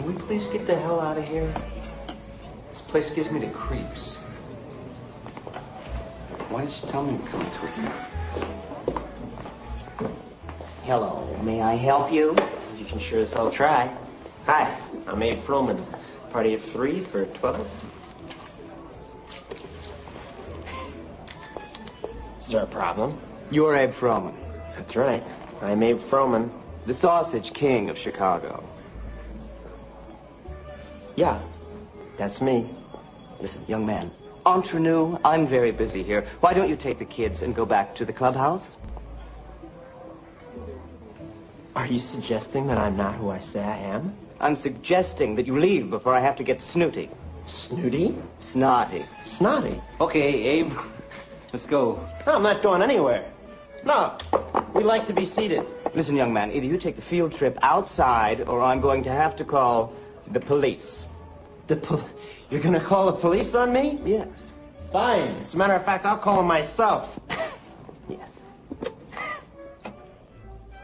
Can we please get the hell out of here? This place gives me the creeps. Why did you tell me to come to it? Hello, may I help you? You can sure as hell try. Hi, I'm Abe Froman. Party of three for twelve. Is there a problem? You're Abe Froman, That's right. I'm Abe Froman. the sausage king of Chicago. Yeah, that's me. Listen, young man, entre nous, I'm very busy here. Why don't you take the kids and go back to the clubhouse? Are you suggesting that I'm not who I say I am? I'm suggesting that you leave before I have to get snooty. Snooty? Snotty. Snotty? Okay, Abe. Let's go. No, I'm not going anywhere. No, we like to be seated. Listen, young man, either you take the field trip outside or I'm going to have to call the police. The pol- You're gonna call the police on me? Yes. Fine. As a matter of fact, I'll call them myself. Yes.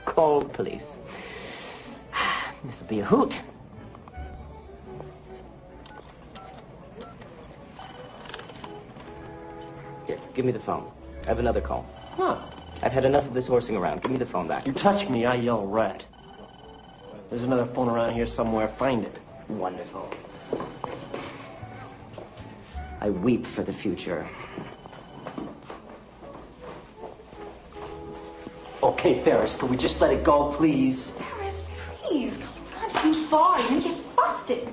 Call the police. This'll be a hoot. Here, give me the phone. I have another call. Huh. I've had enough of this horsing around. Give me the phone back. You touch me, I yell rat. There's another phone around here somewhere. Find it. Wonderful. I weep for the future. Okay, Ferris, could we just let it go, please? Ferris, please. Come on, too far. You're gonna get busted.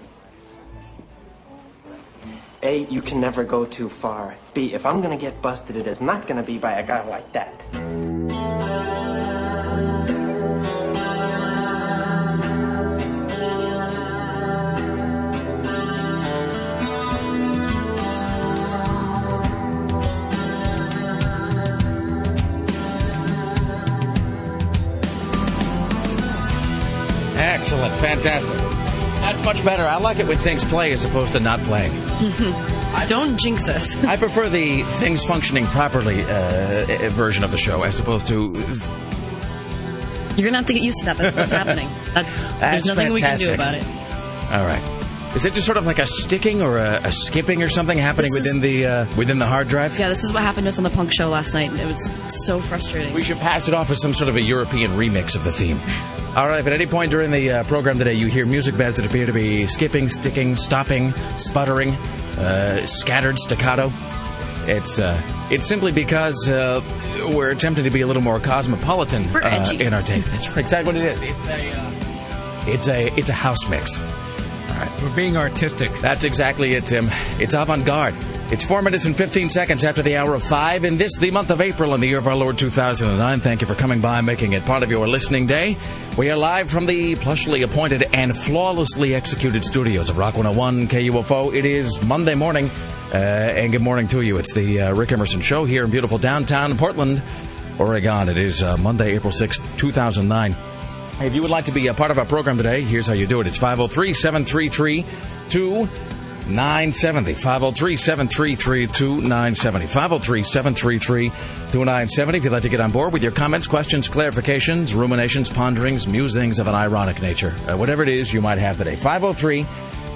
A, you can never go too far. B, if I'm gonna get busted, it is not gonna be by a guy like that. Excellent. Fantastic. That's much better. I like it when things play as opposed to not playing. Don't jinx us. I prefer the things functioning properly uh, version of the show as opposed to. You're gonna have to get used to that. That's what's happening. That, That's there's nothing we can do about it. All right. Is it just sort of like a sticking or a, a skipping or something happening is- within the uh, within the hard drive? Yeah, this is what happened to us on the punk show last night. and It was so frustrating. We should pass it off as some sort of a European remix of the theme. All right, if at any point during the uh, program today you hear music beds that appear to be skipping, sticking, stopping, sputtering, uh, scattered, staccato, it's uh, it's simply because uh, we're attempting to be a little more cosmopolitan uh, in our taste. That's exactly what it is. It's a, uh, it's a it's a house mix. We're being artistic. That's exactly it, Tim. It's avant garde. It's four minutes and 15 seconds after the hour of five in this, the month of April in the year of our Lord 2009. Thank you for coming by and making it part of your listening day. We are live from the plushly appointed and flawlessly executed studios of Rock 101 KUFO. It is Monday morning, uh, and good morning to you. It's the uh, Rick Emerson Show here in beautiful downtown Portland, Oregon. It is uh, Monday, April 6th, 2009. If you would like to be a part of our program today, here's how you do it. It's 503 733 2970. 503 733 2970. 503 733 2970. If you'd like to get on board with your comments, questions, clarifications, ruminations, ponderings, musings of an ironic nature, uh, whatever it is you might have today. 503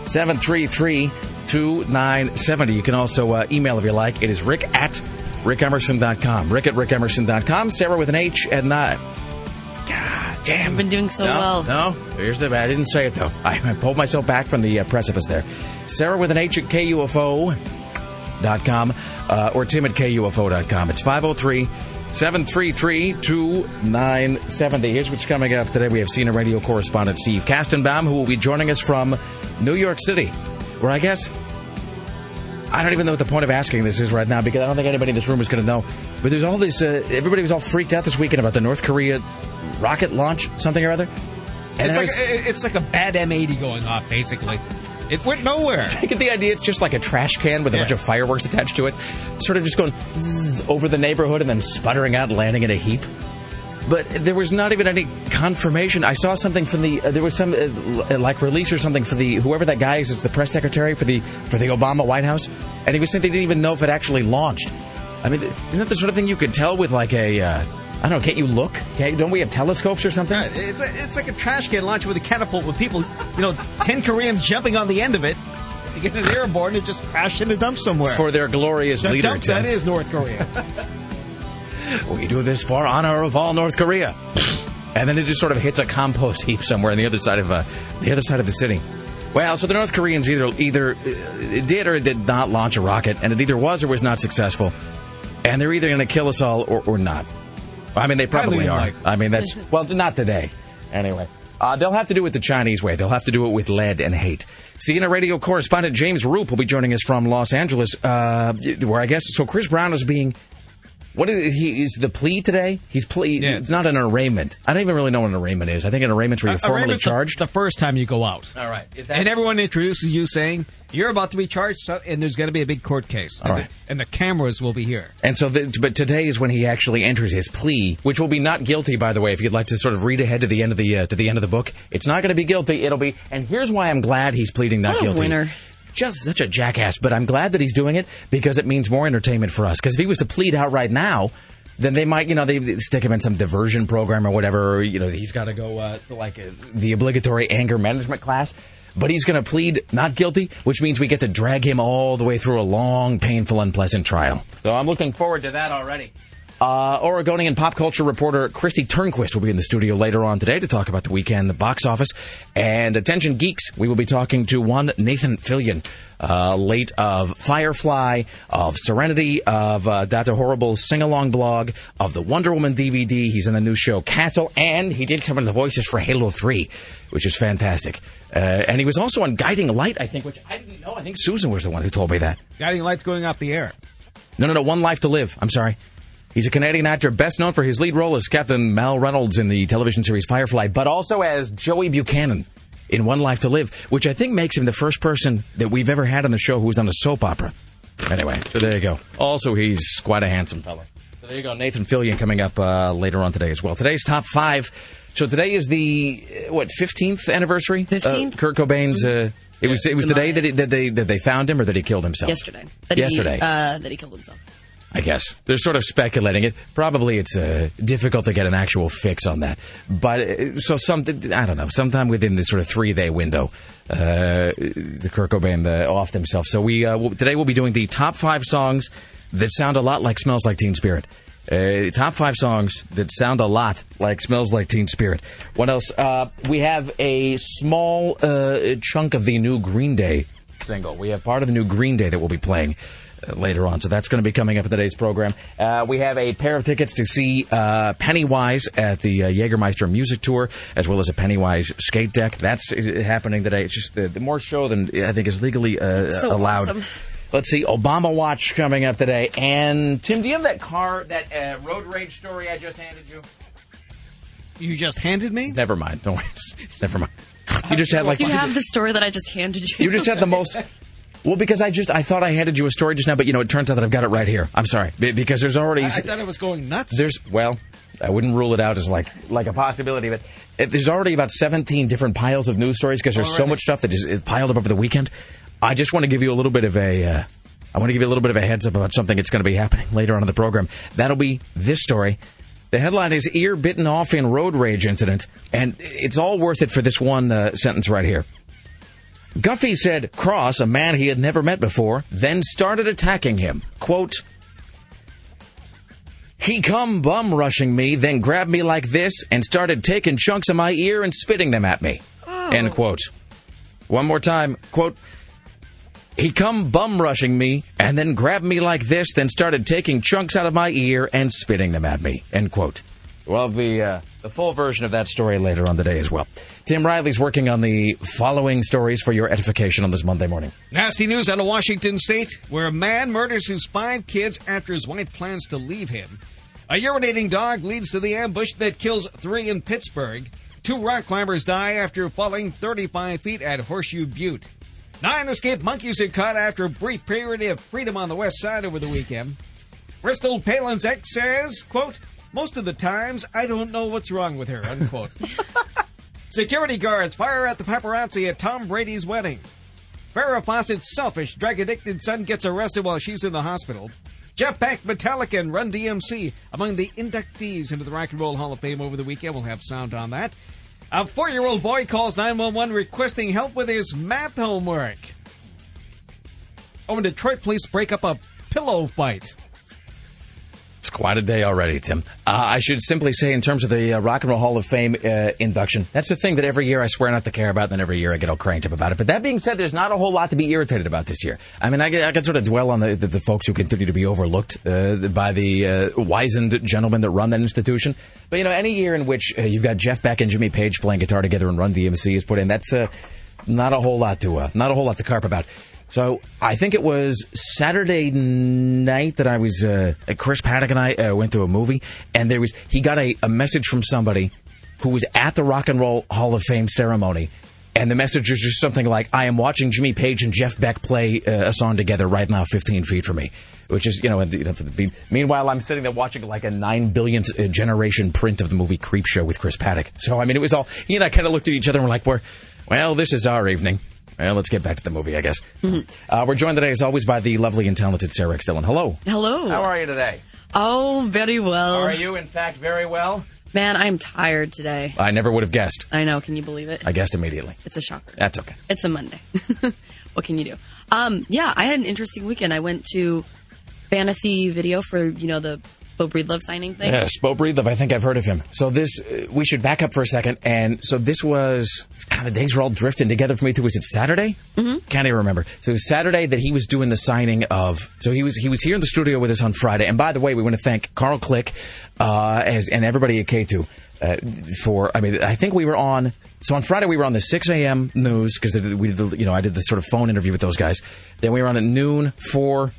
733 2970. You can also uh, email if you like. It is rick at rickemerson.com. Rick at rickemerson.com. Sarah with an H and uh, God damn. You've been doing so no, well. No, here's the. Bad. I didn't say it though. I, I pulled myself back from the uh, precipice there. Sarah with an H at KUFO.com uh, or Tim at KUFO.com. It's 503 733 2970. Here's what's coming up today. We have senior radio correspondent Steve Kastenbaum, who will be joining us from New York City, where I guess. I don't even know what the point of asking this is right now because I don't think anybody in this room is going to know. But there's all this. Uh, everybody was all freaked out this weekend about the North Korea rocket launch, something or other. And It's like was- it's like a bad M80 going off, basically. It went nowhere. I get the idea it's just like a trash can with a Yeah. bunch of fireworks attached to it, sort of just going zzz over the neighborhood and then sputtering out, landing in a heap. But there was not even any confirmation. I saw something from the uh, there was some uh, like release or something for the whoever that guy is. It's the press secretary for the for the Obama White House, and he was saying they didn't even know if it actually launched. I mean, isn't that the sort of thing you could tell with like a uh, I don't know. Can't you look? Can't, don't we have telescopes or something? Right. It's, a, it's like a trash can launched with a catapult with people, you know, 10 Koreans jumping on the end of it to get it airborne and just crash in a dump somewhere. For their glorious the leader, dump that is North Korea. We do this for honor of all North Korea. And then it just sort of hits a compost heap somewhere on the other side of uh, the other side of the city. Well, so the North Koreans either either uh, did or did not launch a rocket, and it either was or was not successful. And they're either going to kill us all or, or not. I mean, they probably are. unlikely. I mean, that's well, not today. Anyway, uh, they'll have to do it the Chinese way. They'll have to do it with lead and hate. CNN radio correspondent James Roop will be joining us from Los Angeles, uh, where I guess so. Chris Brown is being what is he? Is the plea today? He's plea. Yeah. It's not an arraignment. I don't even really know what an arraignment is. I think an arraignment's where you're formally charged. The, first time you go out. All right. And everyone introduces you saying, you're about to be charged, and there's going to be a big court case. All and, right. the, and the cameras will be here. And so, the, but today is when he actually enters his plea, which will be not guilty, by the way. If you'd like to sort of read ahead to the end of the uh, to the end of the book, it's not going to be guilty. It'll be. And here's why I'm glad he's pleading not What a guilty. winner. Just such a jackass, but I'm glad that he's doing it because it means more entertainment for us. Because if he was to plead out right now, then they might, you know, they stick him in some diversion program or whatever. Or, you know, he's got to go uh, like uh, the obligatory anger management class. But he's going to plead not guilty, which means we get to drag him all the way through a long, painful, unpleasant trial. So I'm looking forward to that already. Uh, Oregonian pop culture reporter Kristi Turnquist will be in the studio later on today to talk about the weekend, the box office, and attention geeks. We will be talking to one Nathan Fillion, uh, late of Firefly, of Serenity, of uh, Horrible sing along blog, of the Wonder Woman DVD. He's in the new show Castle, and he did some of the voices for Halo 3, which is fantastic. Uh, and he was also on Guiding Light, I think, which I didn't know. I think Susan was the one who told me that. Guiding lights going off the air. No, no, no. One Life to Live. I'm sorry. He's a Canadian actor best known for his lead role as Captain Mal Reynolds in the television series Firefly, but also as Joey Buchanan in One Life to Live, which I think makes him the first person that we've ever had on the show who's done a soap opera. Anyway, so there you go. Also, he's quite a handsome fellow. So there you go. Nathan Fillion coming up uh, later on today as well. Today's top five. So today is the uh, what 15th anniversary? 15th? Uh, Kurt Cobain's. Uh, it was it was today that, he, that they that they found him or that he killed himself. Yesterday. That Yesterday. He, uh, that he killed himself. I guess they're sort of speculating it. Probably it's uh, difficult to get an actual fix on that. But uh, so some, I don't know, sometime within this sort of three day window, uh, the Kurt Cobain uh, offed himself. So we uh, today we'll be doing the top five songs that sound a lot like "Smells Like Teen Spirit." Uh, top five songs that sound a lot like "Smells Like Teen Spirit." What else? Uh, we have a small uh, chunk of the new Green Day single. We have part of the new Green Day that we'll be playing later on. So that's going to be coming up in today's program. Uh, we have a pair of tickets to see uh, Pennywise at the uh, Jägermeister Music Tour, as well as a Pennywise skate deck. That's uh, happening today. It's just the, the more show than I think is legally uh, So allowed. awesome. Let's see, Obama Watch coming up today. And Tim, do you have that car, that uh, road rage story I just handed you? You just handed me? Never mind. Don't worry. Never mind. You just had like Do you have the story that I just handed you? You just had the most. Well, because I just I thought I handed you a story just now, but you know it turns out that I've got it right here. I'm sorry because there's already I, I thought I was going nuts. there's well I wouldn't rule it out as like like a possibility, but if there's already about 17 different piles of news stories because there's so much stuff that is is piled up over the weekend. I just want to give you a little bit of a. Uh, I want to give you a little bit of a heads up about something that's going to be happening later on in the program. That'll be this story. The headline is "Ear Bitten Off in Road Rage Incident," and it's all worth it for this one uh, sentence right here. Guffey said Cross, a man he had never met before, then started attacking him. Quote, He come bum rushing me, then grabbed me like this and started taking chunks of my ear and spitting them at me. Oh. End quote. One more time. Quote, he come bum rushing me and then grabbed me like this, then started taking chunks out of my ear and spitting them at me. End quote. Well, the uh, the full version of that story later on the day as well. Tim Riley's working on the following stories for your edification on this Monday morning. Nasty news out of Washington State, where a man murders his five kids after his wife plans to leave him. A urinating dog leads to the ambush that kills three in Pittsburgh. Two rock climbers die after falling 35 feet at Horseshoe Butte. Nine escaped monkeys are caught after a brief period of freedom on the west side over the weekend. Bristol Palin's ex says, quote, most of the times I don't know what's wrong with her, unquote. Security guards fire at the paparazzi at Tom Brady's wedding. Farrah Fawcett's selfish, drug addicted son gets arrested while she's in the hospital. Jeff Beck, Metallica, and Run DMC among the inductees into the Rock and Roll Hall of Fame over the weekend. We'll have sound on that. A four-year-old boy calls 911 requesting help with his math homework. Oh, and Detroit police break up a pillow fight. It's quite a day already, Tim. Uh, I should simply say, in terms of the uh, Rock and Roll Hall of Fame uh, induction, that's the thing that every year I swear not to care about, and then every year I get all cranked up about it. But that being said, there's not a whole lot to be irritated about this year. I mean, I, I can sort of dwell on the, the, the folks who continue to be overlooked uh, by the uh, wizened gentlemen that run that institution. But, you know, any year in which uh, you've got Jeff Beck and Jimmy Page playing guitar together and Run DMC is put in, that's not a whole lot to not a whole lot to carp about. So I think it was Saturday night that I was uh, Chris Paddock and I uh, went to a movie, and there was he got a, a message from somebody who was at the Rock and Roll Hall of Fame ceremony. And the message is just something like, I am watching Jimmy Page and Jeff Beck play uh, a song together right now, 15 feet from me. Which is, you know, meanwhile, I'm sitting there watching like a nine billionth uh, generation print of the movie Creep Show with Chris Paddock. So, I mean, it was all, he and I kind of looked at each other and were like, we're, well, this is our evening. Well, let's get back to the movie, I guess. Mm-hmm. Uh, we're joined today, as always, by the lovely and talented Sarah X. Dillon. Hello. Hello. How are you today? Oh, very well. Are you, in fact, very well? Man, I'm tired today. I never would have guessed. I know. Can you believe it? I guessed immediately. It's a shocker. That's okay. It's a Monday. what can you do? Um, yeah, I had an interesting weekend. I went to fantasy video for, you know, the Beau Breedlove signing thing? Yes, Beau Breedlove. I think I've heard of him. So this, uh, we should back up for a second. And so this was, kind of the days were all drifting together for me too. Was it Saturday? Mm-hmm. Can't even remember. So it was Saturday that he was doing the signing of, so he was, he was here in the studio with us on Friday. And by the way, we want to thank Carl Click, uh, as, and everybody at K2. Uh, for, I mean, I think we were on. So on Friday we were on the 6 a.m. news because we did, the, you know, I did the sort of phone interview with those guys. Then we were on at noon, four,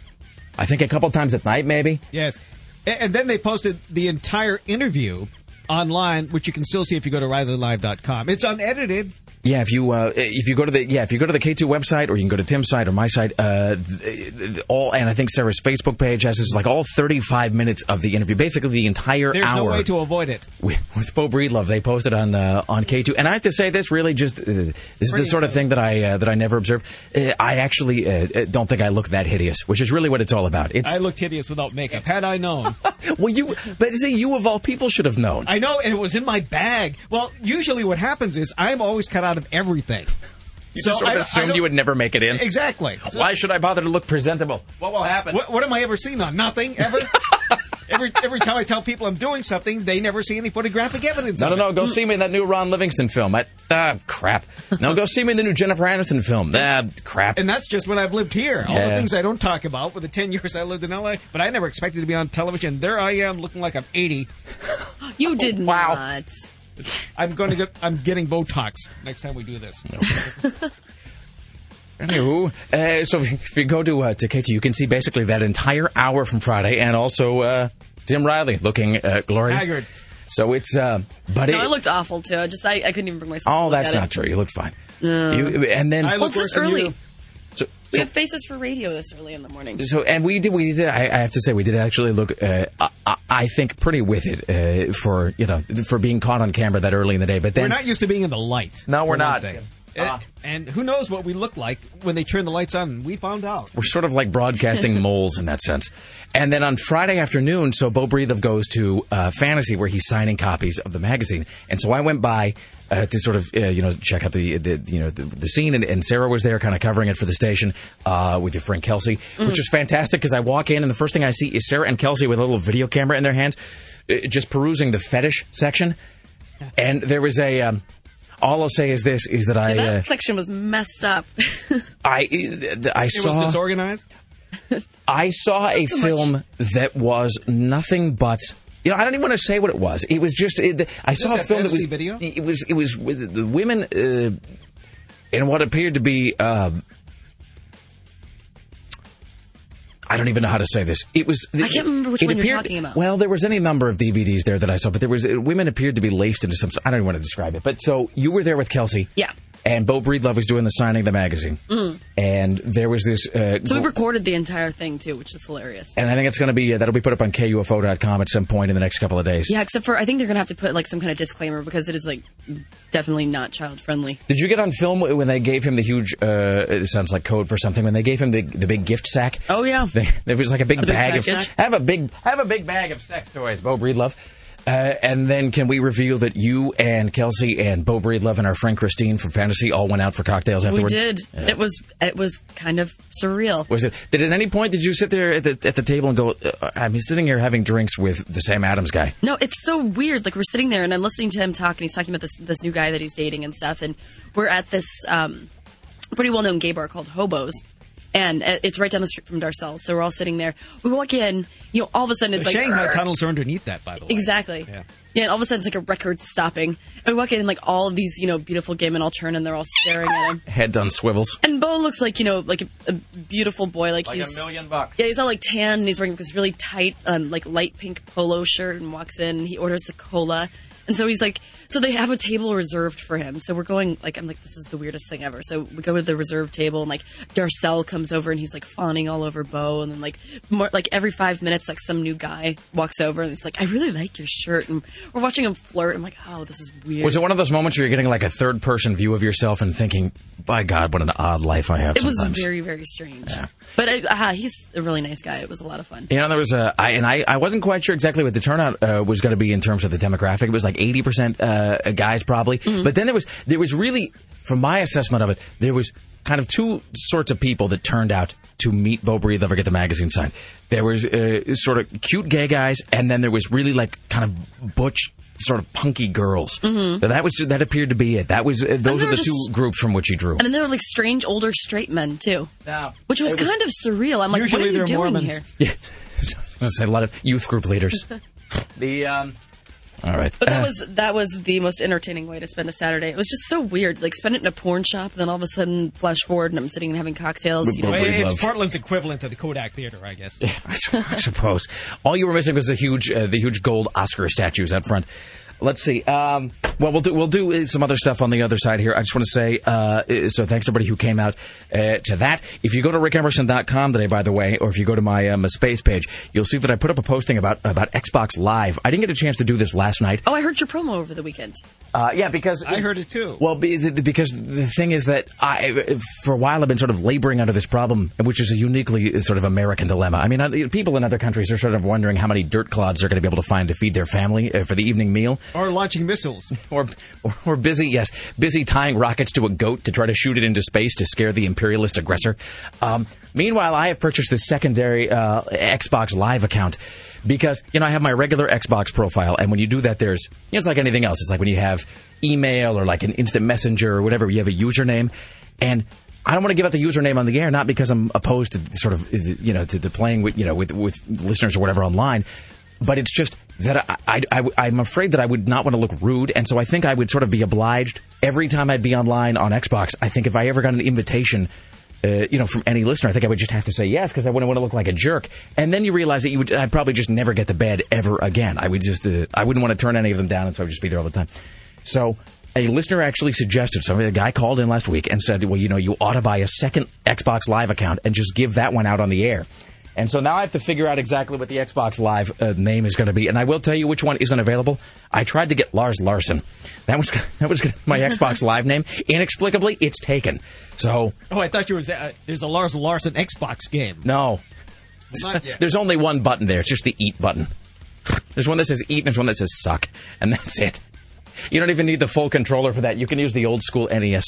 I think a couple times at night, maybe. Yes. And then they posted the entire interview online, which you can still see if you go to RileyLive.com. It's unedited. Yeah, if you uh, if you go to the yeah if you go to the K two website or you can go to Tim's site or my site, uh, all and I think Sarah's Facebook page has it's like all thirty five minutes of the interview, basically the entire There's hour. There's no way to avoid it. With, with Beau Breedlove, they posted on uh, on K two, and I have to say this really just uh, this is the sort of thing that I uh, that I never observed. Uh, I actually don't think I look that hideous, which is really what it's all about. It's, I looked hideous without makeup. Had I known, well, you but see, you of all people should have known. I know, and it was in my bag. Well, usually what happens is I'm always cut out of everything. You so just sort of I, assumed I you would never make it in. Exactly. So, Why should I bother to look presentable? What will happen? What, what am I ever seen on? Nothing ever. every every time I tell people I'm doing something, they never see any photographic evidence. No, no, no. It. Go see me in that new Ron Livingston film. I, ah, crap. No, go see me in the new Jennifer Aniston film. Ah, crap. And that's just when I've lived here. All yeah. the things I don't talk about for the ten years I lived in LA. But I never expected to be on television. There I am, looking like I'm 80. You did wow. not. I'm going to get. I'm getting Botox next time we do this. Anywho, uh, so if you go to uh, to KT, you can see basically that entire hour from Friday, and also uh, Tim Riley looking uh, glorious. Haggard. So it's, uh, but no, it, it, looked awful too. I just I, I couldn't even bring myself. Oh, that's not it. true. You looked fine. No. You, and then I well, look it's this early. So, we so, have faces for radio this early in the morning. So, and we did, we did. I, I have to say, we did actually look. Uh, I, I, think pretty with it uh, for you know for being caught on camera that early in the day. But then we're not used to being in the light. No, we're not. Uh, and who knows what we look like when they turn the lights on? We found out. We're sort of like broadcasting moles in that sense. And then on Friday afternoon, so Beau Breedlove goes to uh, Fantasy where he's signing copies of the magazine. And so I went by uh, to sort of uh, you know check out the, the you know the, the scene, and, and, Sarah was there, kind of covering it for the station uh, with your friend Kelsey, mm-hmm. which was fantastic because I walk in and the first thing I see is Sarah and Kelsey with a little video camera in their hands, uh, just perusing the fetish section, and there was a. Um, all I'll say is this: is that I that uh, section was messed up. I I saw it was disorganized. I saw a film much. that was nothing but. You know, I don't even want to say what it was. It was just. It, I saw a film that was. Video? It was. It was with the women uh, in what appeared to be. Uh, I don't even know how to say this. It was. I can't remember which one appeared, you're talking about. Well, there was any number of DVDs there that I saw, but there was women appeared to be laced into some. I don't even want to describe it, but so you were there with Kelsey. Yeah. And Beau Breedlove was doing the signing of the magazine, and there was this. Uh, Mm. So we recorded the entire thing too, which is hilarious. and I think it's going to be uh, that'll be put up on KUFO.com at some point in the next couple of days. Yeah, except for I think they're gonna have to put like some kind of disclaimer because it is like definitely not child friendly. Did you get on film when they gave him the huge? Uh, it sounds like code for something. When they gave him the the big gift sack. Oh yeah. They, there was like a big A big bag of package? have a big have a big bag of sex toys, Beau Breedlove. Uh, and then can we reveal that you and Kelsey and Beau Breedlove and our friend Christine from Fantasy all went out for cocktails We afterward? did. It was it was kind of surreal. Was it? Did at any point did you sit there at the, at the table and go? Uh, I'm sitting here having drinks with the Sam Adams guy. No, it's so weird. Like we're sitting there and I'm listening to him talk, and he's talking about this this new guy that he's dating and stuff. And we're at this um, pretty well known gay bar called Hobos, and uh, it's right down the street from Darcelle. So we're all sitting there. We walk in, you know, all of a sudden The it's like Shanghai "Arr." tunnels are underneath that, by the way. Exactly. Yeah. Yeah, and all of a sudden it's like a record stopping. And we walk in and like all of these, you know, beautiful gay men all turn and they're all staring at him. Head done swivels. And Beau looks like, you know, like a, a beautiful boy. Like, he's a million bucks. yeah, he's all like tan and he's wearing this really tight, um, like light pink polo shirt and walks in. He orders a cola. And so he's like, so they have a table reserved for him. So we're going, like, I'm like, this is the weirdest thing ever. So we go to the reserved table and like Darcelle comes over and he's like fawning all over Beau. And then like, more, like every five minutes, like some new guy walks over and it's like, I really like your shirt. And we're watching him flirt. I'm like, oh, this is weird. Was it one of those moments where you're getting like a third person view of yourself and thinking, by God, what an odd life I have it was very, very strange. Yeah. But I, uh, he's a really nice guy. It was a lot of fun. You know, there was a, I, and I, I wasn't quite sure exactly what the turnout uh, was going to be in terms of the demographic. It was like 80% uh, guys probably. But then there was, there was really, from my assessment of it, there was kind of two sorts of people that turned out to meet Beau Breedlove or get the magazine signed. There was uh, sort of cute gay guys, and then there was really like kind of butch, sort of punky girls. Mm-hmm. That was that appeared to be it. That was uh, those are the two groups from which he drew. And then there were like strange older straight men too, Now, which was kind of surreal. I'm like, what are you doing Mormons. here? Yeah, I was going to say a lot of youth group leaders. the um. All right. But that Uh, was that was the most entertaining way to spend a Saturday. It was just so weird. Like spend it in a porn shop, and then all of a sudden flash forward, and I'm sitting and having cocktails. You know, It's Love. Portland's equivalent to the Kodak Theater, I guess. I I suppose. All you were missing was the huge, uh, the huge gold Oscar statues out front. Let's see. Um, well, we'll do we'll do uh, some other stuff on the other side here. I just want to say uh, uh, so. Thanks to everybody who came out uh, to that. If you go to rickemerson.com today, by the way, or if you go to my um, space page, you'll see that I put up a posting about about Xbox Live. I didn't get a chance to do this last night. oh, I heard your promo over the weekend. Uh, yeah, because I heard it too. Well, because the thing is that I, for a while, I've been sort of laboring under this problem, which is a uniquely sort of American dilemma. I mean, uh, people in other countries are sort of wondering how many dirt clods they're going to be able to find to feed their family uh, for the evening meal, Or launching missiles. or, or or busy, yes, busy tying rockets to a goat to try to shoot it into space to scare the imperialist aggressor. Um, meanwhile, I have purchased this secondary uh, Xbox Live account because you know I have my regular Xbox profile, and when you do that, there's it's like anything else. It's like when you have email or like an instant messenger or whatever. You have a username, and I don't want to give out the username on the air, not because I'm opposed to sort of you know to, to playing with you know with with listeners or whatever online, but it's just that I, I, I'm afraid that I would not want to look rude, and so I think I would sort of be obliged every time I'd be online on Xbox. I think if I ever got an invitation. Uh, you know, from any listener, I think I would just have to say yes because I wouldn't want to look like a jerk. And then you realize that you would, I'd probably just never get to bed ever again. I would just, uh, I wouldn't want to turn any of them down, and so I would just be there all the time. So a listener actually suggested, so a guy called in last week and said, well, you know, you ought to buy a second Xbox Live account and just give that one out on the air. And so now I have to figure out exactly what the Xbox Live uh, name is going to be, and I will tell you which one isn't available. I tried to get Lars Larson. That was that was my Xbox Live name. Inexplicably, it's taken. So Oh, I thought you was uh, there's a Lars Larson Xbox game. no, there's only one button there. It's just the eat button. There's one that says eat and there's one that says suck, and that's it. You don't even need the full controller for that. You can use the old school NES.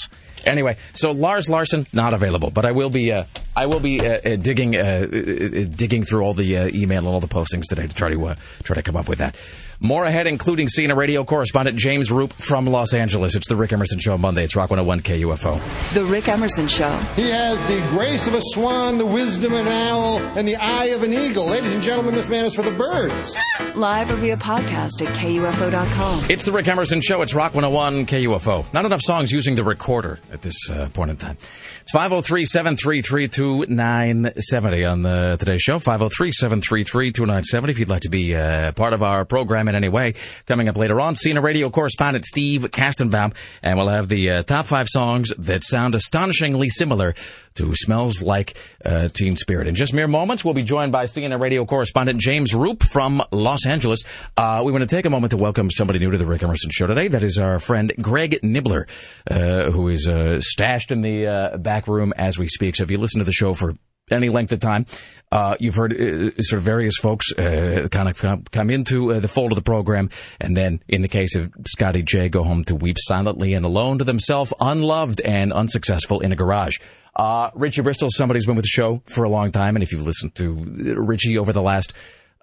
Anyway, so Lars Larson not available, but I will be uh, I will be uh, uh, digging uh, uh, uh, digging through all the uh, email and all the postings today to try to uh, try to come up with that. More ahead, including CNN radio correspondent James Roop from Los Angeles. It's the Rick Emerson Show Monday. It's Rock 101 KUFO. The Rick Emerson Show. He has the grace of a swan, the wisdom of an owl, and the eye of an eagle. Ladies and gentlemen, this man is for the birds. Live or via podcast at KUFO.com. It's the Rick Emerson Show. It's Rock 101 KUFO. Not enough songs using the recorder at this uh, point in time. It's 503 7332. 2970 on the today's show. 503-733-2970 if you'd like to be uh, part of our program in any way. Coming up later on, CNN radio correspondent Steve Kastenbaum, and we'll have the uh, top five songs that sound astonishingly similar to Smells Like uh, Teen Spirit. In just mere moments, we'll be joined by CNN radio correspondent James Roop from Los Angeles. Uh, we want to take a moment to welcome somebody new to the Rick Emerson Show today. That is our friend Greg Nibbler, uh, who is stashed in the uh, back room as we speak. So if you listen to the show for any length of time. Uh, you've heard uh, sort of various folks uh, kind of come, into uh, the fold of the program, and then in the case of Scotty J, go home to weep silently and alone to themselves, unloved and unsuccessful in a garage. Uh, Richie Bristol, somebody's been with the show for a long time, and if you've listened to Richie over the last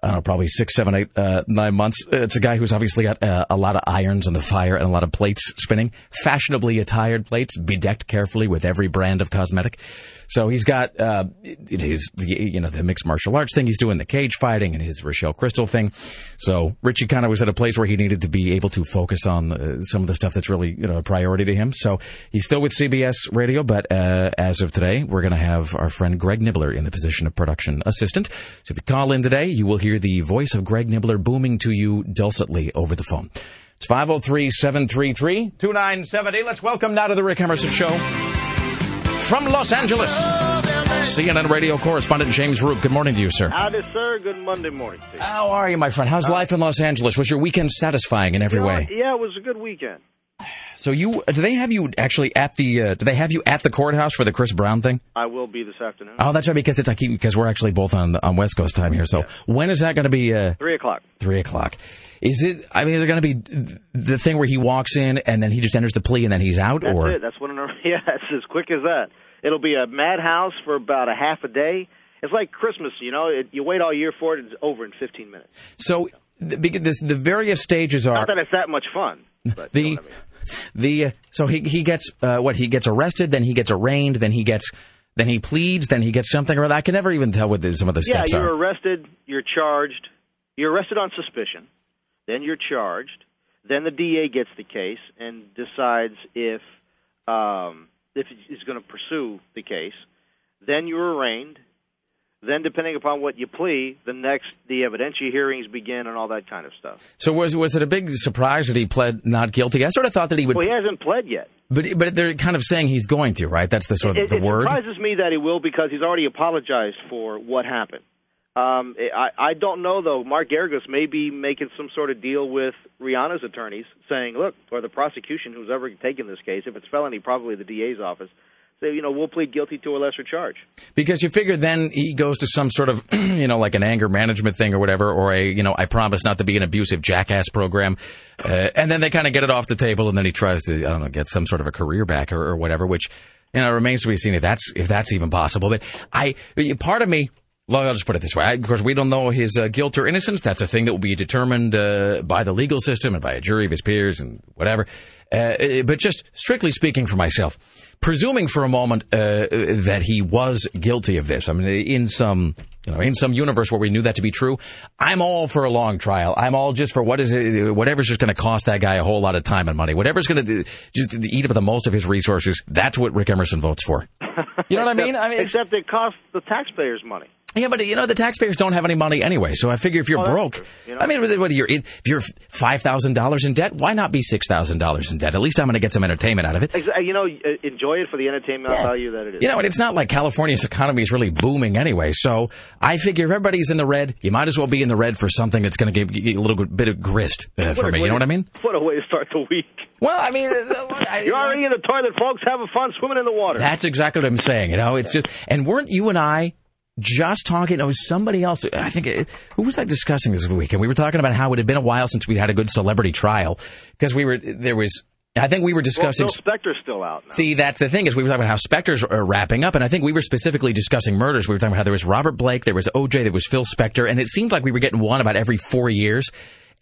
I don't know, probably six, seven, eight, uh, nine months. It's a guy who's obviously got uh, a lot of irons in the fire and a lot of plates spinning, fashionably attired plates, bedecked carefully with every brand of cosmetic. So he's got uh, his, you know, the mixed martial arts thing. He's doing the cage fighting and his Rochelle Crystal thing. So Richie kind of was at a place where he needed to be able to focus on uh, some of the stuff that's really, you know, a priority to him. So he's still with CBS Radio, but uh, as of today, we're going to have our friend Greg Nibbler in the position of production assistant. So if you call in today, you will hear the voice of Greg Nibbler booming to you dulcetly over the phone. It's 503 733 2970. Let's welcome now to the Rick Emerson Show from Los Angeles. CNN radio correspondent James Roop. Good morning to you, sir. Howdy, sir. Good Monday morning to you. How are you, my friend? How's life in Los Angeles? Was your weekend satisfying in every You know, way? Yeah, it was a good weekend. So you do they have you actually at the uh, do they have you at the courthouse for the Chris Brown thing? I will be this afternoon. Oh, that's right because it's like because we're actually both on on West Coast time here. So when is that going to be? Uh, Three o'clock. Three o'clock. Is it? I mean, is it going to be the thing where he walks in and then he just enters the plea and then he's out, That's or it. That's what. Yeah, it's as quick as that. It'll be a madhouse for about a half a day. It's like Christmas, you know. It, you wait all year for it. And it's over in 15 minutes. so? The, this, the various stages are Not that it's that much fun. But the the uh, so he he gets uh, what he gets arrested, then he gets arraigned, then he gets then he pleads, then he gets something or other. I can never even tell what the, some of the yeah, steps you're are. arrested. You're charged. You're arrested on suspicion. Then you're charged. Then the DA gets the case and decides if um, if he's going to pursue the case. Then you're arraigned. Then, depending upon what you plea, the next the evidentiary hearings begin and all that kind of stuff. So was was it a big surprise that he pled not guilty? I sort of thought that he would, Well, he hasn't pled yet. but but they're kind of saying he's going to, right? That's the sort of it, the it word. It surprises me that he will because he's already apologized for what happened. Um, I, I don't know though. Mark Geragos may be making some sort of deal with Rihanna's attorneys, saying, "Look, or the prosecution, who's ever taken this case, if it's felony, probably the DA's office, say, you know, we'll plead guilty to a lesser charge." Because you figure then he goes to some sort of, you know, like an anger management thing or whatever, or a, you know, I promise not to be an abusive jackass program. Uh, and then they kind of get it off the table and then he tries to, I don't know, get some sort of a career back or, or whatever, which, you know, remains to be seen if that's, if that's even possible. But I, part of me, I'll just put it this way. Of course, we don't know his uh, guilt or innocence. That's a thing that will be determined uh, by the legal system and by a jury of his peers and whatever. Uh, but just strictly speaking for myself, presuming for a moment uh, that he was guilty of this, I mean, in some you know, in some universe where we knew that to be true, I'm all for a long trial. I'm all just for what is it, whatever's just going to cost that guy a whole lot of time and money. Whatever's going to just eat up the most of his resources. That's what Rick Emerson votes for. You know what I mean? I mean, except it costs the taxpayers money. Yeah, but you know the taxpayers don't have any money anyway. So I figure if you're Oh, broke. You know? I mean, what you're if you're five thousand dollars in debt, why not be six thousand dollars in debt? At least I'm going to get some entertainment out of it. You know, uh, enjoy it for the entertainment value that it is. You know, and it's not like California's economy is really booming anyway. So I figure if everybody's in the red, you might as well be in the red for something that's going to give you a little bit of grist uh, for me. You know what I mean? What a way to start the week. Well, I mean, uh, You're already in the toilet, folks. Having fun swimming in the water. That's exactly what I'm saying. You know, it's just, and weren't you and I just talking? It was somebody else. I think it, who was I discussing this with the weekend? We were talking about how it had been a while since we had a good celebrity trial because we were there was. I think we were Well, discussing. Phil Spector's still out. Now. See, that's the thing is we were talking about how Spector's are wrapping up, and I think we were specifically discussing murders. We were talking about how there was Robert Blake, there was OJ, there was Phil Spector, and it seemed like we were getting one about every four years.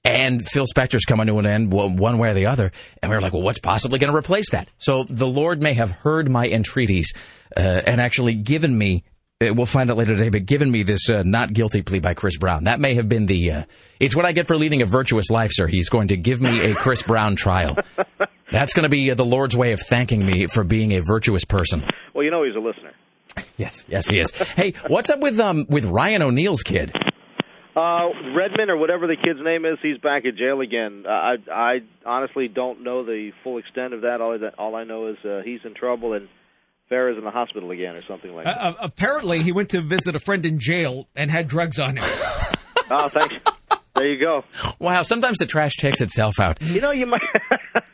And Phil Spector's coming to an end one way or the other, and we were like, "Well, what's possibly going to replace that?" So the Lord may have heard my entreaties uh, and actually given me. Uh, we'll find out later today, but given me this uh, not guilty plea by Chris Brown, that may have been the. Uh, it's what I get for leading a virtuous life, sir. He's going to give me a Chris Brown trial. That's going to be uh, the Lord's way of thanking me for being a virtuous person. Well, you know he's a listener. Yes, yes, he is. hey, what's up with um with Ryan O'Neal's kid? Uh, Redmond or whatever the kid's name is, he's back in jail again. Uh, I I honestly don't know the full extent of that. All that all I know is uh, he's in trouble and Farrah's in the hospital again or something like that. Uh, apparently, he went to visit a friend in jail and had drugs on him. oh, thanks. There you go. Wow, sometimes the trash takes itself out. You know, you might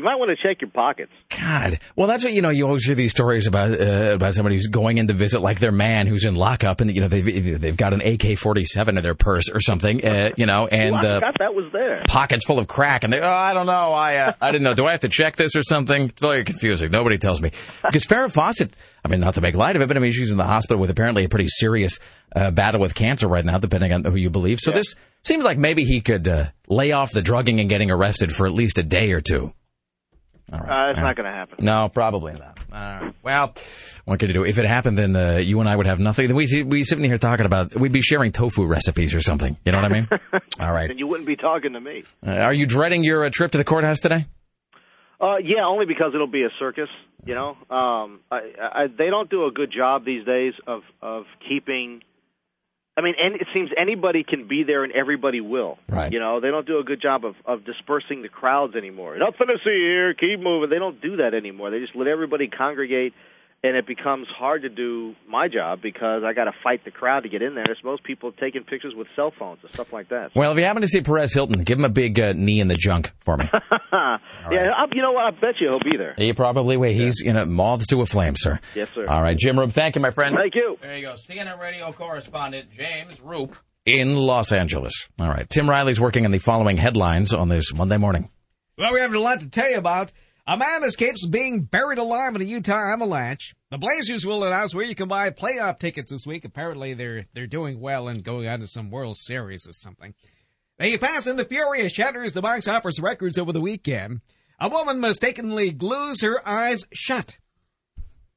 you might want to check your pockets. God, well, that's what you know. You always hear these stories about uh, about somebody who's going in to visit like their man who's in lockup, and you know they've they've got an AK forty seven in their purse or something, uh, you know, and Ooh, I uh, forgot that was there. pockets full of crack, and they, oh, I don't know, I uh, I didn't know. Do I have to check this or something? It's very confusing. Nobody tells me because Farrah Fawcett. I mean, not to make light of it, but I mean, she's in the hospital with apparently a pretty serious uh, battle with cancer right now, depending on who you believe. So this seems like maybe he could uh, lay off the drugging and getting arrested for at least a day or two. Uh, it's not going to happen. No, probably not. All right. Well, what could you do? If it happened, then uh, you and I would have nothing. We we sitting here talking about we'd be sharing tofu recipes or something. You know what I mean? All right. And you wouldn't be talking to me. Uh, are you dreading your uh, trip to the courthouse today? Uh, yeah, only because it'll be a circus. You know, um, I, I, they don't do a good job these days of of keeping. I mean, and it seems anybody can be there and everybody will. Right. You know, they don't do a good job of of dispersing the crowds anymore. Nothing to see here. Keep moving. They don't do that anymore. They just let everybody congregate, and it becomes hard to do my job because I got to fight the crowd to get in there. There's most people taking pictures with cell phones and stuff like that. Well, if you happen to see Perez Hilton, give him a big uh, knee in the junk for me. yeah, I, you know what? I bet you he'll be there. He probably will. He's you know moths to a flame, sir. Yes, sir. All right, Jim Roop. Thank you, my friend. Thank you. There you go. CNN radio correspondent James Roop in Los Angeles. All right, Tim Riley's working on the following headlines on this Monday morning. Well, we have a lot to tell you about. A man escapes being buried alive in a Utah avalanche. The Blazers will announce where you can buy playoff tickets this week. Apparently, they're they're doing well and going on to some World Series or something. The Fast and the Furious shatters the box office records over the weekend. A woman mistakenly glues her eyes shut.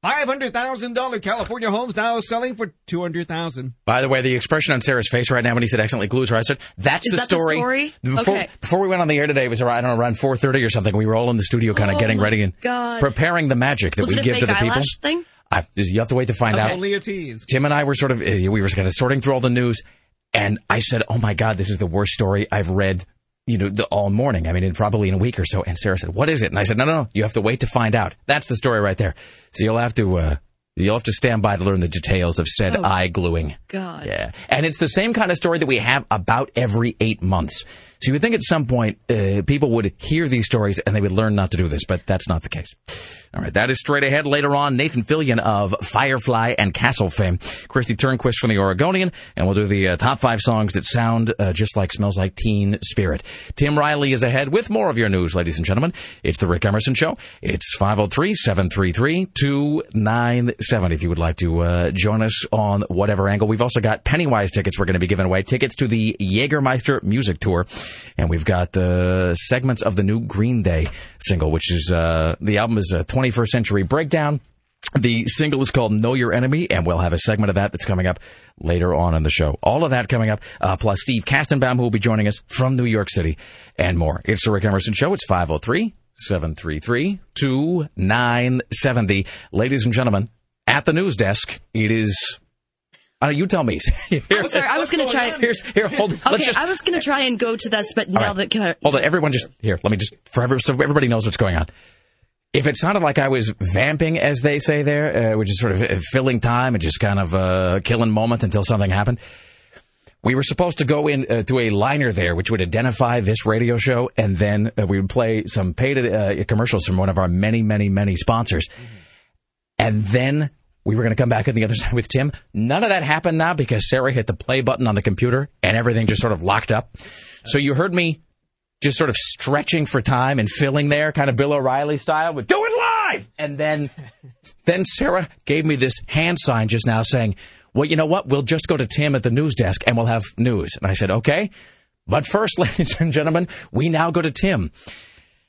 Five hundred thousand dollar California homes now selling for two hundred thousand. By the way, the expression on Sarah's face right now when he said accidentally glues her I said, that's Is the that the story. story? Before, Okay. before we went on the air today, it was around, I don't know, around 4.30 or something. We were all in the studio kind of Oh getting ready and God. preparing the magic that Was we give to the people. eyelash thing? I, you have to wait to find out. Only a tease. Tim and I were sort of, uh, we were kind of sorting through all the news, and I said, "Oh my God, this is the worst story I've read." You know, the, all morning. I mean, in, probably in a week or so. And Sarah said, "What is it?" And I said, "No, no, no. You have to wait to find out. That's the story right there. So you'll have to, uh, you'll have to stand by to learn the details of said Oh. eye gluing." God. Yeah, and it's the same kind of story that we have about every eight months. So you would think at some point uh, people would hear these stories and they would learn not to do this, but that's not the case. All right, that is straight ahead. Later on, Nathan Fillion of Firefly and Castle fame, Kristi Turnquist from the Oregonian, and we'll do the uh, top five songs that sound uh, just like Smells Like Teen Spirit. Tim Riley is ahead with more of your news, ladies and gentlemen. It's the Rick Emerson Show. It's 503-733-2970 if you would like to uh, join us on whatever angle. We've also got Pennywise tickets we're going to be giving away, tickets to the Jägermeister Music Tour, and we've got uh, segments of the new Green Day single, which is, uh, the album is a 21st Century Breakdown. The single is called Know Your Enemy, and we'll have a segment of that that's coming up later on in the show. All of that coming up, uh, plus Steve Kastenbaum, who will be joining us from New York City, and more. It's the Rick Emerson Show. It's 503 733 2970. Ladies and gentlemen, at the news desk, it is. Uh, you tell me. I'm sorry, I was going to try. Here's here. Hold. Okay, let's just I was going to try and go to this, but now right. that hold on. Everyone, just here. Let me just for every, so everybody knows what's going on. If it sounded like I was vamping, as they say there, uh, which is sort of uh, filling time and just kind of uh, killing moments until something happened, we were supposed to go in uh, to a liner there, which would identify this radio show, and then uh, we would play some paid uh, commercials from one of our many, many, many sponsors, and then we were going to come back on the other side with Tim. None of that happened now because Sarah hit the play button on the computer, and everything just sort of locked up. So you heard me just sort of stretching for time and filling there, kind of Bill O'Reilly style, with do it live. And then, then Sarah gave me this hand sign just now saying, well, you know what? We'll just go to Tim at the news desk and we'll have news. And I said, okay. But first, ladies and gentlemen, we now go to Tim.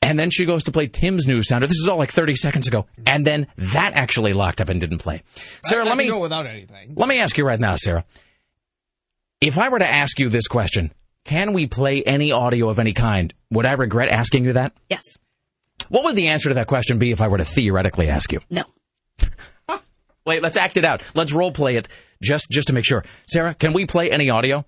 And then she goes to play Tim's news sounder. This is all like 30 seconds ago. And then that actually locked up and didn't play. Sarah, let me go without anything. let me ask you right now, Sarah. If I were to ask you this question, can we play any audio of any kind? Would I regret asking you that? yes, What would the answer to that question be if I were to theoretically ask you? no. Wait, let's act it out. Let's role play it just just to make sure. Sarah, can we play any audio?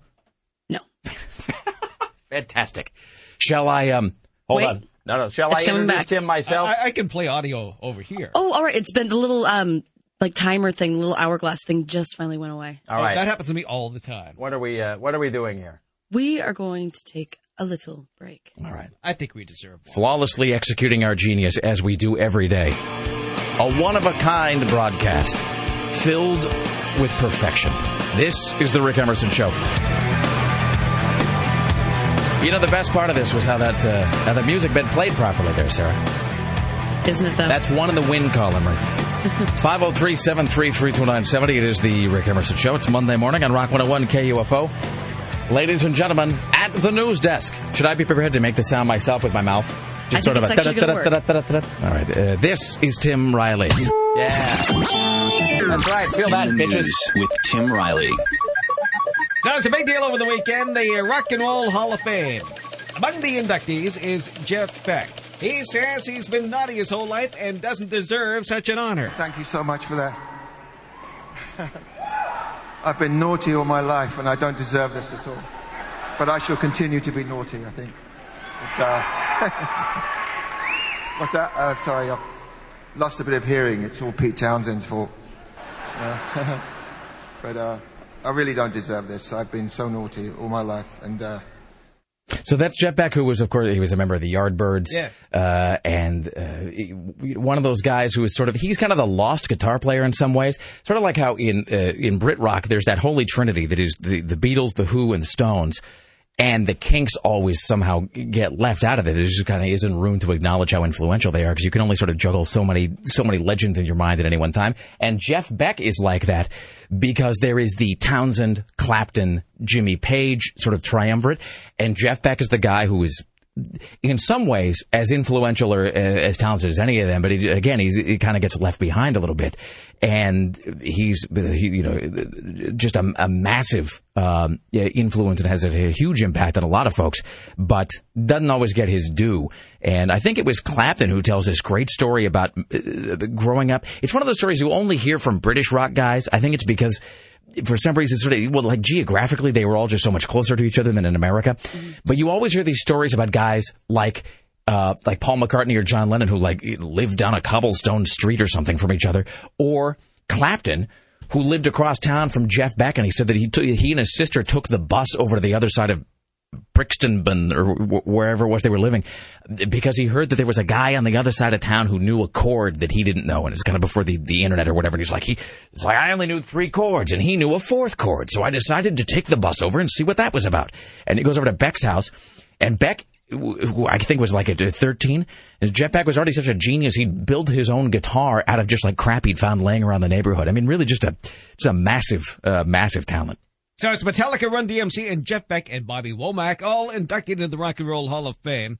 No. Fantastic. Shall I? Um, hold Wait. on. No, no. Shall It's I introduce back. him myself? I, I can play audio over here. Oh, all right. It's been the little um like timer thing, little hourglass thing just finally went away. All right. That happens to me all the time. What are we? Uh, what are we doing here? We are going to take a little break. All right. I think we deserve one. Flawlessly executing our genius as we do every day. A one of a kind broadcast filled with perfection. This is the Rick Emerson Show. You know, the best part of this was how that uh, how the music been played properly there, Sarah. Isn't it though? That's one in the win column right there. 503 733 2970. It is the Rick Emerson Show. It's Monday morning on Rock 101 KUFO. Ladies and gentlemen, at the news desk. Should I be prepared to make the sound myself with my mouth? I think it's actually gonna work. da-da-da-da-da-da-da. All right. Uh, this is Tim Riley. Yeah. That's right. Feel that, bitches. with Tim Riley. So it's a big deal over the weekend, the Rock and Roll Hall of Fame. Among the inductees is Jeff Beck. He says he's been naughty his whole life and doesn't deserve such an honor. Thank you so much for that. I've been naughty all my life and I don't deserve this at all. But I shall continue to be naughty, I think. But, uh, what's that? Uh, sorry, I've lost a bit of hearing. It's all Pete Townshend's fault. Uh, but uh, I really don't deserve this. I've been so naughty all my life. And uh, So that's Jeff Beck, who was, of course, he was a member of the Yardbirds. Yeah. Uh, and uh, one of those guys who is sort of, he's kind of the lost guitar player in some ways. Sort of like how in uh, in Brit rock, there's that holy trinity that is the, the Beatles, the Who, and the Stones. And the Kinks always somehow get left out of it. There just kind of isn't room to acknowledge how influential they are because you can only sort of juggle so many so many legends in your mind at any one time. And Jeff Beck is like that because there is the Townshend, Clapton, Jimmy Page sort of triumvirate, and Jeff Beck is the guy who is in some ways as influential or uh, as talented as any of them, but he, again, he kind of gets left behind a little bit, and he's he, you know just a, a massive um, influence and has a, a huge impact on a lot of folks, but doesn't always get his due. And I think it was Clapton who tells this great story about uh, growing up. It's one of those stories you only hear from British rock guys. I think it's because for some reason, sort of, well, like geographically, they were all just so much closer to each other than in America. But you always hear these stories about guys like, uh, like Paul McCartney or John Lennon who like lived down a cobblestone street or something from each other, or Clapton who lived across town from Jeff Beck, and he said that he took, he and his sister took the bus over to the other side of Brixton or wherever it was they were living, because he heard that there was a guy on the other side of town who knew a chord that he didn't know, and it's kind of before the, the internet or whatever. And he's like, he, it's like I only knew three chords, and he knew a fourth chord, so I decided to take the bus over and see what that was about. And he goes over to Beck's house, and Beck, who I think was like at 13, is Jeff Beck was already such a genius. He'd built his own guitar out of just like crap he'd found laying around the neighborhood. I mean, really just a just a massive, uh, massive talent. So it's Metallica, Run DMC, and Jeff Beck and Bobby Womack, all inducted into the Rock and Roll Hall of Fame.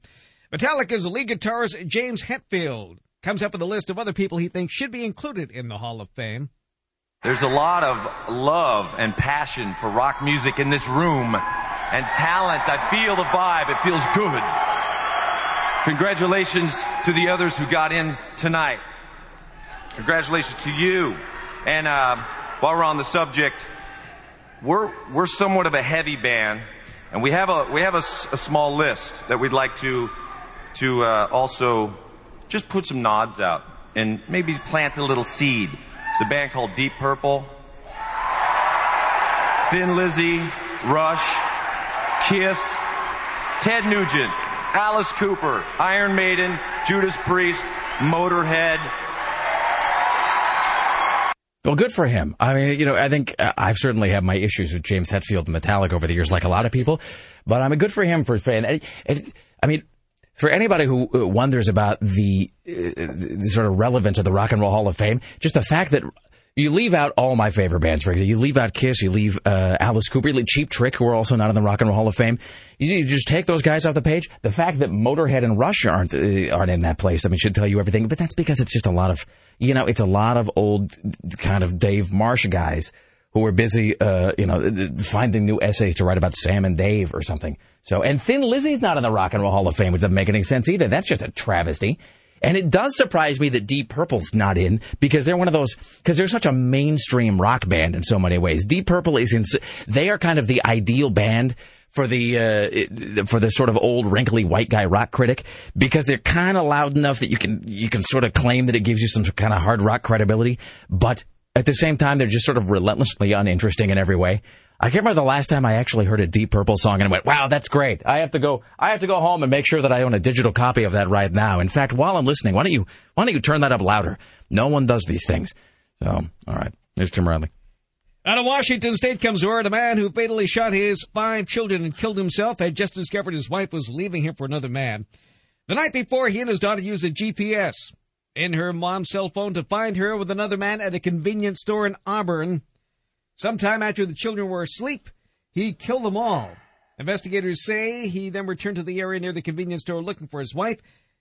Metallica's lead guitarist James Hetfield comes up with a list of other people he thinks should be included in the Hall of Fame. There's a lot of love and passion for rock music in this room and talent. I feel the vibe. It feels good. Congratulations to the others who got in tonight. Congratulations to you. And uh, while we're on the subject, we're we're somewhat of a heavy band, and we have a we have a, a small list that we'd like to to uh, also just put some nods out and maybe plant a little seed. It's a band called Deep Purple, Thin Lizzy, Rush, Kiss, Ted Nugent, Alice Cooper, Iron Maiden, Judas Priest, Motorhead. Well, good for him. I mean, you know, I think uh, I've certainly had my issues with James Hetfield and Metallica over the years, like a lot of people. But I mean, good for him for. And, and, I mean, for anybody who uh, wonders about the, uh, the sort of relevance of the Rock and Roll Hall of Fame, just the fact that you leave out all my favorite bands, for example. You leave out Kiss, you leave uh, Alice Cooper, you leave Cheap Trick, who are also not in the Rock and Roll Hall of Fame. You, you just take those guys off the page. The fact that Motorhead and Rush aren't uh, aren't in that place, I mean, should tell you everything. But that's because it's just a lot of, you know, it's a lot of old kind of Dave Marsh guys who were busy, uh, you know, finding new essays to write about Sam and Dave or something. So, and Thin Lizzy's not in the Rock and Roll Hall of Fame, which doesn't make any sense either. That's just a travesty. And it does surprise me that Deep Purple's not in because they're one of those because they're such a mainstream rock band in so many ways. Deep Purple is in. They are kind of the ideal band for the uh, for the sort of old wrinkly white guy rock critic because they're kind of loud enough that you can you can sort of claim that it gives you some kind of hard rock credibility, but at the same time they're just sort of relentlessly uninteresting in every way. I can't remember the last time I actually heard a Deep Purple song and I went, "Wow, that's great." I have to go. I have to go home and make sure that I own a digital copy of that right now. In fact, while I'm listening, why don't you why don't you turn that up louder? No one does these things. So, all right, there's Tim Riley. Out of Washington State comes word a man who fatally shot his five children and killed himself had just discovered his wife was leaving him for another man. The night before, he and his daughter used a GPS in her mom's cell phone to find her with another man at a convenience store in Auburn. Sometime after the children were asleep, he killed them all. Investigators say he then returned to the area near the convenience store looking for his wife.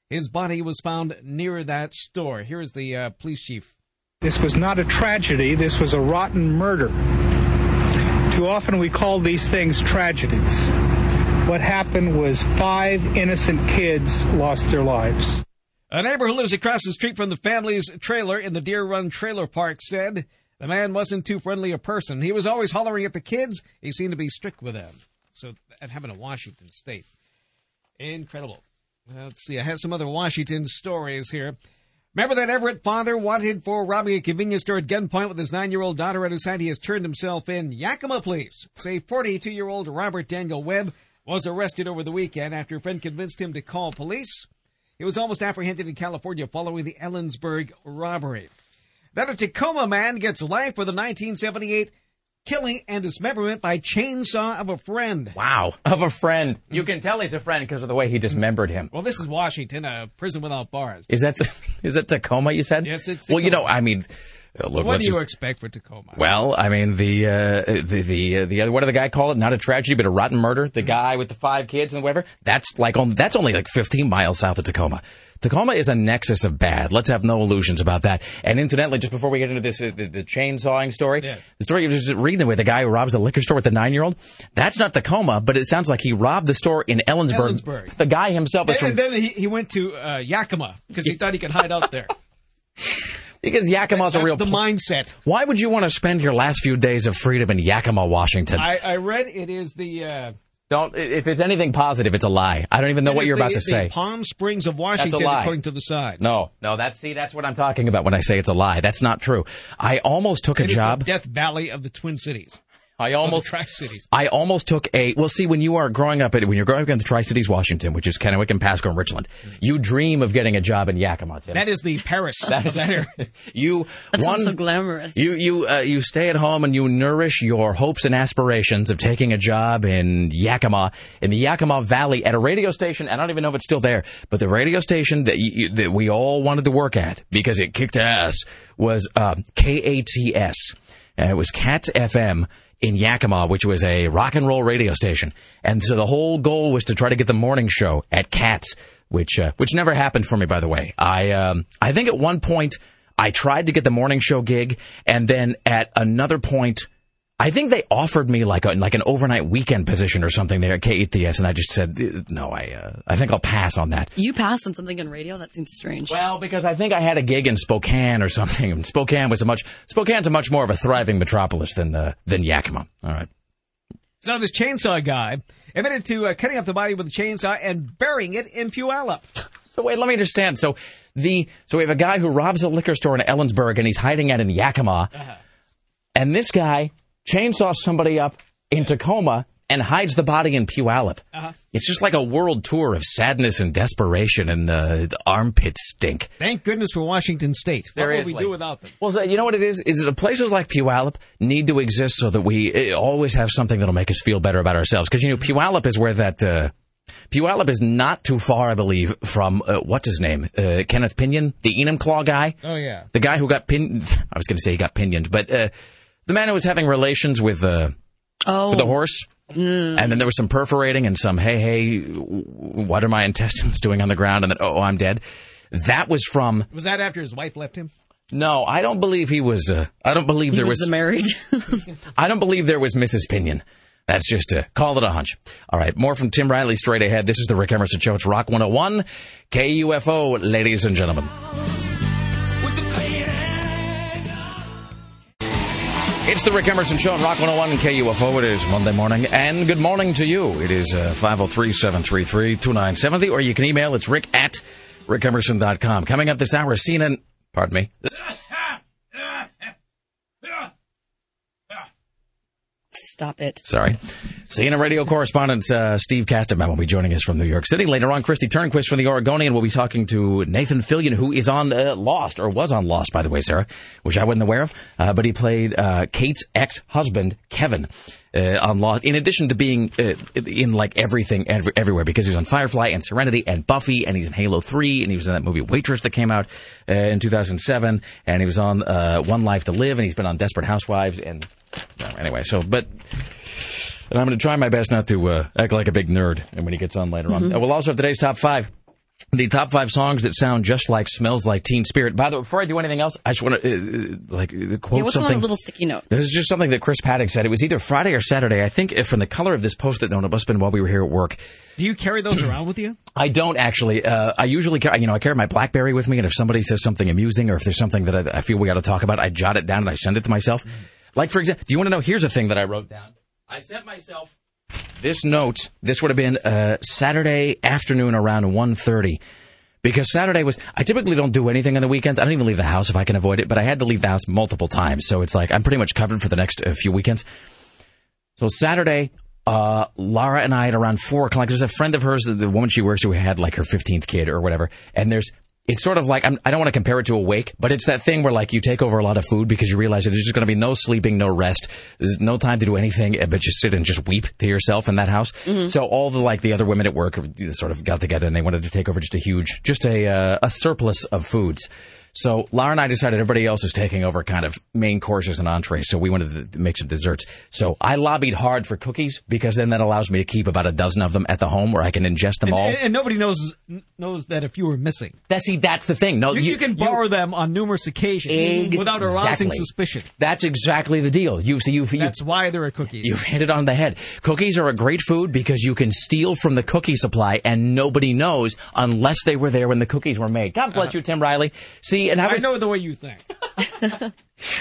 His body was found near that store. Here is the uh, police chief. This was not a tragedy, this was a rotten murder. Too often we call these things tragedies. What happened was five innocent kids lost their lives. A neighbor who lives across the street from the family's trailer in the Deer Run Trailer Park said the man wasn't too friendly a person. He was always hollering at the kids. He seemed to be strict with them. So that happened in Washington State. Incredible. Let's see. I have some other Washington stories here. Remember that Everett father wanted for robbing a convenience store at gunpoint with his nine-year-old daughter at his side? He has turned himself in. Yakima police say 42-year-old Robert Daniel Webb was arrested over the weekend after a friend convinced him to call police. He was almost apprehended in California following the Ellensburg robbery. Then a Tacoma man gets life for the 1978 killing and dismemberment by chainsaw of a friend. Wow, of a friend. You can tell he's a friend because of the way he dismembered him. Well, this is Washington, a prison without bars. Is that is that Tacoma? You said? Yes, it's. Tacoma. Well, you know, I mean, look. what do you just- expect for Tacoma? Well, I mean the uh, the the uh, the other what did the guy call it? Not a tragedy, but a rotten murder. The guy with the five kids and whatever. That's like on, that's only like 15 miles south of Tacoma. Tacoma is a nexus of bad. Let's have no illusions about that. And incidentally, just before we get into this, uh, the, the chainsawing story, Yes. the story you was just reading with the guy who robs the liquor store with the nine-year-old. That's not Tacoma, but it sounds like he robbed the store in Ellensburg. Ellensburg. The guy himself is And, from and then he, he went to uh, Yakima because he thought he could hide out there. Because Yakima's a That's real. the mindset. Why would you want to spend your last few days of freedom in Yakima, Washington? I, I read it is the. Uh, Don't. If it's anything positive, it's a lie. I don't even know what you're the- about to the say. Palm Springs of Washington, lie. according to the side. No, no, that's see, that's what I'm talking about when I say it's a lie. That's not true. I almost took a It the job. Death Valley of the Twin Cities. I Of the almost Tri Cities. I almost took a well. See, when you are growing up, at when you're growing up in the Tri Cities, Washington, which is Kennewick and Pasco and Richland, you dream of getting a job in Yakima. Tim. That is the Paris That of that you That's one so glamorous. you you uh, you stay at home and you nourish your hopes and aspirations of taking a job in Yakima in the Yakima Valley at a radio station. I don't even know if it's still there, but the radio station that you, that we all wanted to work at because it kicked ass was uh, KATS. Uh, it was Cats FM in Yakima, which was a rock and roll radio station, and so the whole goal was to try to get the morning show at Cats, which uh, which never happened for me, by the way. I um, I think at one point. I tried to get the morning show gig, and then at another point, I think they offered me like a like an overnight weekend position or something there at KATS, and I just said "Uh, no. I uh, I think I'll pass on that. You passed on something on radio? That seems strange. Well, because I think I had a gig in Spokane or something. And Spokane was a much Spokane's a much more of a thriving metropolis than the than Yakima. All right. So this chainsaw guy admitted to uh, cutting up the body with a chainsaw and burying it in Puyallup. So wait, let me understand. So the so we have a guy who robs a liquor store in Ellensburg, and he's hiding out in Yakima, and this guy chainsaws somebody up in Tacoma and hides the body in Puyallup. Uh-huh. It's just like a world tour of sadness and desperation and uh, the armpit stink. Thank goodness for Washington State. What would we Seriously. do without them? Well, so you know what it is? Is that places like Puyallup need to exist so that we uh, always have something that'll make us feel better about ourselves. Because you know, Puyallup is where that. Uh, Puyallup is not too far, I believe, from uh, what's his name, uh, Kenneth Pinyan, the Enumclaw guy. Oh, yeah. the guy who got pin. I was going to say he got pinioned, but uh, the man who was having relations with uh, oh, with the horse. And then there was some perforating and some, hey, hey, what are my intestines doing on the ground? And then, oh, I'm dead. That was from. Was that after his wife left him? No, I don't believe he was. Uh, I don't believe he there was, was. married. I don't believe there was Mrs. Pinyan. That's just a call it a hunch. All right, more from Tim Riley straight ahead. This is the Rick Emerson Show. It's Rock 101, KUFO, ladies and gentlemen. It's the Rick Emerson Show on Rock 101 and KUFO. It is Monday morning, and good morning to you. It is uh, 503-733-2970, or you can email. It's rick at rickemerson.com. Coming up this hour, CNN, pardon me, Stop it. Sorry. CNN radio correspondent uh, Steve Kastenbaum will be joining us from New York City. Later on, Kristi Turnquist from the Oregonian will be talking to Nathan Fillion, who is on uh, Lost, or was on Lost, by the way, Sarah, which I wasn't aware of. Uh, but he played uh, Kate's ex-husband, Kevin, uh, on Lost, in addition to being uh, in like everything every, everywhere, because he's on Firefly and Serenity and Buffy, and he's in Halo 3, and he was in that movie Waitress that came out in 2007, and he was on One Life to Live, and he's been on Desperate Housewives, and anyway, so, but, and I'm going to try my best not to uh, act like a big nerd and when he gets on later on. Mhm. Uh, we'll also have today's top five. The top five songs that sound just like Smells Like Teen Spirit. By the way, before I do anything else, I just want to, uh, uh, like, uh, quote Yeah, what's on something. a little sticky note? This is just something that Chris Paddock said. It was either Friday or Saturday. I think from the color of this post-it note, it must have been while we were here at work. Do you carry those around with you? I don't actually. Uh, I usually, carry, you know, I carry my BlackBerry with me, and if somebody says something amusing, or if there's something that I, I feel we got to talk about, I jot it down and I send it to myself. Like for example, do you want to know? Here's a thing that I wrote down. I sent myself this note. This would have been uh, Saturday afternoon around 1.30. Because Saturday was, I typically don't do anything on the weekends. I don't even leave the house if I can avoid it, but I had to leave the house multiple times. So it's like, I'm pretty much covered for the next uh, few weekends. So Saturday, uh, Lara and I at around four o'clock. There's a friend of hers, the, woman she works with, had like her 15th kid or whatever. And there's, it's sort of like, I'm, I don't want to compare it to awake, but it's that thing where like you take over a lot of food because you realize that there's just going to be no sleeping, no rest. There's no time to do anything, uh, but just sit and just weep to yourself in that house. So all the like the other women at work sort of got together and they wanted to take over just a huge, just a, uh, a surplus of foods. So Lara and I decided everybody else is taking over kind of main courses and entrees, so we wanted to make some desserts. So I lobbied hard for cookies because then that allows me to keep about a dozen of them at the home where I can ingest them And, all. and nobody knows knows that if you were missing. That see, that's the thing. No, you, you- you can borrow them on numerous occasions without arousing suspicion. That's exactly the deal. You see, you've, you've, That's why there are cookies. You've hit it on the head. Cookies are a great food because you can steal from the cookie supply and nobody knows unless they were there when the cookies were made. God bless uh-huh. you, Tim Riley. See, and I Uh-huh. I know the way you think.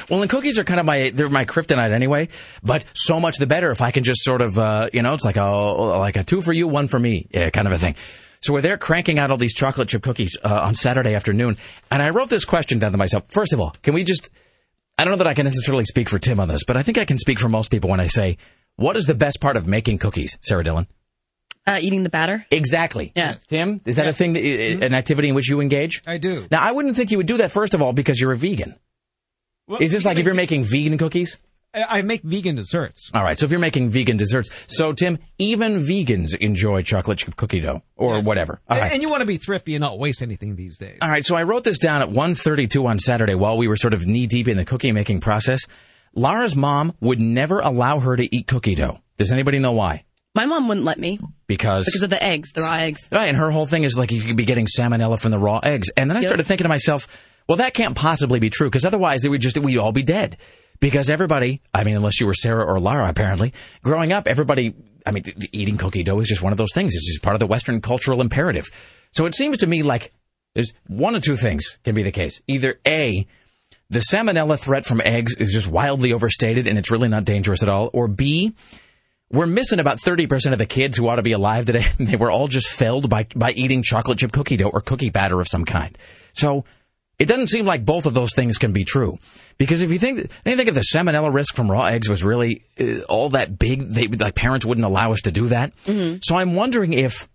well, and cookies are kind of my they're my kryptonite anyway. But so much the better if I can just sort of uh, you know it's like a like a two for you, one for me yeah, kind of a thing. So we're there cranking out all these chocolate chip cookies uh, on Saturday afternoon, and I wrote this question down to myself. First of all, can we just? I don't know that I can necessarily speak for Tim on this, but I think I can speak for most people when I say, what is the best part of making cookies, Sarah Dillon? Uh, eating the batter? Exactly. Yeah. Tim, is that a thing, that, uh, an activity in which you engage? I do. Now, I wouldn't think you would do that, first of all, because you're a vegan. Well, is this like if you're making vegan cookies? I I make vegan desserts. All right, so if you're making vegan desserts, so Tim, even vegans enjoy chocolate chip cookie dough or whatever. All And- right. And you want to be thrifty and not waste anything these days. All right, so I wrote this down at 1:32 on Saturday while we were sort of knee deep in the cookie making process. Lara's mom would never allow her to eat cookie dough. Does anybody know why? My mom wouldn't let me Because because of the eggs, the raw eggs. Right, and her whole thing is like you could be getting salmonella from the raw eggs. And then I Yep. started thinking to myself, well, that can't possibly be true because otherwise they would just we'd all be dead. Because everybody, I mean, unless you were Sarah or Lara, apparently, growing up, everybody, I mean, eating cookie dough is just one of those things. It's just part of the Western cultural imperative. So it seems to me like there's one of two things can be the case. Either A, the salmonella threat from eggs is just wildly overstated and it's really not dangerous at all, or B, we're missing about 30% of the kids who ought to be alive today. They were all just felled by, by eating chocolate chip cookie dough or cookie batter of some kind. So it doesn't seem like both of those things can be true. Because if you think, I think if the salmonella risk from raw eggs was really uh, all that big, they, like parents wouldn't allow us to do that. So I'm wondering if,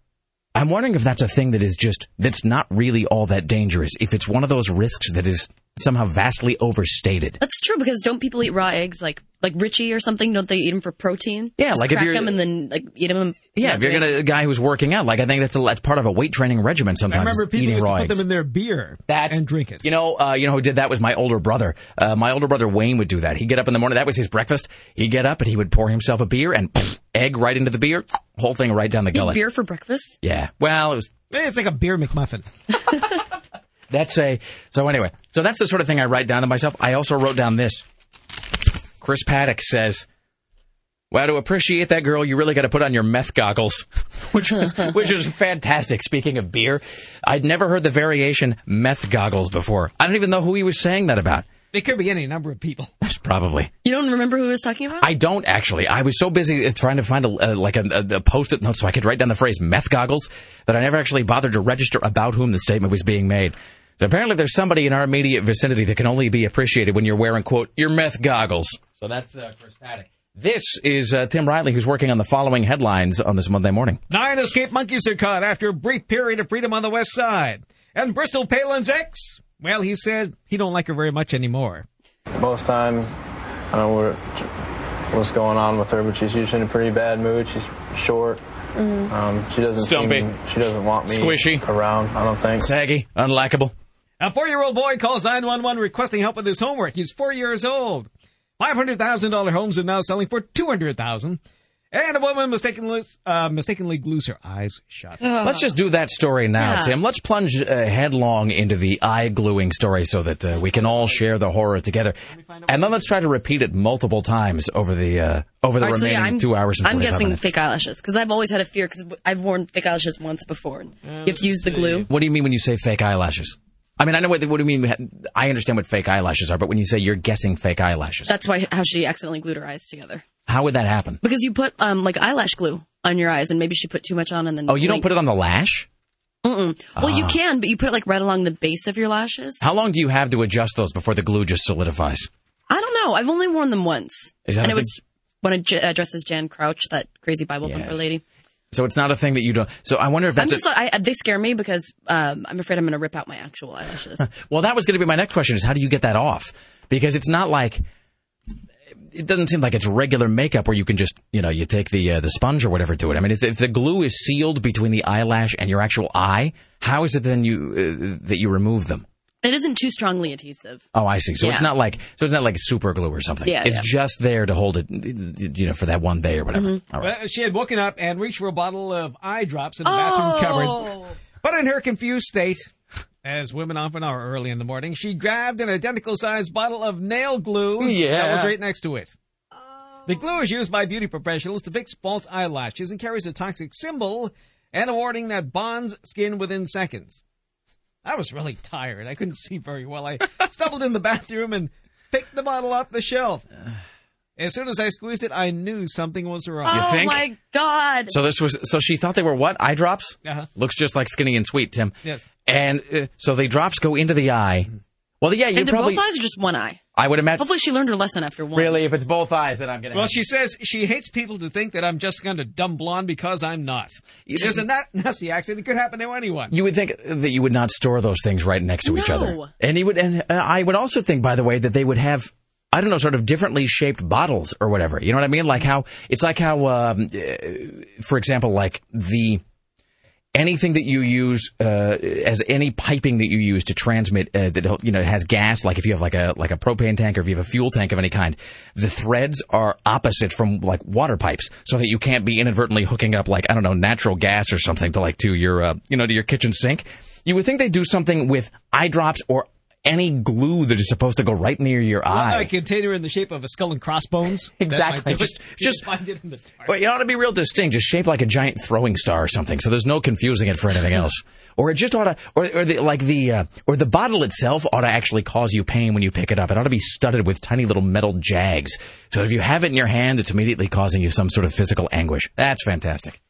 I'm wondering if that's a thing that is just, that's not really all that dangerous. If it's one of those risks that is somehow vastly overstated. That's true because don't people eat raw eggs like like Richie or something? Don't they eat them for protein? Yeah, Just like if crack you're- them and then like eat them. Yeah, if you're gonna a guy who's working out, like I think that's a, that's part of a weight training regimen. Sometimes I Sometimes remember people eating used raw to put eggs. them in their beer That's- and drink it. You know, uh, you know who did that was my older brother. Uh, my older brother Wayne would do that. He'd get up in the morning. That was his breakfast. He'd get up and he would pour himself a beer and egg right into the beer, whole thing right down the Eat gullet. beer for breakfast? Yeah. Well, it was. It's like a beer McMuffin. That's a. So anyway, so that's the sort of thing I write down to myself. I also wrote down this. Chris Paddock says, Well, to appreciate that girl, you really got to put on your meth goggles, which is which is fantastic. Speaking of beer, I'd never heard the variation meth goggles before. I don't even know who he was saying that about. It could be any number of people. Probably. You don't remember who he was talking about? I don't actually. I was so busy trying to find a uh, like a, a, a post-it note so I could write down the phrase meth goggles that I never actually bothered to register about whom the statement was being made. So apparently there's somebody in our immediate vicinity that can only be appreciated when you're wearing, quote, your meth goggles. So that's uh, Chris Paddock. This is uh, Tim Riley, who's working on the following headlines on this Monday morning. Nine escaped monkeys are caught after a brief period of freedom on the west side. And Bristol Palin's ex, well, he said he don't like her very much anymore. Most time, I don't know what, what's going on with her, but she's usually in a pretty bad mood. She's short. Um, she doesn't Stumpy. seem, she doesn't want me Squishy. around. I don't think. Saggy, unlikable. A four-year-old boy calls 911 requesting help with his homework. He's four years old. $500,000 homes are now selling for 200000 And a woman mistakenly, uh, mistakenly glues her eyes shut. Let's just do that story now, Yeah. Tim. Let's plunge uh, headlong into the eye gluing story so that uh, we can all share the horror together, and then let's try to repeat it multiple times over the uh, over the All right, so remaining yeah, two hours. And I'm guessing minutes. fake eyelashes because I've always had a fear because I've worn fake eyelashes once before. you have to use the glue. What do you mean when you say fake eyelashes? I mean, I know what, what do you mean. I understand what fake eyelashes are, but when you say you're guessing fake eyelashes, That's why how she accidentally glued her eyes together how would that happen? because you put um like eyelash glue on your eyes and maybe she put too much on and then Oh, you don't put it on the lash. Mm-mm. Well, you Ah. can, but you put it like right along the base of your lashes. How long do you have to adjust those before the glue just solidifies? I don't know. I've only worn them once, Is that and it was when I j- dressed as Jan Crouch, that crazy Bible thumper lady. So it's not a thing that you don't. So I wonder if that's. I'm just a- I, they scare me because um, I'm afraid I'm going to rip out my actual eyelashes. well, that was going to be my next question: is how do you get that off? Because it's not like it doesn't seem like it's regular makeup where you can just you know you take the uh, the sponge or whatever to it. I mean, if, if the glue is sealed between the eyelash and your actual eye, how is it then you uh, that you remove them? It isn't too strongly adhesive. Oh, I see. So it's not like so it's not like super glue or something. Yeah, it's yeah. just there to hold it, you know, for that one day or whatever. Mm-hmm. All right. Well, she had woken up and reached for a bottle of eye drops in the bathroom Oh. cupboard. But in her confused state, as women often are early in the morning, she grabbed an identical sized bottle of nail glue Yeah. that was right next to it. The glue is used by beauty professionals to fix false eyelashes and carries a toxic symbol and a warning that bonds skin within seconds. I was really tired. I couldn't see very well. I stumbled in the bathroom and picked the bottle off the shelf. As soon as I squeezed it, I knew something was wrong. You oh think? my god! So this was so she thought they were what eye drops? Uh-huh. Looks just like skinny and sweet, Tim. Yes. And uh, so the drops go into the eye. Well, yeah, you and they're probably. both eyes or just one eye? I would imagine. Hopefully, she learned her lesson after one. Really, if it's both eyes, then I'm gonna. Well, she says she hates people to think that I'm just kind of dumb blonde because I'm not. There's a na- nasty accent. It could happen to anyone. You would think that you would not store those things right next to each No. other, and he would. And uh, I would also think, by the way, that they would have. I don't know, sort of differently shaped bottles or whatever. You know what I mean? Like how it's like how, um, uh, for example, like the anything that you use uh, as any piping that you use to transmit uh, that you know has gas like if you have like a like a propane tank or if you have a fuel tank of any kind the threads are opposite from like water pipes so that you can't be inadvertently hooking up like I don't know natural gas or something to like to your uh, you know to your kitchen sink. You would think they'd do something with eye drops or any glue that is supposed to go right near your eye A container in the shape of a skull and crossbones. Exactly. might do it. Just- just- find it in the dark. Well, it ought to be real distinct, just shaped like a giant throwing star or something. So there's no confusing it for anything else. Or it just ought to, or, or the, like the, uh, or the bottle itself ought to actually cause you pain when you pick it up. It ought to be studded with tiny little metal jags. So if you have it in your hand, it's immediately causing you some sort of physical anguish. That's fantastic.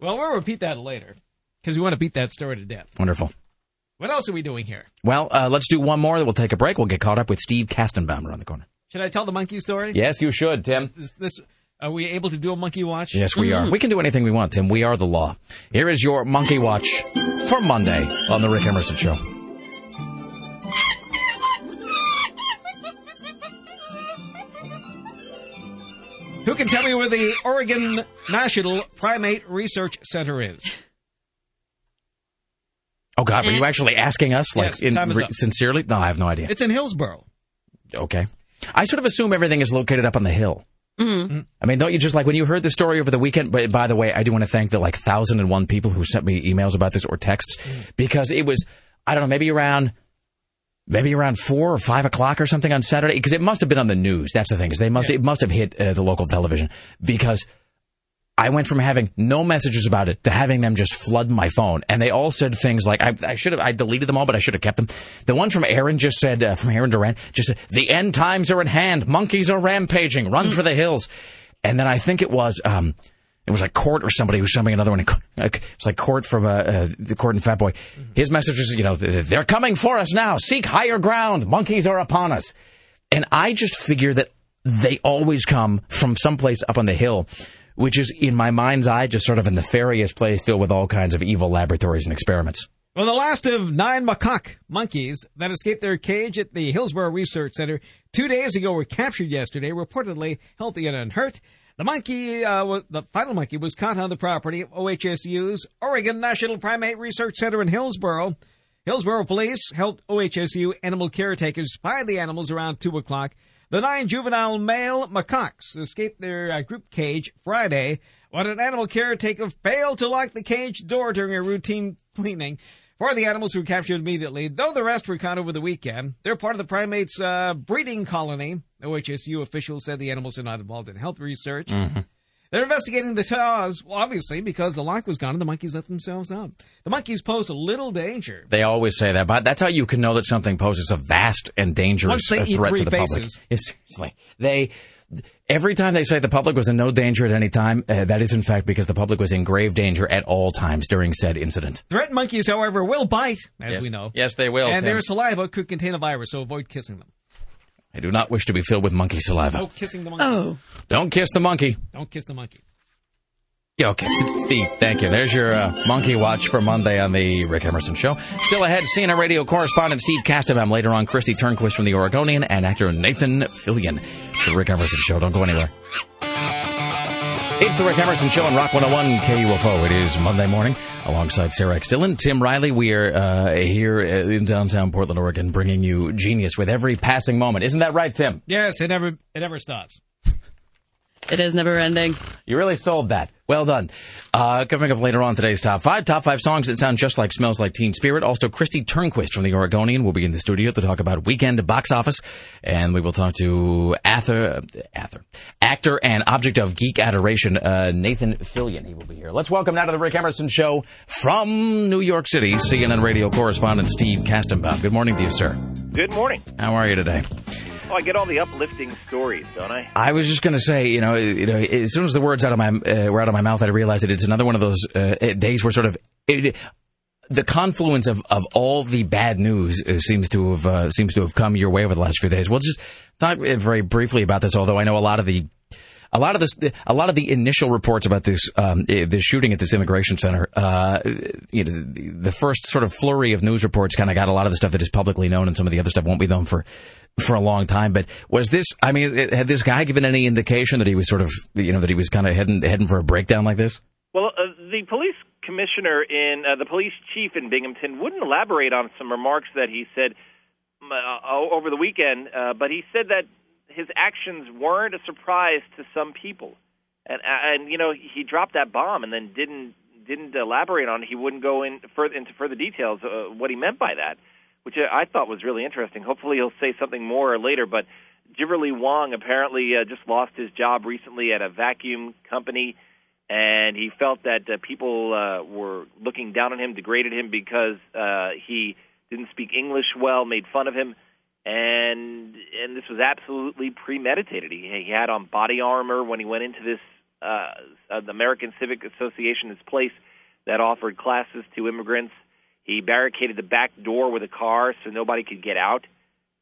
Well, we'll repeat that later because we want to beat that story to death. Wonderful. What else are we doing here? Well, uh, let's do one more. We'll take a break. We'll get caught up with Steve Kastenbaum around the corner. Should I tell the monkey story? Yes, you should, Tim. Is this, are we able to do a monkey watch? Yes, we are. We can do anything we want, Tim. We are the law. Here is your Monkey Watch for Monday on The Rick Emerson Show. Who can tell me where the Oregon National Primate Research Center is? Oh, God, were you actually asking us, like, Yes, in, re- sincerely? No, I have no idea. It's in Hillsboro. Okay. I sort of assume everything is located up on the hill. Mm-hmm. I mean, don't you just like when you heard the story over the weekend? But by the way, I do want to thank the like thousand and one people who sent me emails about this or texts because it was I don't know maybe around maybe around four or five o'clock or something on Saturday because it must have been on the news. That's the thing is they must it must have hit uh, the local television because I went from having no messages about it to having them just flood my phone, and they all said things like I, I should have I deleted them all, but I should have kept them. The one from Aaron just said uh, from Aaron Duran just said the end times are at hand, monkeys are rampaging, run for the hills, and then I think it was. Um, it was like Cort or somebody who was showing another one. It's like Cort from uh, uh, the Cort and Fat Boy. His message you know, they're coming for us now. Seek higher ground. Monkeys are upon us. And I just figure that they always come from someplace up on the hill, which is in my mind's eye just sort of a nefarious place filled with all kinds of evil laboratories and experiments. Well, the last of nine macaque monkeys that escaped their cage at the Hillsboro Research Center two days ago were captured yesterday, reportedly healthy and unhurt. The monkey, uh, the final monkey, was caught on the property of OHSU's Oregon National Primate Research Center in Hillsboro. Hillsboro police helped OHSU animal caretakers find the animals around 2 o'clock. The nine juvenile male macaques escaped their uh, group cage Friday when an animal caretaker failed to lock the cage door during a routine cleaning. Four of the animals were captured immediately, though the rest were caught over the weekend. They're part of the primate's uh, breeding colony. OHSU officials said the animals are not involved in health research. Mm-hmm. They're investigating the cause, well, obviously, because the lock was gone and the monkeys let themselves out. The monkeys posed a little danger. They always say that, but that's how you can know that something poses a vast and dangerous Once they eat threat to the faces. public. Seriously, they every time they say the public was in no danger at any time, uh, that is in fact because the public was in grave danger at all times during said incident. Threatened monkeys, however, will bite, as Yes. we know. Yes, they will. And Tim. their saliva could contain a virus, so avoid kissing them. I do not wish to be filled with monkey saliva. No kissing the monkeys. Don't kiss the monkey. Don't kiss the monkey. Okay, Steve, thank you. There's your uh, monkey watch for Monday on the Rick Emerson Show. Still ahead, CNN radio correspondent Steve Kastenbaum. Later on, Kristi Turnquist from the Oregonian and actor Nathan Fillion. The Rick Emerson Show. Don't go anywhere. It's the Rick Emerson Show on Rock 101 KUFO. It is Monday morning alongside Sarah X. Dillon, Tim Riley. We are uh, here in downtown Portland, Oregon, bringing you genius with every passing moment. Isn't that right, Tim? Yes, it never, it never stops. It is never ending. You really sold that. Well done. Uh, coming up later on today's top five, top five songs that sound just like Smells Like Teen Spirit. Also, Kristi Turnquist from the Oregonian will be in the studio to talk about weekend box office, and we will talk to Ather, Ather, actor and object of geek adoration, uh, Nathan Fillion. He will be here. Let's welcome now to the Rick Emerson Show from New York City, CNN radio correspondent Steve Kastenbaum. Good morning to you, sir. Good morning. How are you today? Oh, I get all the uplifting stories, don't I? I was just going to say, you know, you know, as soon as the words out of my uh, were out of my mouth, I realized that it's another one of those uh, days where sort of it, the confluence of, of all the bad news uh, seems to have uh, seems to have come your way over the last few days. We'll just talk uh, very briefly about this, although I know a lot of the. A lot of this, a lot of the initial reports about this, um, eh, this shooting at this immigration center, uh, you know, the, the first sort of flurry of news reports kind of got a lot of the stuff that is publicly known, and some of the other stuff won't be known for for a long time. But was this? I mean, had this guy given any indication that he was sort of, you know, that he was kind of heading heading for a breakdown like this? Well, uh, the police commissioner in uh, the police chief in Binghamton wouldn't elaborate on some remarks that he said uh, over the weekend, uh, but he said that his actions weren't a surprise to some people, and and you know he dropped that bomb and then didn't didn't elaborate on it. He wouldn't go in further into further details uh, what he meant by that, which I thought was really interesting. Hopefully he'll say something more later, but. Jiverly Wong apparently uh, just lost his job recently at a vacuum company, and he felt that uh, people uh, were looking down on him, degraded him because uh, he didn't speak English well, made fun of him, and and this was absolutely premeditated. He, he had on body armor when he went into this uh, uh, the American Civic Association, this place that offered classes to immigrants. He barricaded the back door with a car so nobody could get out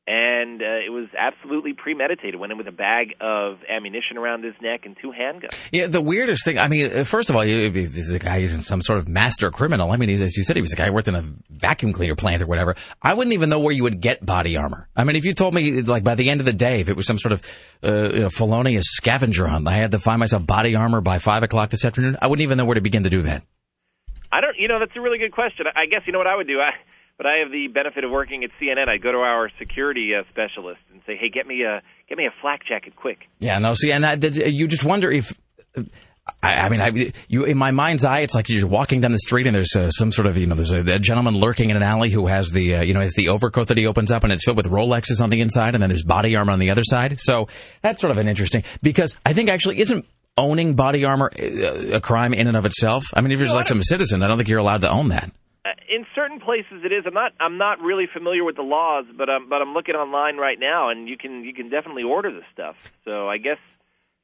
and uh, it was absolutely premeditated. Went in with a bag of ammunition around his neck and two handguns. Yeah, the weirdest thing. I mean, uh, first of all, you- this is a guy who's some sort of master criminal. I mean, he's, as you said, he was a guy who worked in a vacuum cleaner plant or whatever. I wouldn't even know where you would get body armor. I mean, if you told me, like, by the end of the day, if it was some sort of uh, you know, felonious scavenger hunt, I had to find myself body armor by five o'clock this afternoon. I wouldn't even know where to begin to do that. I don't, you know, that's a really good question. I guess you know what I would do. I, but I have the benefit of working at CNN. I go to our security uh, specialist and say, "Hey, get me a get me a flak jacket, quick." Yeah, no, see, and I, did, you just wonder if. I, I mean, I, you in my mind's eye, it's like you're walking down the street and there's uh, some sort of you know there's a, a gentleman lurking in an alley who has the uh, you know has the overcoat that he opens up and it's filled with Rolexes on the inside and then there's body armor on the other side. So that's sort of an interesting because I think actually isn't owning body armor uh, a crime in and of itself. I mean, if you're just like some citizen, I don't think you're allowed to own that. Uh, in certain places it is. I'm not I'm not really familiar with the laws, but I'm but I'm looking online right now, and you can you can definitely order this stuff. So I guess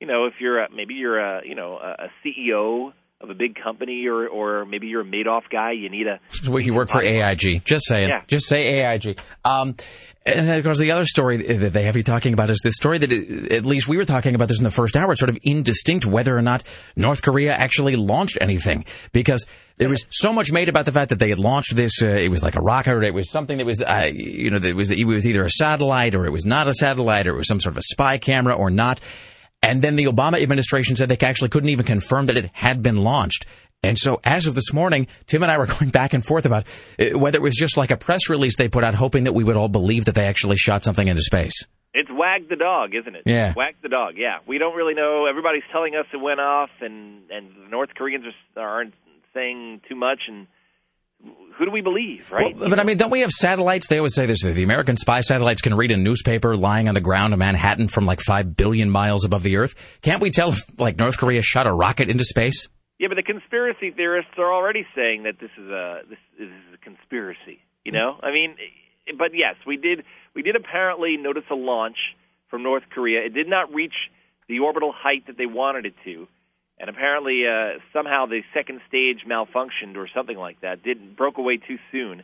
you know if you're a, maybe you're a you know a, a CEO of a big company, or or maybe you're a Madoff guy, you need a. You work for AIG. Just saying. Yeah. Just say AIG. Um, and then, of course, the other story that they have you talking about is this story that, it, at least we were talking about this in the first hour. It's sort of indistinct whether or not North Korea actually launched anything because there was so much made about the fact that they had launched this. Uh, it was like a rocket, or it was something that was, uh, you know, that was it was either a satellite or it was not a satellite, or it was some sort of a spy camera or not. And then the Obama administration said they actually couldn't even confirm that it had been launched. And so, as of this morning, Tim and I were going back and forth about uh, whether it was just like a press release they put out, hoping that we would all believe that they actually shot something into space. It's wag the dog, isn't it? Yeah. Wag the dog. Yeah. We don't really know. Everybody's telling us it went off, and and the North Koreans are, aren't saying too much. And who do we believe, right? Well, but I mean, don't we have satellites? They always say this: the American spy satellites can read a newspaper lying on the ground in Manhattan from like five billion miles above the Earth. Can't we tell if like North Korea shot a rocket into space? Yeah, but the conspiracy theorists are already saying that this is a this is a conspiracy. You know, I mean, but yes, we did we did apparently notice a launch from North Korea. It did not reach the orbital height that they wanted it to, and apparently uh, somehow the second stage malfunctioned or something like that. Did broke away too soon.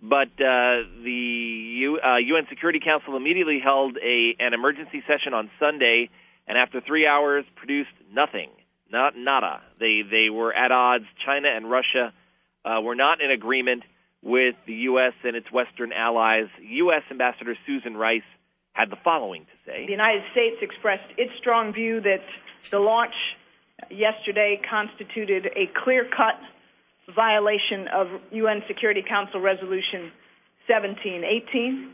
But uh, the U, uh, UN Security Council immediately held a an emergency session on Sunday, and after three hours, produced nothing. Not nada. They they were at odds. China and Russia uh, were not in agreement with the U.S. and its Western allies. U.S. Ambassador Susan Rice had the following to say: The United States expressed its strong view that the launch yesterday constituted a clear-cut violation of UN Security Council Resolution 1718,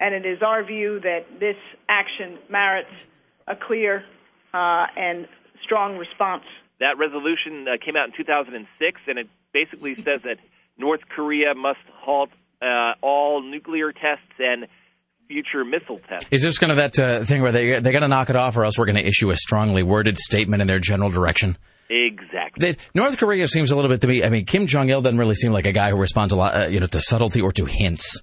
and it is our view that this action merits a clear uh, and strong response. That resolution uh, came out in 2006, and it basically says that North Korea must halt uh, all nuclear tests and future missile tests. Is this kind of that uh, thing where they they're going to knock it off, or else we're going to issue a strongly worded statement in their general direction? Exactly. North Korea seems a little bit to me. I mean, Kim Jong Il doesn't really seem like a guy who responds a lot, uh, you know, to subtlety or to hints.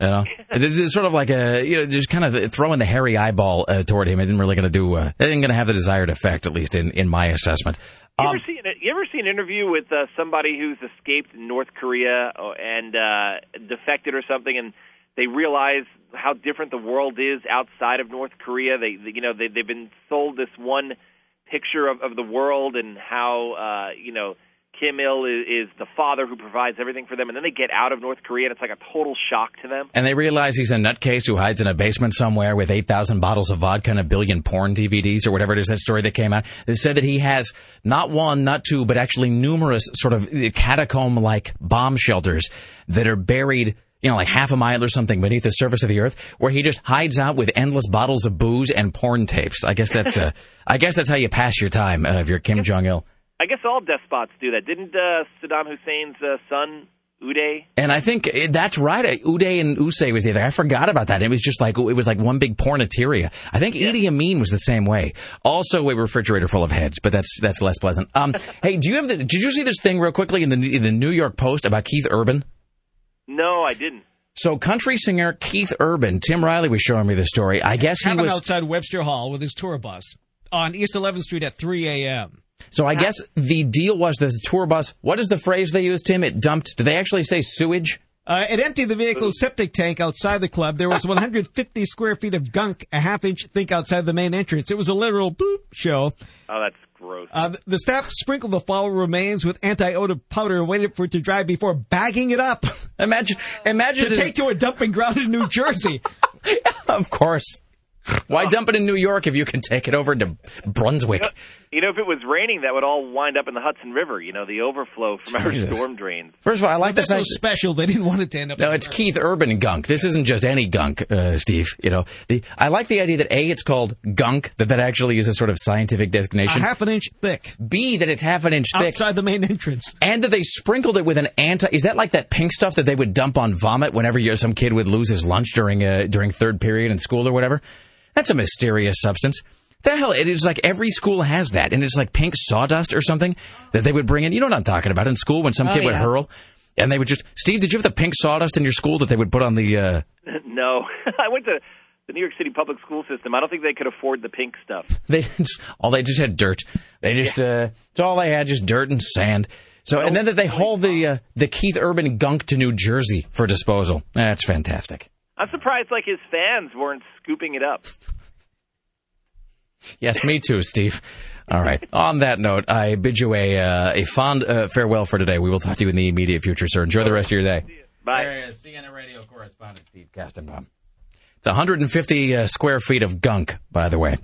You know, it's, sort of like a you know, just kind of throwing the hairy eyeball uh, toward him. It isn't really going to do. Uh, it isn't going to have the desired effect, at least in in my assessment. You Um, ever seen you ever see an interview with uh, somebody who's escaped North Korea and uh, defected or something, and they realize how different the world is outside of North Korea? They, they you know, they, they've been sold this one picture of, of the world and how uh, you know Kim Il is, is the father who provides everything for them, and then they get out of North Korea, and it's like a total shock to them. and they realize he's a nutcase who hides in a basement somewhere with 8,000 bottles of vodka and a billion porn DVDs or whatever it is, that story that came out. They said that he has not one, not two, but actually numerous sort of catacomb-like bomb shelters that are buried, you know, like half a mile or something beneath the surface of the earth, where he just hides out with endless bottles of booze and porn tapes. I guess that's, uh, I guess that's how you pass your time uh, if you're Kim Jong-il. I guess all despots do that. Didn't uh, Saddam Hussein's uh, son Uday? And I think eh, that's right. Uh, Uday and Usay was the other. I forgot about that. It was just like it was like one big pornateria. I think Idi Amin was the same way. Also a refrigerator full of heads, but that's that's less pleasant. Um, hey, do you have the? Did you see this thing real quickly in the in the New York Post about Keith Urban? No, I didn't. So country singer Keith Urban, Tim Riley was showing me the story. I guess he Have him was. outside Webster Hall with his tour bus on East 11th Street at 3 a.m. So I guess the deal was that the tour bus. What is the phrase they used, Tim? It dumped. Do they actually say sewage? Uh, it emptied the vehicle's septic tank outside the club. There was 150 square feet of gunk, a half inch thick outside the main entrance. It was a literal boop show. Oh, that's gross. Uh, the staff sprinkled the foul remains with anti-odor powder and waited for it to dry before bagging it up. Imagine, imagine to this- take to a dumping ground in New Jersey. of course. Why dump it in New York if you can take it over to Brunswick? You know, if it was raining, that would all wind up in the Hudson River. You know, the overflow from our storm drains. First of all, I like the That's so special. They didn't want it to end up. No, it's Keith Urban gunk. This isn't just any gunk, uh, Steve. You know, the, I like the idea that a it's called gunk, that that actually is a sort of scientific a designation. half an inch thick B that it's half an inch thick, outside the main entrance. and that they sprinkled it with an anti. Is that like that pink stuff that they would dump on vomit whenever you, some kid would lose his lunch during uh, during third period in school or whatever? That's a mysterious substance. The hell, it is like every school has that, and it's like pink sawdust or something that they would bring in. You know what I'm talking about in school when some Oh, kid would hurl, and they would just. Steve, did you have the pink sawdust in your school that they would put on the? Uh, no, I went to the New York City public school system. I don't think they could afford the pink stuff. They just, all they just had dirt. They just uh, it's all they had, just dirt and sand. So and then that they haul the uh, the Keith Urban gunk to New Jersey for disposal. That's fantastic. I'm surprised, like his fans weren't scooping it up. Yes, me too, Steve. All right. On that note, I bid you a uh, a fond uh, farewell for today. We will talk to you in the immediate future, sir. Enjoy the rest of your day. Bye. There is CNN radio correspondent Steve Kastenbaum. It's 150 uh, square feet of gunk, by the way.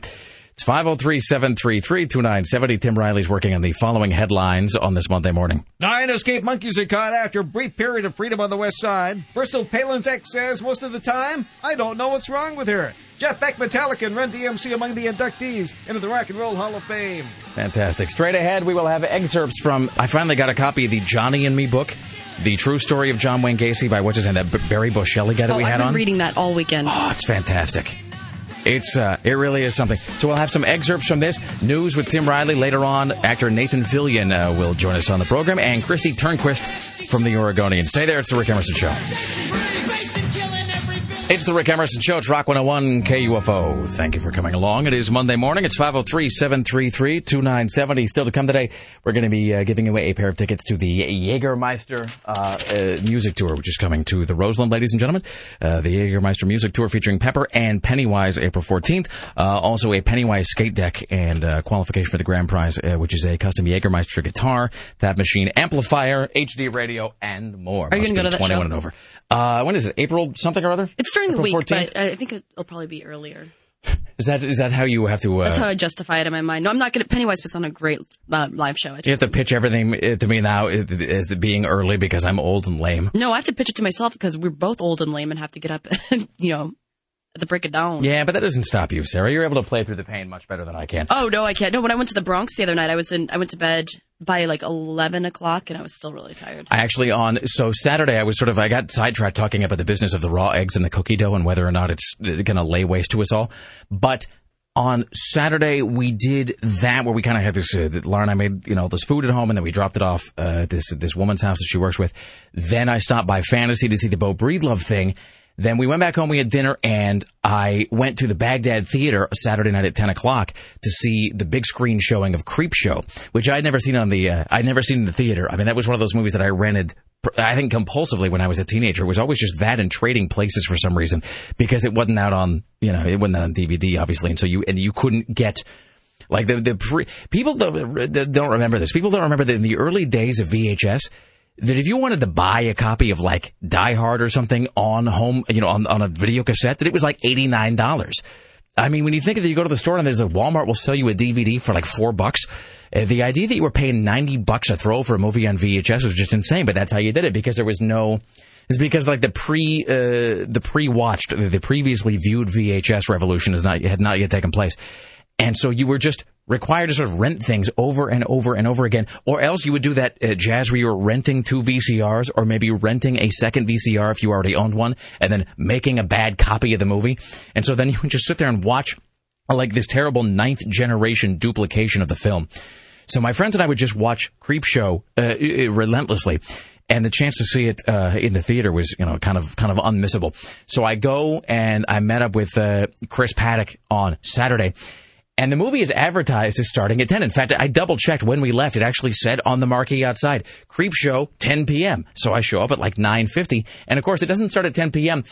It's 503-733-2970. Tim Riley's working on the following headlines on this Monday morning. Nine escaped monkeys are caught after a brief period of freedom on the west side. Bristol Palin's ex says most of the time, I don't know what's wrong with her. Jeff Beck, Metallica, and Run DMC among the inductees into the Rock and Roll Hall of Fame. Fantastic. Straight ahead, we will have excerpts from. I finally got a copy of the Johnny and Me book, the true story of John Wayne Gacy by what's his name, that Barry Bushelli guy that oh, we I've had been on. reading that all weekend. Oh, it's fantastic. It's uh, it really is something. So we'll have some excerpts from this news with Tim Riley later on. Actor Nathan Fillion uh, will join us on the program, and Kristi Turnquist from the Oregonian. Stay there. It's the Rick Emerson Show. It's the Rick Emerson Show. It's Rock 101 KUFO. Thank you for coming along. It is Monday morning. It's 503 733 2970. Still to come today, we're going to be uh, giving away a pair of tickets to the Jägermeister uh, uh, music tour, which is coming to the Roseland, ladies and gentlemen. Uh, the Jägermeister music tour featuring Pepper and Pennywise April 14th. Uh, also, a Pennywise skate deck and uh, qualification for the grand prize, uh, which is a custom Jägermeister guitar, that machine, amplifier, HD radio, and more. Are you gonna go be to that 21 show? and over. Uh, when is it? April something or other? It's during the week, 14th? but I think it'll probably be earlier. Is that is that how you have to? Uh, That's how I justify it in my mind. No, I'm not going to. Pennywise puts on a great uh, live show. You have to pitch everything uh, to me now as being early because I'm old and lame. No, I have to pitch it to myself because we're both old and lame and have to get up, you know, at the break of dawn. Yeah, but that doesn't stop you, Sarah. You're able to play through the pain much better than I can. Oh no, I can't. No, when I went to the Bronx the other night, I was in. I went to bed by like eleven o'clock, and I was still really tired. I actually on so Saturday I was sort of I got sidetracked talking about the business of the raw eggs and the cookie dough and whether or not it's going to lay waste to us all. But on Saturday we did that where we kind of had this. Uh, Laura and I made you know this food at home and then we dropped it off uh, at this this woman's house that she works with. Then I stopped by Fantasy to see the Beau Breedlove thing. Then we went back home, we had dinner, and I went to the Baghdad Theater Saturday night at 10 o'clock to see the big screen showing of Creep Show, which I'd never seen on the, uh, I'd never seen in the theater. I mean, that was one of those movies that I rented, I think compulsively when I was a teenager. It was always just that and trading places for some reason because it wasn't out on, you know, it wasn't out on DVD, obviously. And so you, and you couldn't get, like the, the pre, people don't, don't remember this. People don't remember that in the early days of VHS, that if you wanted to buy a copy of like Die Hard or something on home, you know, on, on a video cassette, that it was like $89. I mean, when you think of it, you go to the store and there's a Walmart will sell you a DVD for like four bucks. Uh, the idea that you were paying 90 bucks a throw for a movie on VHS was just insane, but that's how you did it because there was no, it's because like the pre, uh, the pre-watched, the previously viewed VHS revolution is not, had not yet taken place. And so you were just required to sort of rent things over and over and over again, or else you would do that uh, jazz where you were renting two VCRs, or maybe renting a second VCR if you already owned one, and then making a bad copy of the movie. And so then you would just sit there and watch like this terrible ninth generation duplication of the film. So my friends and I would just watch Creep Show uh, uh, relentlessly. And the chance to see it uh, in the theater was, you know, kind of kind of unmissable. So I go and I met up with uh, Chris Paddock on Saturday, and the movie is advertised as starting at 10. In fact, I double checked when we left. It actually said on the marquee outside, Creep Show, 10 p.m. So I show up at like 9.50. And of course, it doesn't start at 10 p.m.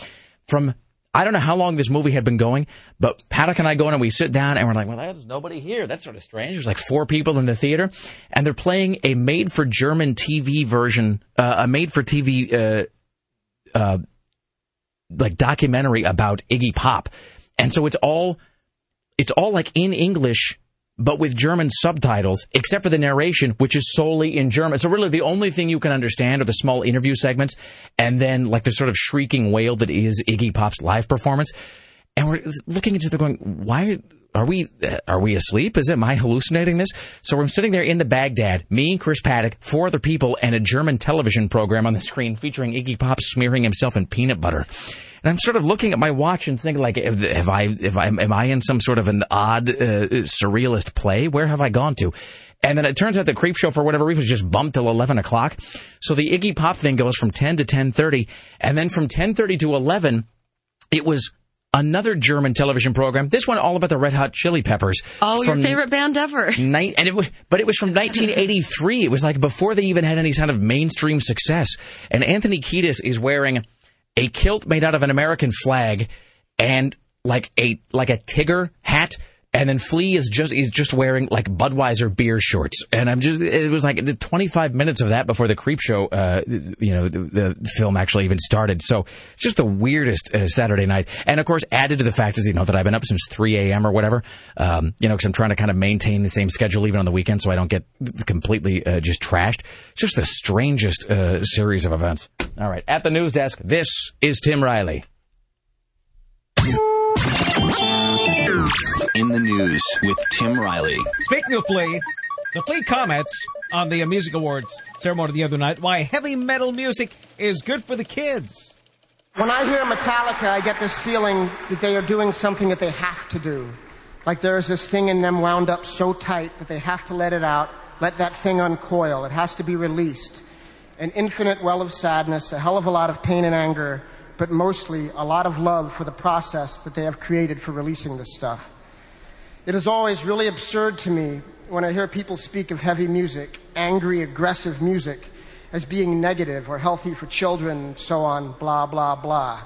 From, I don't know how long this movie had been going, but Paddock and I go in and we sit down and we're like, well, there's nobody here. That's sort of strange. There's like four people in the theater and they're playing a made for German TV version, uh, a made for TV, uh, uh, like documentary about Iggy Pop. and so it's all it's all like in English but with German subtitles, except for the narration, which is solely in German. So really the only thing you can understand are the small interview segments and then like the sort of shrieking wail that is Iggy Pop's live performance. And we're looking into the going, why are we are we asleep? Is it am I hallucinating this? So I'm sitting there in the Baghdad, me, Chris Paddock, four other people, and a German television program on the screen featuring Iggy Pop smearing himself in peanut butter. And I'm sort of looking at my watch and thinking, like, have I, if I, am I in some sort of an odd uh, surrealist play? Where have I gone to? And then it turns out the creep show, for whatever reason, was just bumped till 11 o'clock. So the Iggy Pop thing goes from 10 to 10:30, and then from 10:30 to 11, it was another German television program. This one all about the Red Hot Chili Peppers. Oh, your favorite band ever. Night, and it was, but it was from 1983. It was like before they even had any kind of mainstream success. And Anthony Kiedis is wearing a kilt made out of an American flag and like a like a Tigger hat. And then Flea is just is just wearing like Budweiser beer shorts, and I'm just it was like 25 minutes of that before the creep show, uh, you know, the, the, film actually even started. So it's just the weirdest uh, Saturday night, and of course added to the fact is you know that I've been up since 3 a.m. or whatever, um, you know, because I'm trying to kind of maintain the same schedule even on the weekend, so I don't get completely uh, just trashed. It's just the strangest uh, series of events. All right, at the news desk, this is Tim Riley. In the news with Tim Riley. Speaking of Flea, the Flea comments on the Music Awards ceremony the other night why heavy metal music is good for the kids. When I hear Metallica, I get this feeling that they are doing something that they have to do. Like there is this thing in them wound up so tight that they have to let it out, let that thing uncoil. It has to be released. An infinite well of sadness, a hell of a lot of pain and anger, but mostly a lot of love for the process that they have created for releasing this stuff. It is always really absurd to me when I hear people speak of heavy music, angry, aggressive music, as being negative or healthy for children, so on, blah, blah, blah.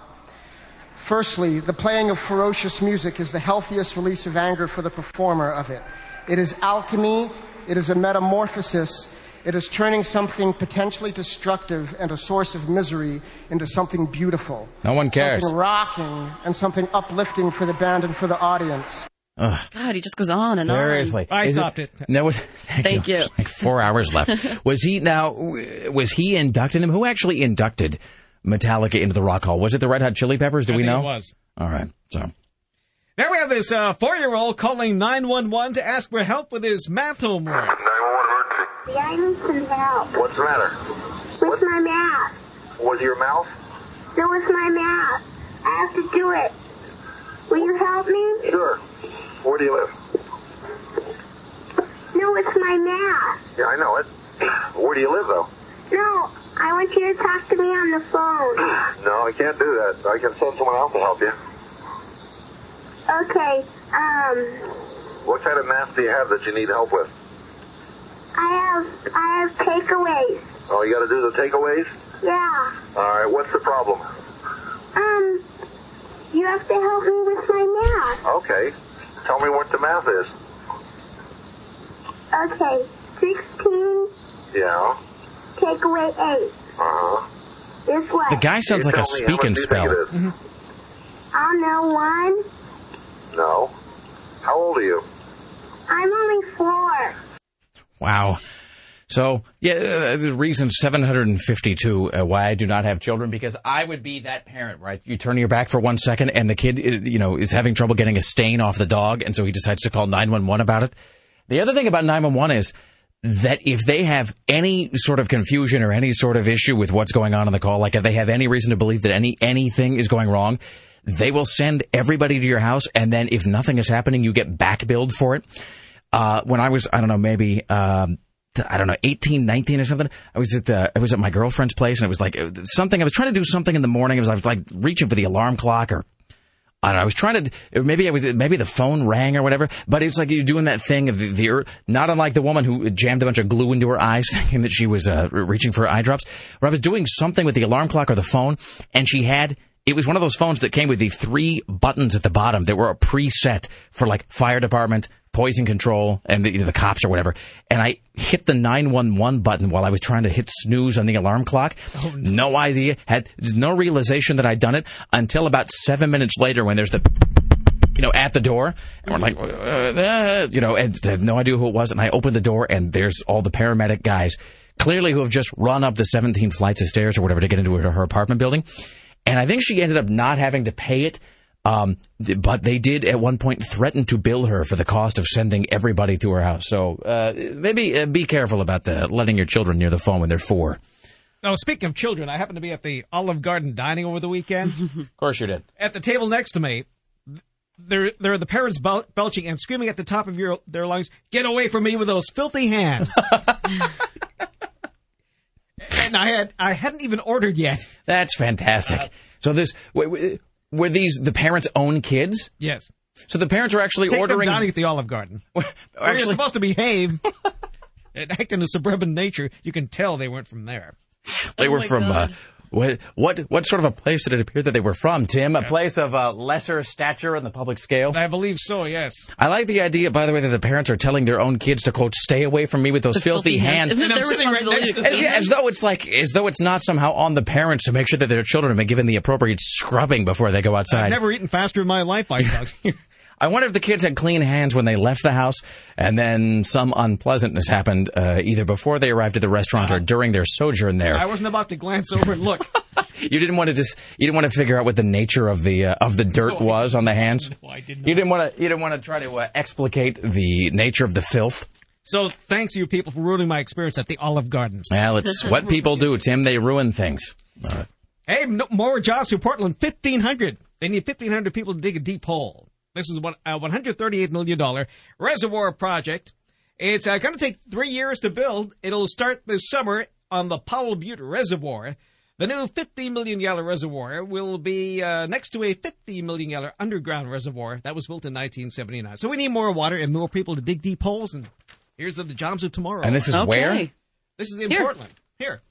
Firstly, the playing of ferocious music is the healthiest release of anger for the performer of it. It is alchemy, it is a metamorphosis, it is turning something potentially destructive and a source of misery into something beautiful. No one cares. Something rocking and something uplifting for the band and for the audience. Ugh. God, he just goes on and Seriously. on. Seriously, I stopped it. it. No, thank, Thank you. Like four hours left. was he now? Was he inducted him? Who actually inducted Metallica into the Rock Hall? Was it the Red Hot Chili Peppers? Do I we think know? it was. All right. So Now we have this uh, four-year-old calling 911 to ask for help with his math homework. Yeah, I need some help. What's the matter? With my math. Was your mouth? No, with my math. I have to do it. Will you help me? Sure. Where do you live? No, it's my math. Yeah, I know it. Where do you live, though? No, I want you to talk to me on the phone. No, I can't do that. I can send someone else to help you. Okay, um, What kind of math do you have that you need help with? I have, I have takeaways. Oh, you got to do the takeaways? Yeah. All right, what's the problem? Um, you have to help me with my math. Okay. Tell me what the math is. Okay, 16, Yeah. take away 8. Uh-huh. This way. the guy sounds You like a tell me, how speak and do you think spell. I don't know, 1. No. How old are you? I'm only 4. Wow. So, yeah, uh, the reason 752 uh, why I do not have children because I would be that parent, right? You turn your back for one second and the kid, uh, you know, is having trouble getting a stain off the dog, and so he decides to call 911 about it. The other thing about 911 is that if they have any sort of confusion or any sort of issue with what's going on in the call, like if they have any reason to believe that any anything is going wrong, they will send everybody to your house, and then if nothing is happening, you get back billed for it. Uh, when I was, I don't know, maybe, um, I don't know, 18, 19 or something. I was at the, I was at my girlfriend's place and it was like uh, something, I was trying to do something in the morning. It was, I was like reaching for the alarm clock or I don't know. I was trying to, maybe I was, maybe the phone rang or whatever, but it's like you're doing that thing of the, the not unlike the woman who jammed a bunch of glue into her eyes thinking that she was, uh, reaching for eye drops, where I was doing something with the alarm clock or the phone and she had, it was one of those phones that came with the three buttons at the bottom that were a preset for like fire department, poison control, and the, the cops or whatever. And I hit the 911 button while I was trying to hit snooze on the alarm clock. no. idea, had no realization that I'd done it until about seven minutes later when there's the you know, at the door. And we're like, uh, uh, you know, and they have no idea who it was. And I opened the door, and there's all the paramedic guys, clearly who have just run up the 17 flights of stairs or whatever to get into her apartment building. And I think she ended up not having to pay it. Um, but they did at one point threaten to bill her for the cost of sending everybody to her house. So uh, maybe uh, be careful about the, letting your children near the phone when they're four. Now, speaking of children, I happened to be at the Olive Garden dining over the weekend. Of course you did. at the table next to me, there, there are the parents bel- belching and screaming at the top of your, their lungs, "Get away from me with those filthy hands!" and I had I hadn't even ordered yet. That's fantastic. so this w- w- were these the parents' own kids? Yes. So the parents were actually Take ordering. them dining at the Olive Garden. Where you're supposed to behave and act in a suburban nature. You can tell they weren't from there. They Oh were from uh, God. What, what what sort of a place did it appear that they were from, Tim? A place of uh, lesser stature in the public scale. I believe so. Yes. I like the idea, by the way, that the parents are telling their own kids to quote, "Stay away from me with those The filthy, filthy hands. hands." Isn't it their sitting right responsibility next to to as, clean yeah, them? as though it's like, as though it's not somehow on the parents to make sure that their children have been given the appropriate scrubbing before they go outside. I've never eaten faster in my life. I thought. I wonder if the kids had clean hands when they left the house, and then some unpleasantness happened uh, either before they arrived at the restaurant or during their sojourn there. I wasn't about to glance over and look. You didn't want to just you didn't want to figure out what the nature of the uh, of the dirt was on the hands. No, I did not. You didn't want to you didn't want to try to uh, explicate the nature of the filth. So thanks you people for ruining my experience at the Olive Garden. Well, it's what people do, Tim. They ruin things. Hey, no, more jobs to Portland. Fifteen hundred. They need fifteen hundred people to dig a deep hole. This is a one hundred thirty-eight million dollar reservoir project. It's uh, going to take three years to build. It'll start this summer on the Powell Butte Reservoir. The new 50 million gallon reservoir will be uh, next to a 50 million gallon underground reservoir that was built in 1979. So we need more water and more people to dig deep holes. And here's the, the jobs of tomorrow. And this is Okay. where? This is in Here. Portland. Here.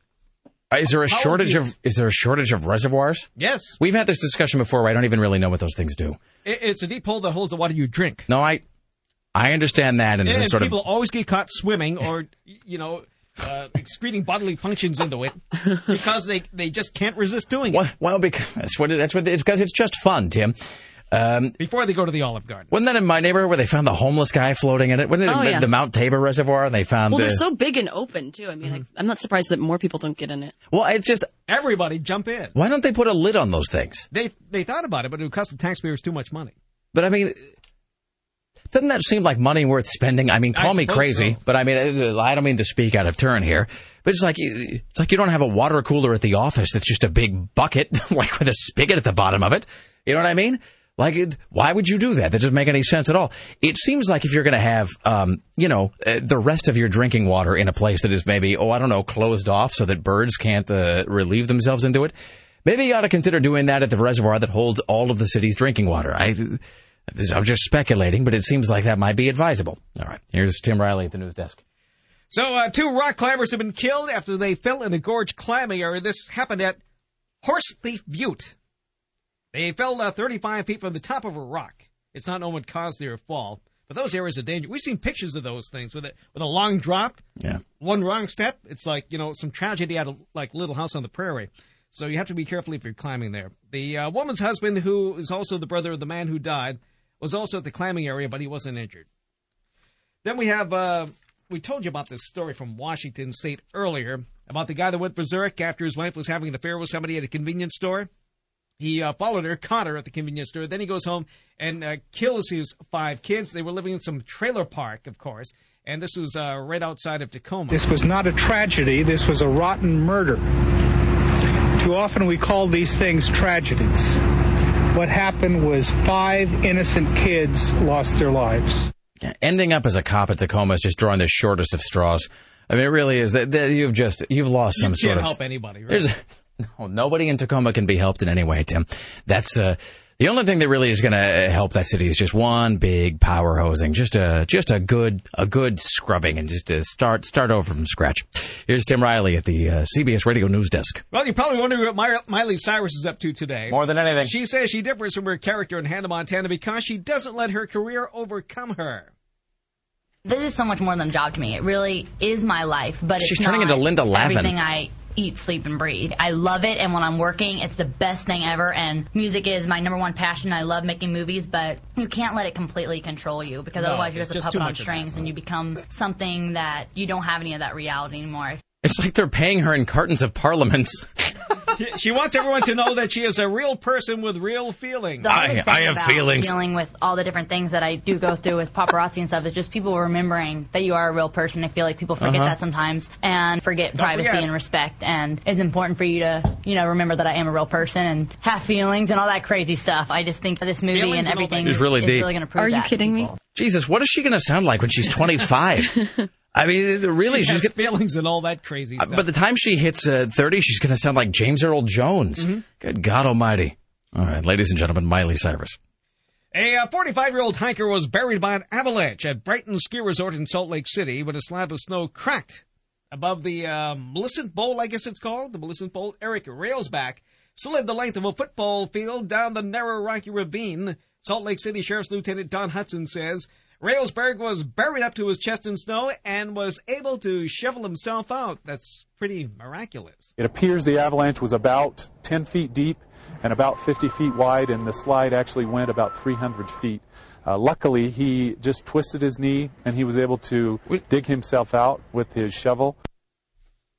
Uh, is there a How shortage old are you? of is there a shortage of reservoirs? Yes. We've had this discussion before. Where I don't even really know what those things do. It, it's a deep hole that holds the water you drink. No, I I understand that, and, And, it's sort people of always get caught swimming or, you know, uh, excreting bodily functions into it because they, they just can't resist doing it. well, well because that's what it, that's what it's because it's just fun, Tim. Um, Before they go to the Olive Garden. wasn't that in my neighborhood where they found the homeless guy floating in it? Wasn't it Oh, in yeah. the Mount Tabor Reservoir? And they found Well, the, they're so big and open too. I mean, I, I'm not surprised that more people don't get in it. well, it's just Everybody jump in. why don't they put a lid on those things? They they thought about it, but it would cost the taxpayers too much money. But I mean, doesn't that seem like money worth spending? I mean, I call me crazy, so. but I mean, I don't mean to speak out of turn here, but it's like you- it's like you don't have a water cooler at the office that's just a big bucket, like with a spigot at the bottom of it. You know what I mean? Like, it, why would you do that? That doesn't make any sense at all. It seems like if you're going to have, um, you know, uh, the rest of your drinking water in a place that is maybe, oh, I don't know, closed off so that birds can't uh, relieve themselves into it, maybe you ought to consider doing that at the reservoir that holds all of the city's drinking water. I, I'm just speculating, but it seems like that might be advisable. All right, here's Tim Riley at the news desk. So uh, two rock climbers have been killed after they fell in a gorge climbing area. This happened at Horse Thief Butte. They fell uh, 35 feet from the top of a rock. It's not known what caused their fall, but those areas are dangerous. We've seen pictures of those things with a with a long drop. Yeah. One wrong step, it's like you know some tragedy at a like Little House on the Prairie. So you have to be careful if you're climbing there. The uh, woman's husband, who is also the brother of the man who died, was also at the climbing area, but he wasn't injured. Then we have, uh, we told you about this story from Washington State earlier about the guy that went berserk after his wife was having an affair with somebody at a convenience store. He uh, followed her, caught her at the convenience store. Then he goes home and uh, kills his five kids. They were living in some trailer park, of course, and this was uh, right outside of Tacoma. This was not a tragedy, this was a rotten murder. Too often we call these things tragedies. What happened was five innocent kids lost their lives. Yeah, ending up as a cop at Tacoma is just drawing the shortest of straws. I mean, it really is. That, that you've just you've lost some you sort can't of help anybody, right? There's no, nobody in Tacoma can be helped in any way, Tim. That's uh, the only thing that really is going to help that city is just one big power hosing, just a just a good a good scrubbing, and just to start start over from scratch. Here's Tim Riley at the uh, CBS Radio News Desk. Well, you're probably wondering what My- Miley Cyrus is up to today. More than anything. She says she differs from her character in Hannah Montana because she doesn't let her career overcome her. This is so much more than a job to me. It really is my life, but She's it's turning into Linda Lavin. Everything I eat, sleep, and breathe. I love it, and when I'm working, it's the best thing ever. And music is my number one passion. I love making movies, but you can't let it completely control you because No, otherwise you're it's just a just puppet on strings, and you become something that you don't have any of that reality anymore. It's like they're paying her in cartons of parliaments. She, she wants everyone to know that she is a real person with real feelings. I, hardest thing about Dealing with all the different things that I do go through with paparazzi and stuff is just people remembering that you are a real person. I feel like people forget Uh-huh. that sometimes and forget Don't privacy forget. and respect. And it's important for you to, you know, remember that I am a real person and have feelings and all that crazy stuff. I just think this movie Feelings and and everything that. It's really is deep. really going to prove Are you that to kidding me? Jesus, what is she going to sound like when she's 25? I mean, really, she she's has feelings and all that crazy stuff. By the time she hits uh, 30, she's going to sound like James Earl Jones. Mm-hmm. Good God Almighty. All right, ladies and gentlemen, Miley Cyrus. A 45 year old hiker was buried by an avalanche at Brighton Ski Resort in Salt Lake City when a slab of snow cracked above the uh, Millicent Bowl, I guess it's called. The Millicent Bowl. Eric Railsback slid the length of a football field down the narrow rocky ravine. Salt Lake City Sheriff's Lieutenant Don Hudson says Railsback was buried up to his chest in snow and was able to shovel himself out. That's pretty miraculous. It appears the avalanche was about 10 feet deep and about 50 feet wide, and the slide actually went about 300 feet. Uh, luckily, he just twisted his knee and he was able to dig himself out with his shovel.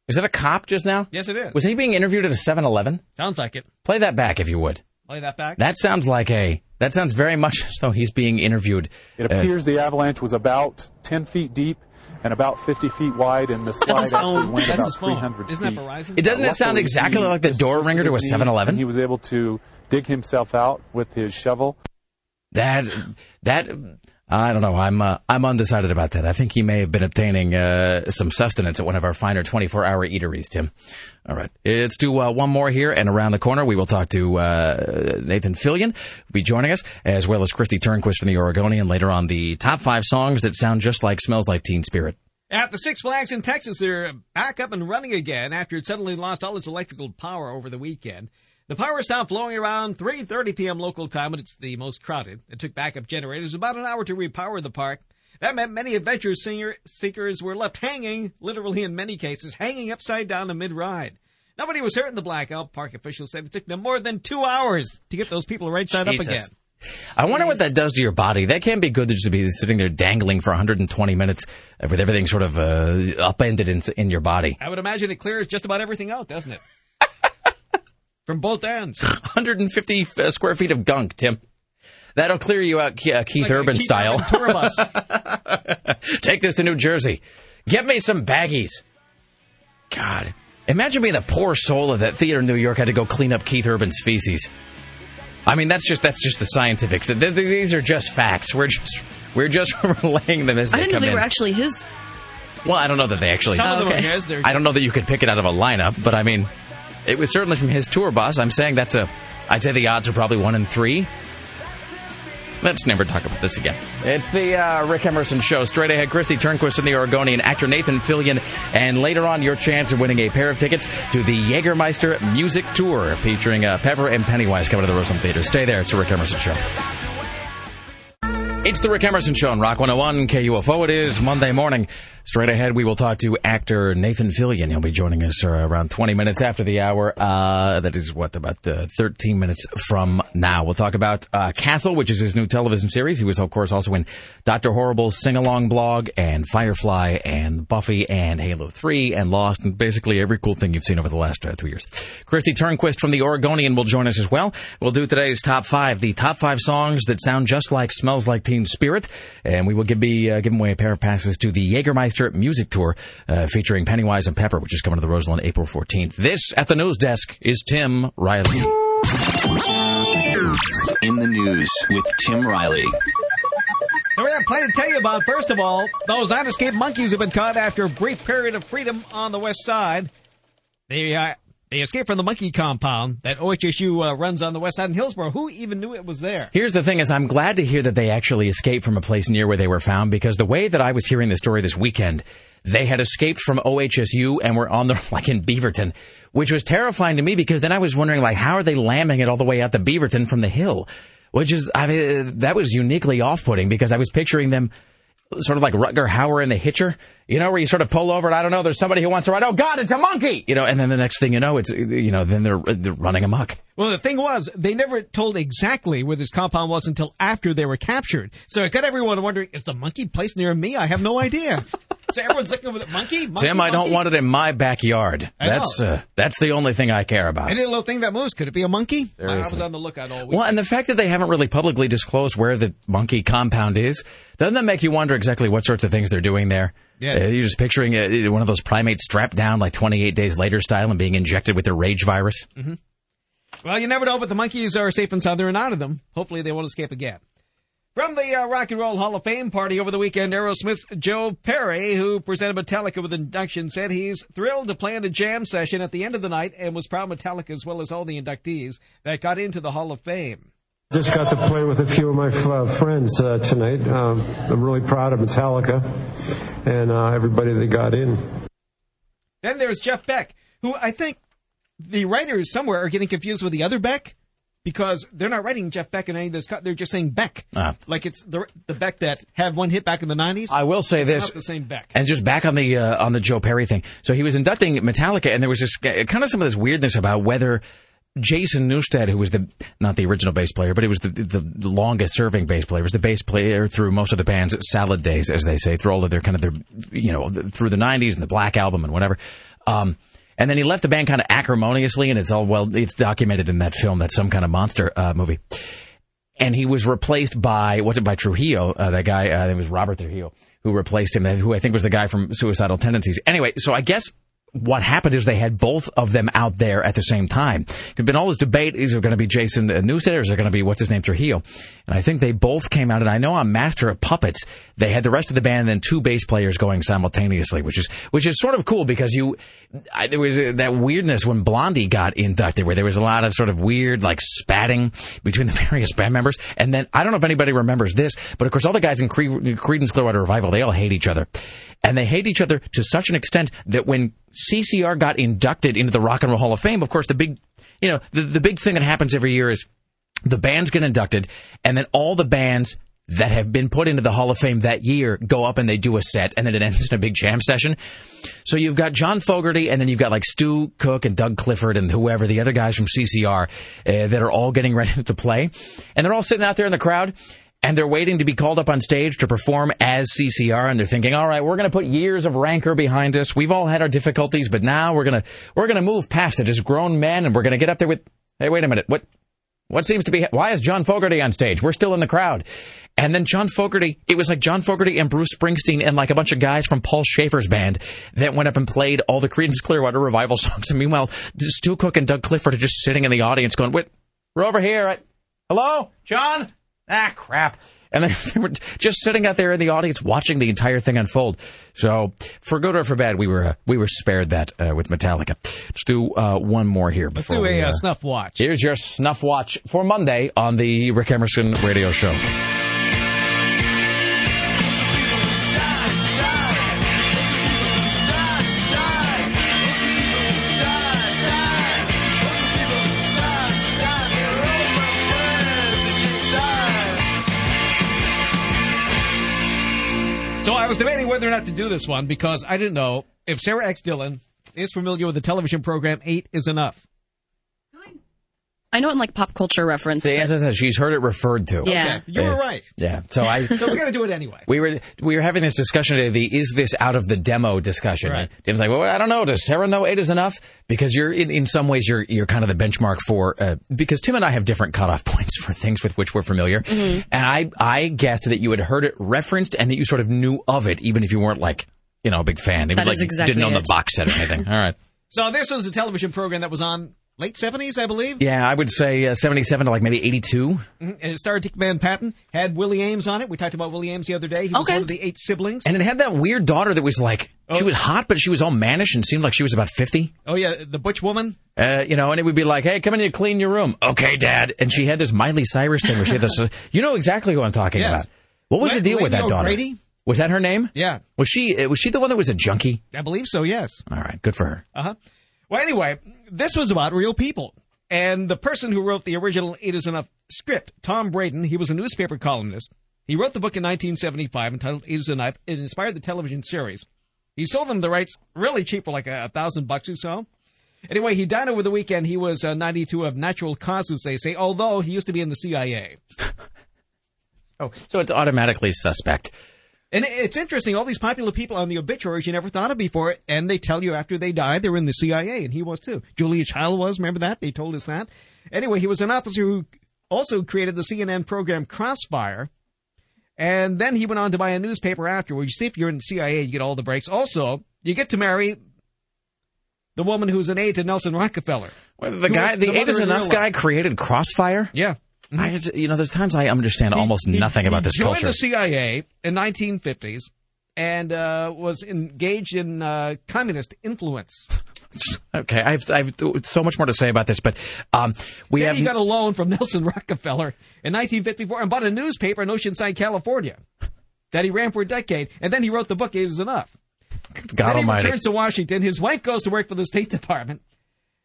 Is that a cop just now? Yes, it is. Was he being interviewed at a 7 Eleven? Sounds like it. Play that back if you would. Play that back. That sounds like a. That sounds very much as though he's being interviewed. It uh, appears the avalanche was about 10 feet deep and about 50 feet wide, and the slide his actually phone. went That's about his 300 Isn't that feet. Verizon? It doesn't Uh, it sound exactly like the door ringer to a his knee, 7-Eleven? He was able to dig himself out with his shovel. That that I don't know. I'm uh, I'm undecided about that. I think he may have been obtaining uh, some sustenance at one of our finer 24-hour eateries. Tim. All right, let's do uh, one more here, and around the corner we will talk to uh, Nathan Fillion, will be joining us, as well as Kristi Turnquist from the Oregonian. Later on, the top five songs that sound just like "Smells Like Teen Spirit." At the Six Flags in Texas, they're back up and running again after it suddenly lost all its electrical power over the weekend. The power stopped flowing around 3:30 p.m. local time when it's the most crowded. It took backup generators about an hour to repower the park. That meant many adventure seekers were left hanging, literally in many cases, hanging upside down amid ride. Nobody was hurt in the blackout. Park officials said it took them more than two hours to get those people right side up again. I wonder what that does to your body. That can't be good to just be sitting there dangling for 120 minutes with everything sort of uh, upended in, in your body. I would imagine it clears just about everything out, doesn't it? From both ends. 150 uh, square feet of gunk, Tim. That'll clear you out, Ke- uh, Keith Urban style. Tour bus. Take this to New Jersey. Get me some baggies. God, imagine being the poor soul of that theater in New York had to go clean up Keith Urban's feces. I mean, that's just that's just the scientifics. Th- th- These are just facts. We're just we're just relaying them as they I didn't know they in. were actually his. well, I don't know that they actually. Some of them okay. are his. They're I don't know that you could pick it out of a lineup, but I mean, it was certainly from his tour bus. I'm saying that's a. I'd say the odds are probably one in three. Let's never talk about this again. It's the uh, Rick Emerson Show. Straight ahead, Kristi Turnquist and the Oregonian actor Nathan Fillion. And later on, your chance of winning a pair of tickets to the Jägermeister Music Tour featuring uh, Pepper and Pennywise coming to the Roseland Theater. Stay there. It's the Rick Emerson Show. It's the Rick Emerson Show on Rock 101 KUFO. It is Monday morning. Straight ahead, we will talk to actor Nathan Fillion. He'll be joining us uh, around 20 minutes after the hour. Uh, that is, what, about uh, 13 minutes from now. We'll talk about uh, Castle, which is his new television series. He was, of course, also in Dr. Horrible's Sing Along blog and Firefly and Buffy and Halo 3 and Lost and basically every cool thing you've seen over the last uh, two years. Kristi Turnquist from the Oregonian will join us as well. We'll do today's top five, the top five songs that sound just like Smells Like Teen Spirit. And we will give, be uh, giving away a pair of passes to the Jägermeister Music Tour uh, featuring Pennywise and Pepper, which is coming to the Roseland April 14th. This at the news desk is Tim Riley. In the news with Tim Riley. So we have plenty to tell you about. First of all, those nine escaped monkeys have been caught after a brief period of freedom on the west side. They uh, they escaped from the monkey compound that OHSU uh, runs on the west side in Hillsboro. Who even knew it was there? Here's the thing is I'm glad to hear that they actually escaped from a place near where they were found because the way that I was hearing the story this weekend, they had escaped from OHSU and were on the like in Beaverton, which was terrifying to me because then I was wondering like how are they lambing it all the way out to Beaverton from the hill? Which is I mean that was uniquely off-putting because I was picturing them sort of like Rutger Hauer in The Hitcher. You know, where you sort of pull over and I don't know, there's somebody who wants to ride. Oh God, it's a monkey! You know, and then the next thing you know, it's you know, then they're they're running amok. Well, the thing was, they never told exactly where this compound was until after they were captured. So it got everyone wondering, is the monkey placed near me? I have no idea. so everyone's looking for the monkey? monkey Tim, I don't want it in my backyard. I know. That's uh, that's the only thing I care about. Any little thing that moves, could it be a monkey? I was on the lookout all week. Well, and the fact that they haven't really publicly disclosed where the monkey compound is, doesn't that make you wonder exactly what sorts of things they're doing there? Yeah. Uh, you're just picturing uh, one of those primates strapped down like 28 days later style and being injected with the rage virus. hmm Well, you never know, but the monkeys are safe and sound. Are nine of them. Hopefully, they won't escape again. From the uh, Rock and Roll Hall of Fame party over the weekend, Aerosmith's Joe Perry, who presented Metallica with induction, said he's thrilled to plan a jam session at the end of the night and was proud Metallica, as well as all the inductees, that got into the Hall of Fame. Just got to play with a few of my uh, friends uh, tonight. Um, I'm really proud of Metallica and uh, everybody that got in. Then there's Jeff Beck, who I think the writers somewhere are getting confused with the other Beck because they're not writing Jeff Beck in any of those. cut. They're just saying Beck. Ah. Like it's the, the Beck that had one hit back in the 90s. I will say It's this, not the same Beck. and just back on the uh, on the Joe Perry thing. So he was inducting Metallica, and there was just uh, kind of some of this weirdness about whether Jason Newsted, who was the not the original bass player, but he was the the longest serving bass player, was the bass player through most of the band's salad days, as they say, through all of their kind of their you know through the '90s and the Black Album and whatever. Um, and then he left the band kind of acrimoniously, and it's all well, it's documented in that film, that some kind of monster uh, movie and he was replaced by what's it by Trujillo, uh, that guy. Uh, it was Robert Trujillo who replaced him, who I think was the guy from Suicidal Tendencies. Anyway, so I guess. What happened is they had both of them out there at the same time. There's been all this debate: is it going to be Jason Newsted or is it going to be what's his name Trujillo? And I think they both came out. And I know I'm Master of Puppets they had the rest of the band and then two bass players going simultaneously, which is which is sort of cool because you I, there was uh, that weirdness when Blondie got inducted, where there was a lot of sort of weird like spatting between the various band members. And then I don't know if anybody remembers this, but of course all the guys in Cre- Creedence Clearwater Revival they all hate each other, and they hate each other to such an extent that when CCR got inducted into the Rock and Roll Hall of Fame, of course the big you know the the big thing that happens every year is the bands get inducted, and then all the bands that have been put into the Hall of Fame that year go up and they do a set, and then it ends in a big jam session. So you've got John Fogerty, and then you've got like Stu Cook and Doug Clifford and whoever, the other guys from CCR, uh, that are all getting ready to play. And they're all sitting out there in the crowd, and they're waiting to be called up on stage to perform as CCR, and they're thinking, all right, we're going to put years of rancor behind us. We've all had our difficulties, but now we're going to, we're going to move past it as grown men, and we're going to get up there with, hey, wait a minute, what, what seems to be, why is John Fogerty on stage? We're still in the crowd. And then John Fogerty, it was like John Fogerty and Bruce Springsteen and like a bunch of guys from Paul Shaffer's band that went up and played all the Creedence Clearwater Revival songs. And meanwhile, Stu Cook and Doug Clifford are just sitting in the audience going, wait, we're over here. Hello, John? Ah, crap. And then they were just sitting out there in the audience watching the entire thing unfold. So, for good or for bad, we were uh, we were spared that uh, with Metallica. Let's do uh, one more here. Let's do a uh, uh, snuff watch. Here's your snuff watch for Monday on the Rick Emerson Radio Show. I was debating whether or not to do this one because I didn't know if Sarah X. Dillon is familiar with the television program Eight is Enough. I know it in like pop culture reference. See, as I said, she's heard it referred to. Yeah. Okay, you were right. Yeah. So I. So we're going to do it anyway. We were we were having this discussion today. The is this out of the demo discussion? Right. Tim's like, well, I don't know. Does Sarah know eight is enough? Because you're in, in some ways you're you're kind of the benchmark for uh, because Tim and I have different cutoff points for things with which we're familiar. Mhm. And I I guessed that you had heard it referenced and that you sort of knew of it, even if you weren't like you know a big fan. Even That like is exactly didn't own it. the box set or anything. All right. So this was a television program that was on late 70s, I believe. Yeah, I would say uh, seventy seven to like maybe eighty two. Mhm, And it starred Dick Van Patten, had Willie Aames on it. We talked about Willie Aames the other day. He was Okay. one of the eight siblings. And it had that weird daughter that was like she was hot, but she was all mannish and seemed like she was about fifty. Oh, yeah, the Butch woman. Uh, you know, and it would be like, "Hey, come in and clean your room." Okay, Dad. And she had this Miley Cyrus thing where she had this. Uh, you know exactly who I'm talking Yes. about. What was the deal with that daughter? O'Grady? Was that her name? Yeah. Was she? uh, Was she the one that was a junkie? I believe so, yes. All right, good for her. Uh huh. Well, anyway, this was about real people. And the person who wrote the original Eight Is Enough script, Tom Braden, he was a newspaper columnist. He wrote the book in 1975 entitled Is a Knife. It inspired the television series. He sold them the rights really cheap for like a, a thousand bucks or so. Anyway, he died over the weekend. He was uh, 92 of natural causes, they say, although he used to be in the CIA. oh, so it's automatically suspect. And it's interesting, all these popular people on the obituaries you never thought of before, and they tell you after they die they're in the CIA, and he was too. Julia Child was, remember that? They told us that. Anyway, he was an officer who also created the CNN program Crossfire, and then he went on to buy a newspaper afterwards. You see, if you're in the CIA, you get all the breaks. Also, you get to marry the woman who's an aide to Nelson Rockefeller. Well, the guy, the, the Eight is Enough guy created Crossfire? Yeah. I you know, there's times I understand he, almost he, nothing about this culture. joined culture. the CIA in 1950s and uh, was engaged in uh, communist influence. okay, I have, I have so much more to say about this, but um, we then have. He got a loan from Nelson Rockefeller in 1954 and bought a newspaper in Oceanside, California, that he ran for a decade, and then he wrote the book "Eight Is Enough." God then Almighty! He returns to Washington. His wife goes to work for the State Department,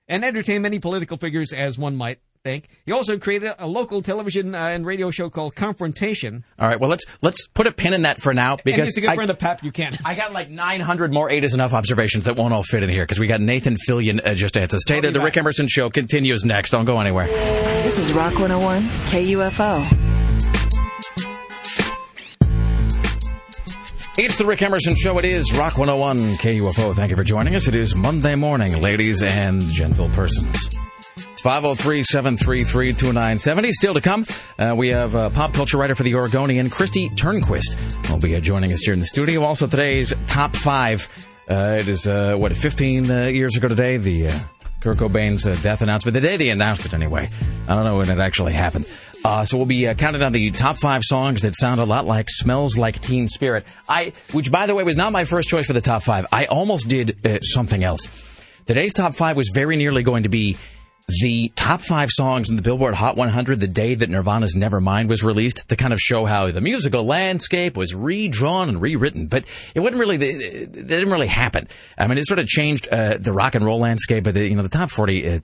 and entertain many political figures, as one might think. He also created a local television uh, and radio show called Confrontation. All right, well let's let's put a pin in that for now because and he's a good I, friend of Pat Buchanan. I got like 900 more eight is enough observations that won't all fit in here because we got Nathan Fillion uh, just at us. Stay there. The Rick Emerson Show continues next. Don't go anywhere. This is Rock 101 KUFO. It's the Rick Emerson Show. It is Rock 101 KUFO. Thank you for joining us. It is Monday morning, ladies and gentle persons. 503 733 2970. Still to come, uh, we have uh, pop culture writer for The Oregonian, Kristi Turnquist, will be uh, joining us here in the studio. Also, today's top five. Uh, it is, uh, what, 15 uh, years ago today, the Kurt Cobain's death announcement. The day they announced it, anyway. I don't know when it actually happened. so we'll be counting down the top five songs that sound a lot like Smells Like Teen Spirit. I, which, by the way, was not my first choice for the top five. I almost did something else. Today's top five was very nearly going to be the top five songs in the Billboard Hot 100 the day that Nirvana's Nevermind was released to kind of show how the musical landscape was redrawn and rewritten. But it wasn't really, it didn't really happen. I mean, it sort of changed uh, the rock and roll landscape, but the, you know, the top 40, it,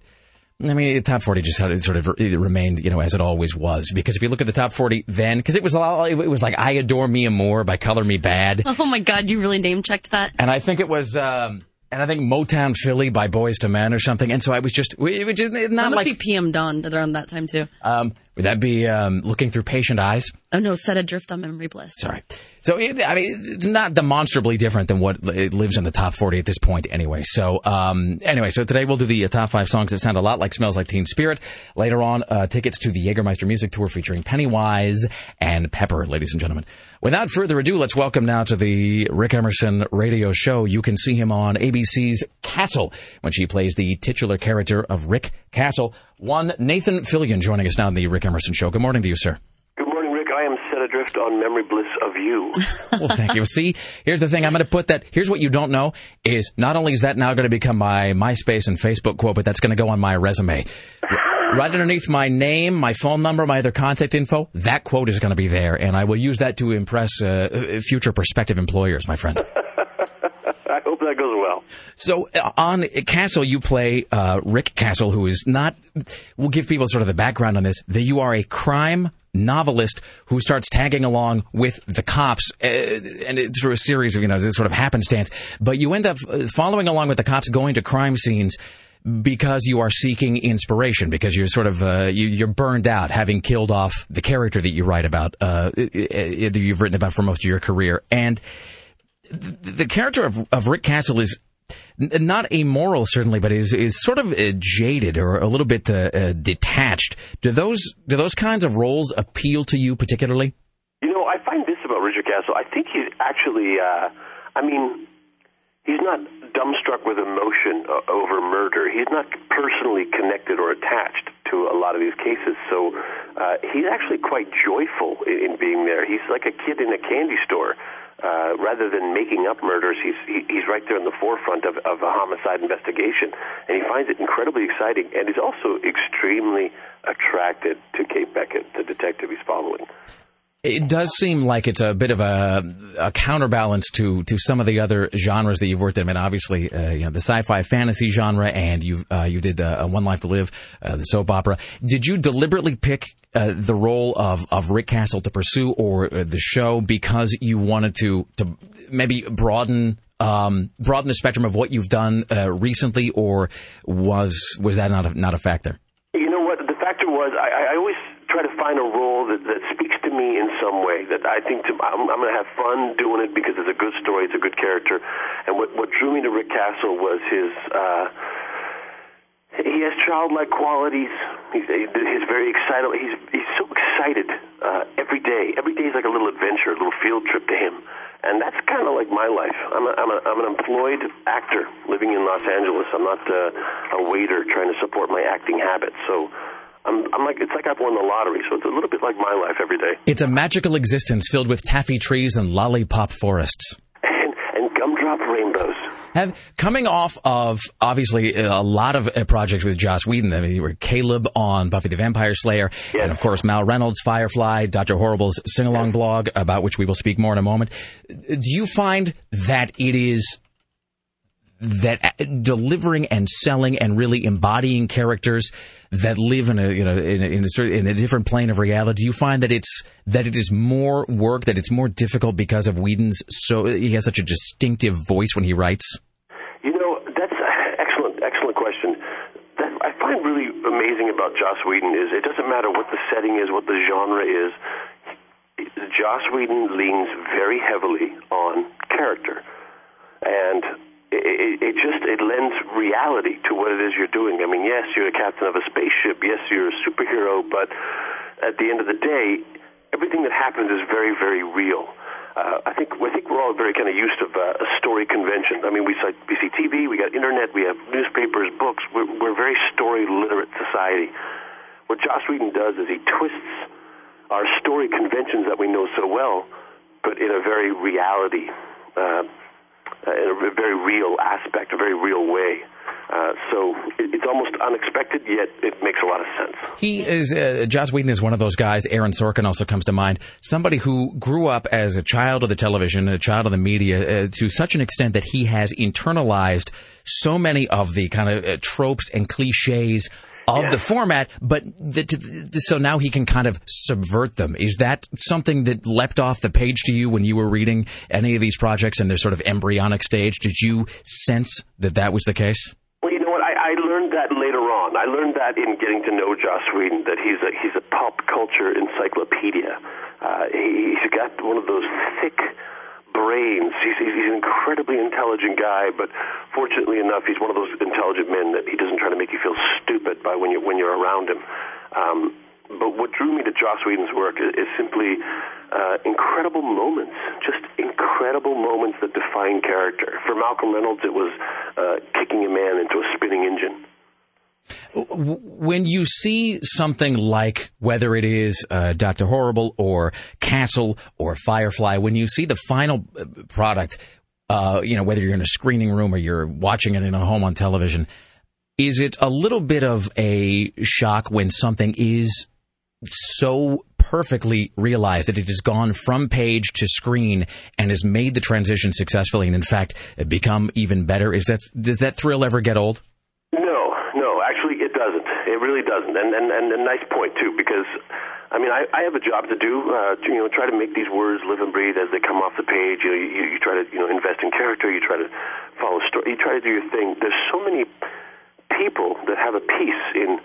I mean, the top 40 just had it sort of it remained, you know, as it always was. Because if you look at the top 40 then, because it was it was like I Adore Mi Amor by Color Me Badd. Oh my God, you really name checked that? And I think it was, um, and I think Motown Philly by Boyz II Men or something. And so I was just, it was just not that must like. be PM Dawn around that time too. Um, would that be um, looking through patient eyes? Oh no, set adrift on memory bliss. Sorry. So it, I mean, it's not demonstrably different than what it lives in the top 40 at this point, anyway. So um, anyway, so today we'll do the uh, top five songs that sound a lot like "Smells Like Teen Spirit." Later on, uh, tickets to the Jägermeister Music Tour featuring Pennywise and Pepper, ladies and gentlemen. Without further ado, let's welcome now to the Rick Emerson radio show. You can see him on ABC's Castle when she plays the titular character of Rick Castle. One Nathan Fillion joining us now on the Rick Emerson show. Good morning to you, sir. Good morning, Rick. I am set adrift on memory bliss of you. well, thank you. See, here's the thing. I'm going to put that. Here's what you don't know is not only is that now going to become my MySpace and Facebook quote, but that's going to go on my resume. Right underneath my name, my phone number, my other contact info, that quote is going to be there, and I will use that to impress uh, future prospective employers, my friend. I hope that goes well. So uh, on Castle, you play uh, Rick Castle, who is not. We'll give people sort of the background on this. That you are a crime novelist who starts tagging along with the cops, uh, and it's through a series of you know sort of happenstance. But you end up following along with the cops, going to crime scenes because you are seeking inspiration, because you're sort of uh, you, are burned out, having killed off the character that you write about, uh, that you've written about for most of your career, and the character of, of Rick Castle is not amoral, certainly, but is is sort of uh, jaded or a little bit uh, uh, detached. Do those do those kinds of roles appeal to you particularly? You know, I find this about Richard Castle. I think he's actually, uh, I mean, he's not dumbstruck with emotion uh, over murder. He's not personally connected or attached to a lot of these cases. So uh, he's actually quite joyful in, in being there. He's like a kid in a candy store. Uh, rather than making up murders, he's he, he's right there in the forefront of, of a homicide investigation, and he finds it incredibly exciting. And he's also extremely attracted to Kate Beckett, the detective he's following. It does seem like it's a bit of a, a counterbalance to, to some of the other genres that you've worked in. I mean, obviously, uh, you know, the sci-fi fantasy genre, and you uh, you did uh, One Life to Live, uh, the soap opera. Did you deliberately pick uh, the role of, of Rick Castle to pursue, or uh, the show, because you wanted to to maybe broaden um, broaden the spectrum of what you've done recently, or was was that not a, not a factor? You know what? The factor was I, I always try to find a role that, that me in some way. That I think to, I'm, I'm going to have fun doing it because it's a good story, it's a good character. And what what drew me to Rick Castle was his. Uh, he has childlike qualities. He's, he's very excited. He's he's so excited uh, every day. Every day is like a little adventure, a little field trip to him, and that's kind of like my life. I'm a, I'm, a, I'm an employed actor living in Los Angeles. I'm not uh, a waiter trying to support my acting habits. So I'm, I'm like it's like I've won the lottery, so it's a little bit like my life every day. It's a magical existence filled with taffy trees and lollipop forests. And, and gumdrop rainbows. Have, coming off of obviously a lot of uh, projects with Joss Whedon, I mean, you were Caleb on Buffy the Vampire Slayer, yes. and of course Mal Reynolds, Firefly, Doctor Horrible's sing along yes. blog, about which we will speak more in a moment. Do you find that it is that uh, delivering and selling and really embodying characters that live in a you know in a, in a, in a different plane of reality? You find that it's that it is more work, that it's more difficult because of Whedon's so he has such a distinctive voice when he writes? You know, that's an excellent excellent question. That I find really amazing about Joss Whedon is it doesn't matter what the setting is, what the genre is. Joss Whedon leans very heavily on character, and it, it just it lends reality to what it is you're doing. I mean, yes, you're a captain of a spaceship. Yes, you're a superhero, but at the end of the day, everything that happens is very, very real. Uh, I think I think we're all very kind of used to uh, story convention. I mean, we see, we see TV, we got internet, we have newspapers, books. We're, we're a very story literate society. What Joss Whedon does is he twists our story conventions that we know so well, but in a very reality. Uh, in a very real aspect, a very real way. Uh, so it's almost unexpected, yet it makes a lot of sense. He is uh, Joss Whedon is one of those guys. Aaron Sorkin also comes to mind. Somebody who grew up as a child of the television, a child of the media, uh, to such an extent that he has internalized so many of the kind of uh, tropes and cliches of yes. the format, but the, the, so now he can kind of subvert them. Is that something that leapt off the page to you when you were reading any of these projects in their sort of embryonic stage? Did you sense that that was the case? Well, you know what? I, I learned that later on. I learned that in getting to know Joss Whedon, that he's a he's a pop culture encyclopedia. Uh, he, he's got one of those thick brains. He's, he's, an incredibly intelligent guy, but fortunately enough, he's one of those intelligent men that he doesn't try to make you feel stupid by when you when you're around him. Um, but what drew me to Joss Whedon's work is, is simply uh, incredible moments, just incredible moments that define character. For Malcolm Reynolds, it was uh, kicking a man into a spinning engine. When you see something like whether it is uh, Doctor Horrible or Castle or Firefly, when you see the final uh, product, uh, you know whether you're in a screening room or you're watching it in a home on television, is it a little bit of a shock when something is so perfectly realized that it has gone from page to screen and has made the transition successfully and in fact become even better? Is that does that thrill ever get old? Really doesn't, and and and a nice point too, because I mean I, I have a job to do. Uh, to, you know, try to make these words live and breathe as they come off the page. You know, you, you try to you know invest in character. You try to follow story. You try to do your thing. There's so many people that have a piece in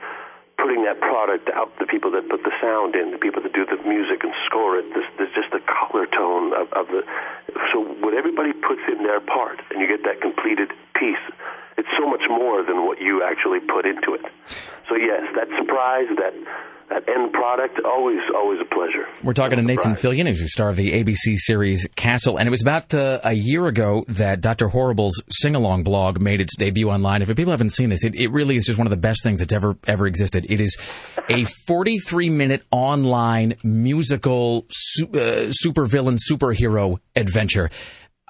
putting that product out, the people that put the sound in, the people that do the music and score it, there's, there's just the color tone of, of the. So when everybody puts in their part, and you get that completed piece, it's so much more than what you actually put into it. So yes, that surprise, that that end product, always, always a pleasure. We're talking to Nathan Fillion, who's the star of the ABC series Castle, and it was about uh, a year ago that Dr. Horrible's sing-along blog made its debut online. If people haven't seen this, it, it really is just one of the best things that's ever ever existed. It is a 43-minute online musical su- uh, supervillain superhero adventure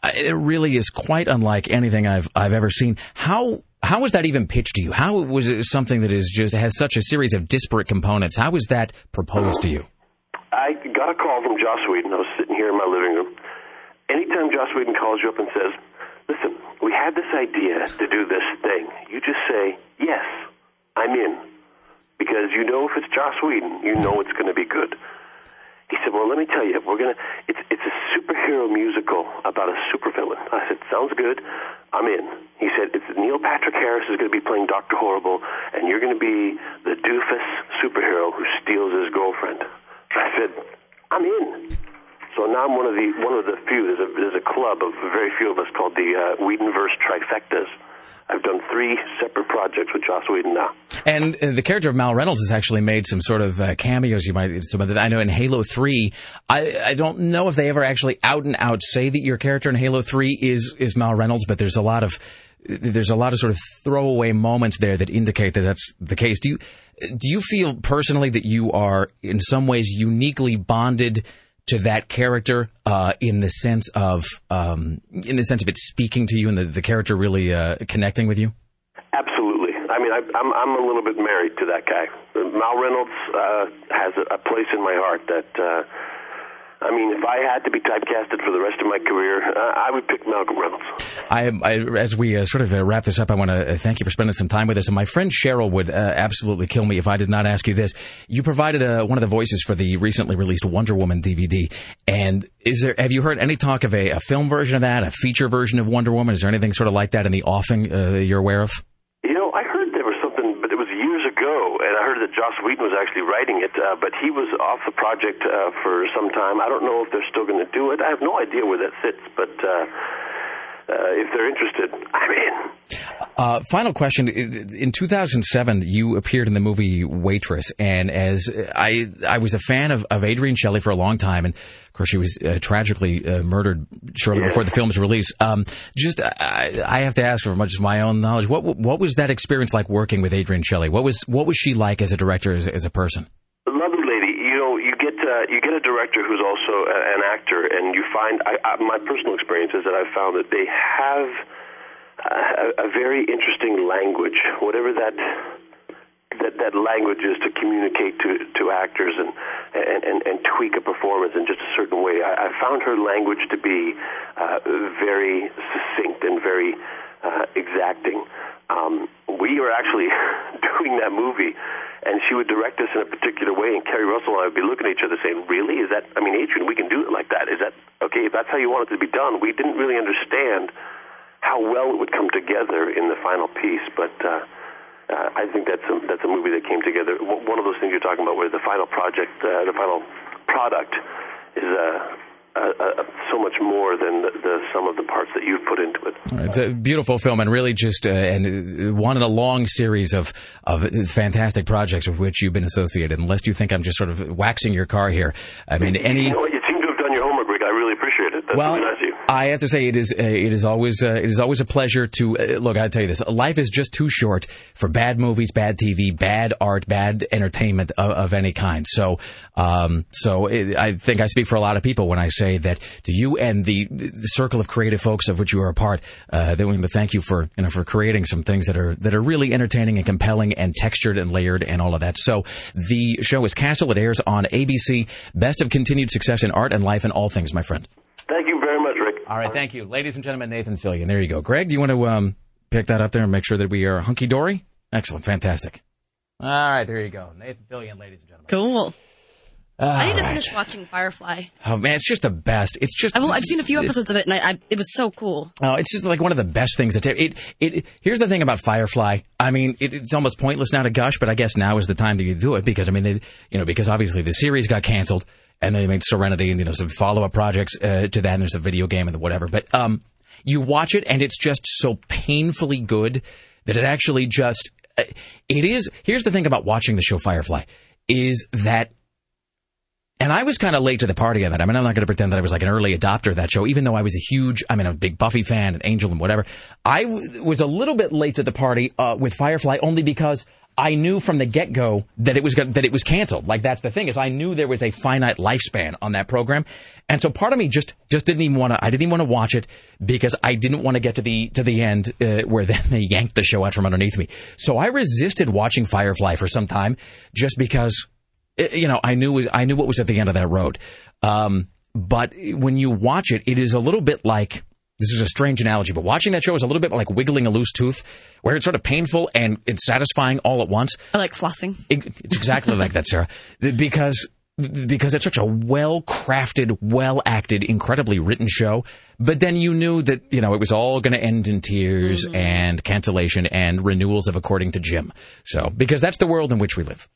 it really is quite unlike anything I've I've ever seen. How how was that even pitched to you? How was it something that is just has such a series of disparate components? How was that proposed to you? I got a call from Joss Whedon. I was sitting here in my living room. Anytime Joss Whedon calls you up and says, "Listen, we had this idea to do this thing," you just say, "Yes, I'm in," because you know if it's Joss Whedon, you know it's going to be good. He said, "Well, let me tell you, we're gonna. It's it's a superhero musical about a supervillain." I said, "Sounds good. I'm in." He said, "It's Neil Patrick Harris is going to be playing Doctor Horrible, and you're going to be the doofus superhero who steals his girlfriend." I said, "I'm in." So now I'm one of the one of the few. There's a there's a club of very few of us called the uh, Whedonverse trifectas. I've done three separate projects with Joss Whedon now. And uh, the character of Mal Reynolds has actually made some sort of uh, cameos. You might, I know in Halo Three, I, I don't know if they ever actually out and out say that your character in Halo Three is is Mal Reynolds, but there's a lot of there's a lot of sort of throwaway moments there that indicate that that's the case. Do you do you feel personally that you are in some ways uniquely bonded? To that character uh, in the sense of um, in the sense of it speaking to you and the, the character really uh, connecting with you? Absolutely. I mean, I, I'm I'm a little bit married to that guy. Mal Reynolds uh, has a, a place in my heart that. I mean, if I had to be typecasted for the rest of my career, uh, I would pick Malcolm Reynolds. I, I as we uh, sort of uh, wrap this up, I want to uh, thank you for spending some time with us. And my friend Cheryl would uh, absolutely kill me if I did not ask you this. You provided uh, one of the voices for the recently released Wonder Woman DVD, and is there have you heard any talk of a, a film version of that, a feature version of Wonder Woman? Is there anything sort of like that in the offing you're aware of? You know, I heard there was something, but it was years ago, and I heard that Joss Whedon was actually writing it, uh, but he was off the project uh, for some time. I don't know if they're still going to do it. I have no idea where that sits, but uh, uh, if they're interested, I'm in. Uh, final question: In 2007, you appeared in the movie Waitress, and as I, I was a fan of, of Adrienne Shelly for a long time, and of course she was uh, tragically uh, murdered shortly before the film's release. Um, just, I, I have to ask for much as my own knowledge, what what was that experience like working with Adrienne Shelly? What was what was she like as a director, as, as a person? lovely lady. You know, you get uh, you get a director who's also an actor, and you find. I, I, my personal experience is that I've found that they have a, a very interesting language, whatever that that that language is to communicate to to actors and and and, and tweak a performance in just a certain way. I, I found her language to be uh, very succinct and very uh, exacting. Um, we were actually doing that movie, and she would direct us in a particular way, and Keri Russell and I would be looking at each other saying, "Really? Is that? I mean, Adrienne, we can do it like that. Is that okay? If that's how you want it to be done, we didn't really understand how well it would come together in the final piece, but." Uh, uh, I think that's a, that's a movie that came together. One of those things you're talking about, where the final project, uh, the final product, is uh, uh, uh, so much more than the, the sum of the parts that you've put into it. It's a beautiful film, and really just uh, and uh, one in a long series of of fantastic projects with which you've been associated. Unless you think I'm just sort of waxing your car here, I mean, any. You know, you seem to have done your homework, Rick. I really appreciate it. That's Well, really nice of you. I have to say it is uh, it is always uh, it is always a pleasure to uh, look. I tell you this: life is just too short for bad movies, bad TV, bad art, bad entertainment of, of any kind. So, um, so it, I think I speak for a lot of people when I say that to you and the, the circle of creative folks of which you are a part. Uh, that we want to thank you for you know for creating some things that are that are really entertaining and compelling and textured and layered and all of that. So the show is Castle. It airs on ABC. Best of continued success in art and life and all things, my friend. Thank you very much, Rick. All right, thank you. Ladies and gentlemen, Nathan Fillion. There you go. Greg, do you want to um, pick that up there and make sure that we are hunky dory? Excellent. Fantastic. All right, there you go. Nathan Fillion, ladies and gentlemen. Cool. I need to All right. finish watching Firefly. Oh, man, it's just the best. It's just. I've, I've seen a few episodes of it, and I, I, it was so cool. Oh, it's just like one of the best things. That's it. It. Here's the thing about Firefly. I mean, it, it's almost pointless now to gush, but I guess now is the time that you do it because I mean, they, you know, because obviously the series got canceled and they made Serenity and you know some follow up projects uh, to that. And there's a video game and whatever. But um, you watch it and it's just so painfully good that it actually just uh, it is. Here's the thing about watching the show Firefly is that and I was kind of late to the party on that. I mean, I'm not going to pretend that I was like an early adopter of that show, even though I was a huge, I mean, a big Buffy fan and Angel and whatever. I w- was a little bit late to the party uh, with Firefly only because I knew from the get go that it was go- that it was canceled. Like that's the thing is I knew there was a finite lifespan on that program, and so part of me just just didn't even want to. I didn't even want to watch it because I didn't want to get to the to the end uh, where then they yanked the show out from underneath me. So I resisted watching Firefly for some time just because uh, you know, I knew I knew what was at the end of that road. Um, but when you watch it, it is a little bit like this is a strange analogy, but watching that show is a little bit like wiggling a loose tooth, where it's sort of painful and it's satisfying all at once. I like flossing. It, it's exactly like that, Sarah, because because it's such a well crafted, well acted, incredibly written show. But then you knew that you know it was all going to end in tears Mm-hmm. and cancellation and renewals of according to Jim. So because that's the world in which we live.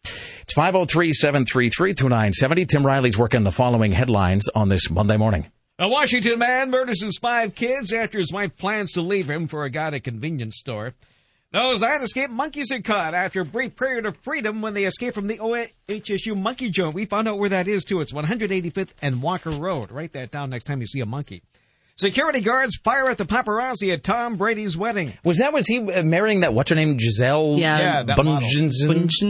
It's 503-733-2970. Tim Riley's working the following headlines on this Monday morning. A Washington man murders his five kids after his wife plans to leave him for a guy at a convenience store. Those nine escaped monkeys are caught after a brief period of freedom when they escaped from the OHSU monkey joint. We found out where that is too. It's 185th and Walker Road. Write that down next time you see a monkey. Security guards fire at the paparazzi at Tom Brady's wedding. Was that was he uh, marrying that what's her name Gisele Yeah. Yeah, that model.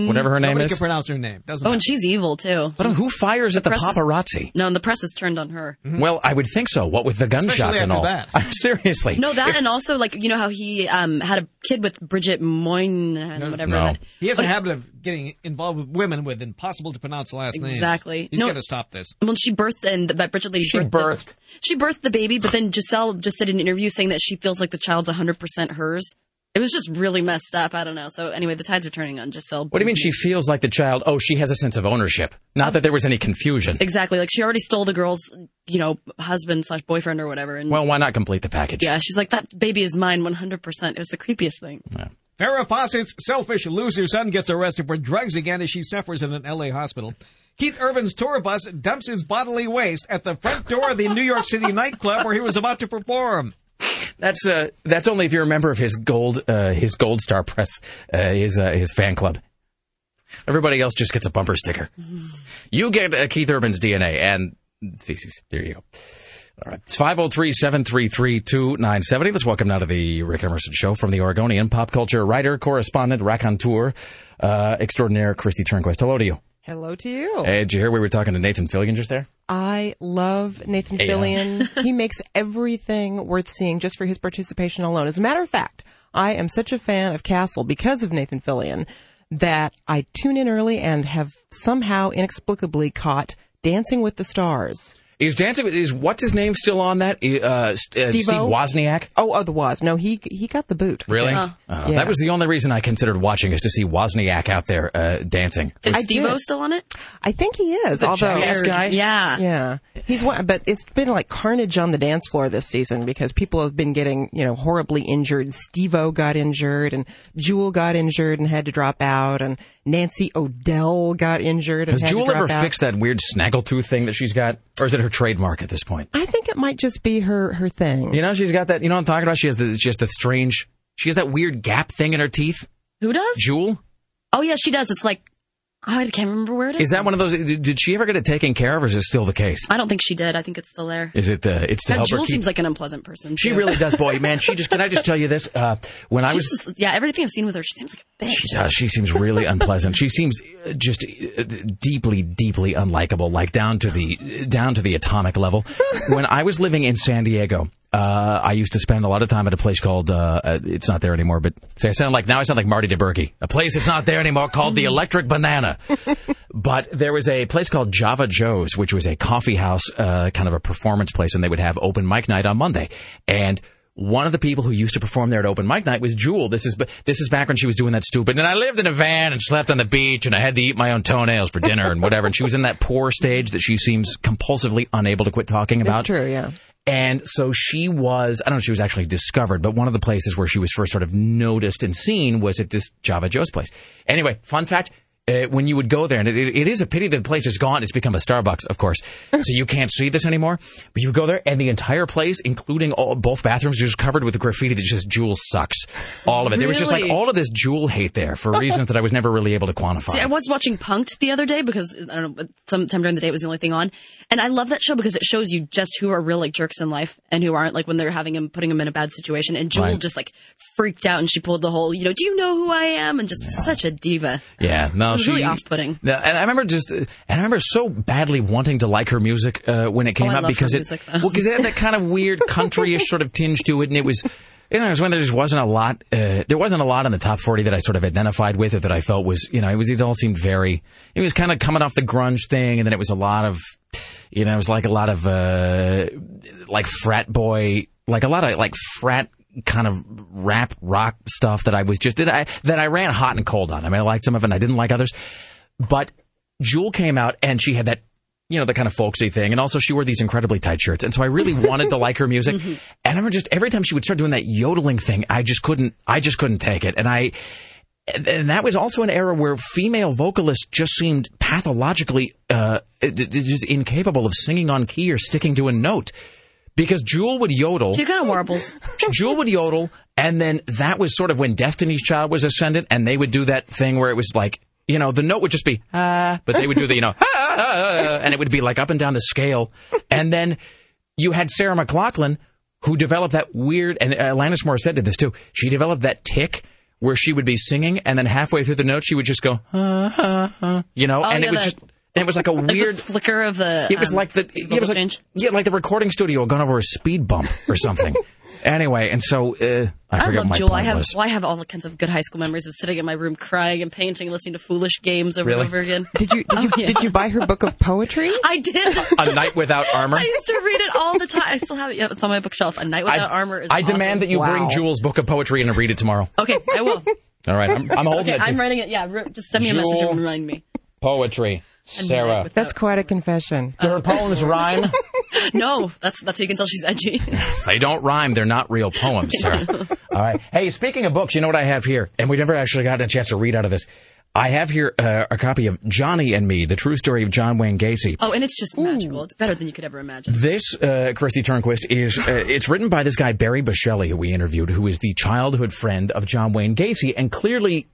Whatever her name Nobody is? can pronounce her name. Doesn't Oh, matter. and she's evil too. But who fires at the press is- paparazzi? No, and the press is turned on her. Well, I would think so. What with the gunshots and after all. that. Seriously. No, that and also like you know how he um had a kid with Bridget Moynahan, whatever. no. that- He has a habit of getting involved with women with impossible to pronounce last names. Exactly. He's No. got to stop this. Well, she birthed and that Bridget lady She birthed, birthed. The, she birthed the baby, but then Gisele just did an interview saying that she feels like the child's 100% hers. It was just really messed up. I don't know. So anyway, the tides are turning on Gisele. What do you mean she feels like the child? Oh, she has a sense of ownership. Not that there was any confusion. Exactly. Like she already stole the girl's, you know, husband slash boyfriend or whatever. And Well, why not complete the package? yeah, she's like that baby is mine 100%. It was the creepiest thing. Farrah Fawcett's selfish loser son gets arrested for drugs again as she suffers in an LA hospital. Keith Urban's tour bus dumps his bodily waste at the front door of the New York City nightclub where he was about to perform. That's uh, that's only if you're a member of his gold uh, his gold star press uh, his uh, his fan club. Everybody else just gets a bumper sticker. You get uh, Keith Urban's DNA and feces. There you go. All right. It's 503-733-2970. Let's welcome now to the Rick Emerson Show from the Oregonian pop culture writer, correspondent, raconteur, uh, extraordinaire, Kristi Turnquist. Hello to you. Hello to you. Hey, did you hear we were talking to Nathan Fillion just there? I love Nathan Yeah. Fillion. he makes everything worth seeing just for his participation alone. As a matter of fact, I am such a fan of Castle because of Nathan Fillion that I tune in early and have somehow inexplicably caught Dancing with the Stars. Is dancing? Is what's his name still on that? Uh, uh, Steve Wozniak. Oh, oh, the Woz. No, he he got the boot. Really? Yeah. Uh, Yeah. That was the only reason I considered watching is to see Wozniak out there uh, dancing. Is I Steve-O still on it? I think he is. The although jackass guy? Yeah. Yeah, he's one, but it's been like carnage on the dance floor this season because people have been getting you know horribly injured. Steve-O got injured, and Jewel got injured and had to drop out, and Nancy O'Dell got injured Has had Jewel ever out. fixed that weird snaggletooth thing that she's got, or is it her trademark at this point? I think it might just be her her thing. You know, she's got that. You know what I'm talking about? She has the she has the strange. She has that weird gap thing in her teeth. Who does? Jewel. Oh yeah, she does. It's like oh, I can't remember where it is. Is that one of those? Did, she ever get it taken care of, or is it still the case? I don't think she did. I think it's still there. Is it? Uh, it's to That help her Jewel keep. seems like an unpleasant person. she too. really does, boy, man. She just. Can I just tell you this? Uh, when I She's was just- yeah, everything I've seen with her, she seems like a bitch. She does. She seems really unpleasant. She seems uh, just uh, deeply, deeply unlikable, like down to the down to the atomic level. when I was living in San Diego, uh, I used to spend a lot of time at a place called uh, uh, it's not there anymore. But say I sound like now I sound like Marty DiBergi. A place that's not there anymore called the Electric Banana. But there was a place called Java Joe's, which was a coffee house, uh, kind of a performance place, and they would have open mic night on Monday. And one of the people who used to perform there at open mic night was Jewel. This is this is back when she was doing that stupid. And I lived in a van and slept on the beach, and I had to eat my own toenails for dinner and whatever. And she was in that poor stage that she seems compulsively unable to quit talking about. It's true, yeah. And so she was, I don't know if she was actually discovered, but one of the places where she was first sort of noticed and seen was at this Java Joe's place. Anyway, fun fact. Uh, when you would go there, and it, it is a pity that the place is gone. It's become a Starbucks, of course, so you can't see this anymore. But you go there, and the entire place, including all, both bathrooms, just covered with graffiti that just Jewel sucks. All of it. There was just like all of this Jewel hate there for reasons that I was never really able to quantify. See, I was watching Punk'd the other day because I don't know, but sometime during the day it was the only thing on, and I love that show because it shows you just who are real like jerks in life and who aren't like when they're having him putting him in a bad situation. And Jewel Right. just like freaked out and she pulled the whole, you know, do you know who I am? And just such a diva. Yeah, no, It was she really off-putting. And I remember just, and I remember so badly wanting to like her music uh, when it came Oh, out because it, music, well, because it had that kind of weird countryish sort of tinge to it, and it was. you know, it was when there just wasn't a lot. Uh, there wasn't a lot in the top forty that I sort of identified with, or that I felt was, you know, it was. It all seemed very. It was kind of coming off the grunge thing, and then it was a lot of, you know, it was like a lot of uh, like frat boy, like a lot of like frat kind of rap rock stuff that I was just that I that I ran hot and cold on. I mean, I liked some of it, and I didn't like others, but Jewel came out and she had that you know, the kind of folksy thing. And also she wore these incredibly tight shirts. And so I really wanted to like her music. Mm-hmm. And I remember just every time she would start doing that yodeling thing, I just couldn't, I just couldn't take it. And I, and that was also an era where female vocalists just seemed pathologically, uh, just incapable of singing on key or sticking to a note. Because Jewel would yodel. She kind of warbles. Jewel would yodel, and then that was sort of when Destiny's Child was ascendant, and they would do that thing where it was like, you know, the note would just be ah, but they would do the, you know, ah, ah, ah, and it would be like up and down the scale. And then you had Sarah McLachlan, who developed that weird, and Alanis Morissette did this too. She developed that tick where she would be singing, and then halfway through the note, she would just go, ah, ah, ah, you know, Oh, and yeah, it would just. And it was like a Like the weird flicker of the. it was um, like the it was like, change. yeah, like the recording studio had gone over a speed bump or something. anyway, and so uh, I I forget love what my Jewel. point I have was. well, I have all kinds of good high school memories of sitting in my room crying and painting, listening to foolish games over Really? and over again. Did you did you, Oh, yeah. did you buy her book of poetry? I did. A night without armor. I used to read it all the time. I still have it. Yeah, it's on my bookshelf. A Night Without I, Armor is. I awesome. demand that you bring Jewel's book of poetry and read it tomorrow. Okay, I will. All right, I'm, I'm holding okay, it. I'm writing it. Yeah, just send me a message and remind me. Poetry, Sarah. That's quite a confession. Do her poems rhyme? no, that's that's how you can tell she's edgy. They don't rhyme. They're not real poems, Sarah. All right. Hey, speaking of books, you know what I have here? And we never actually got a chance to read out of this. I have here uh, a copy of Johnny and Me, the true story of John Wayne Gacy. oh, and it's just magical. It's better than you could ever imagine. This, uh, Kristi Turnquist, is uh, it's written by this guy Barry Bushelli, who we interviewed, who is the childhood friend of John Wayne Gacy, and clearly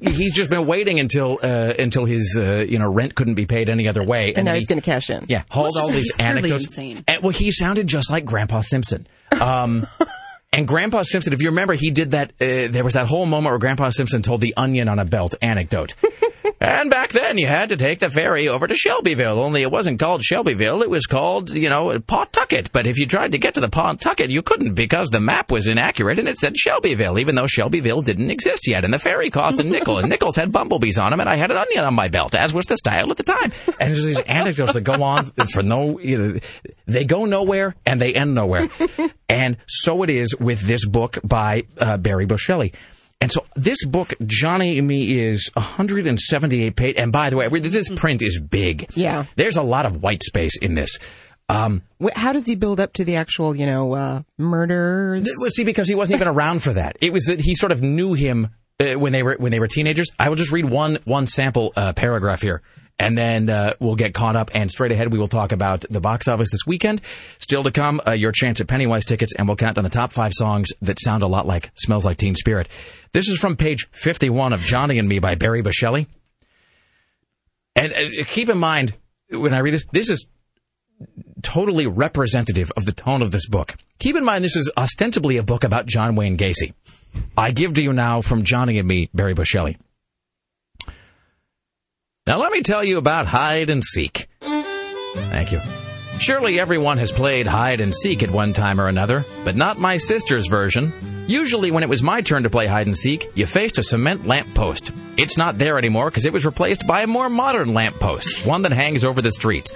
he's just been waiting until uh, until his uh, you know rent couldn't be paid any other way, And now he- he's going to cash in. yeah, hold all these he's anecdotes. insane. And, well, he sounded just like Grandpa Simpson. Um, and Grandpa Simpson, if you remember, he did that. Uh, there was that whole moment where Grandpa Simpson told the onion on a belt anecdote. And back then, you had to take the ferry over to Shelbyville. Only it wasn't called Shelbyville; it was called, you know, Pawtucket. But if you tried to get to the Pawtucket, you couldn't because the map was inaccurate and it said Shelbyville, even though Shelbyville didn't exist yet. And the ferry cost a nickel, and nickels had bumblebees on them, and I had an onion on my belt, as was the style at the time. And there's these anecdotes that go on for no, they go nowhere and they end nowhere. And so it is with this book by uh, Barry Bushelli. And so this book, Johnny and Me, is 178 pages. And by the way, this print is big. Yeah. There's a lot of white space in this. Um, How does he build up to the actual, you know, uh, murders? Well, see, because he wasn't even around for that. It was that he sort of knew him uh, when they were when they were teenagers. I will just read one one sample uh, paragraph here, and then uh, we'll get caught up. And straight ahead, we will talk about the box office this weekend. Still to come, uh, your chance at Pennywise tickets, and we'll count down the top five songs that sound a lot like "Smells Like Teen Spirit." This is from page fifty-one of Johnny and Me by Barry Bushelli. And uh, keep in mind when I read this, this is totally representative of the tone of this book. Keep in mind, this is ostensibly a book about John Wayne Gacy. I give to you now from Johnny and me, Barry Bushelli. Now, let me tell you about hide and seek. Thank you. Surely everyone has played hide and seek at one time or another, but not my sister's version. Usually, when it was my turn to play hide and seek, you faced a cement lamppost. It's not there anymore because it was replaced by a more modern lamppost, one that hangs over the street.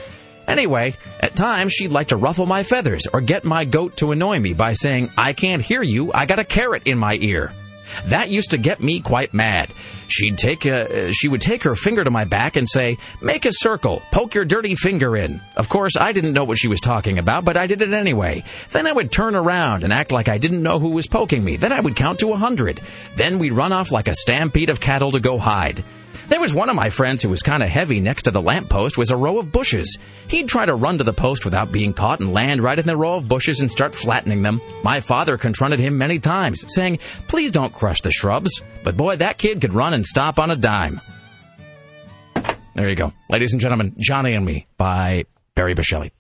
Anyway, at times she'd like to ruffle my feathers or get my goat to annoy me by saying, I can't hear you, I got a carrot in my ear. That used to get me quite mad. She'd take a, uh, she would take her finger to my back and say, "Make a circle, poke your dirty finger in." Of course, I didn't know what she was talking about, but I did it anyway. Then I would turn around and act like I didn't know who was poking me. Then I would count to a hundred. Then we'd run off like a stampede of cattle to go hide. There was one of my friends who was kind of heavy next to the lamppost was a row of bushes. He'd try to run to the post without being caught and land right in the row of bushes and start flattening them. My father confronted him many times, saying, Please don't crush the shrubs. But boy, that kid could run and stop on a dime. There you go. Ladies and gentlemen, Johnny and Me by Barry Bushelli.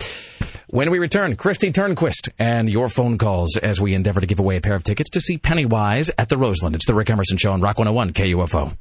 When we return, Kristi Turnquist and your phone calls as we endeavor to give away a pair of tickets to see Pennywise at the Roseland. It's the Rick Emerson Show on Rock 101 KUFO.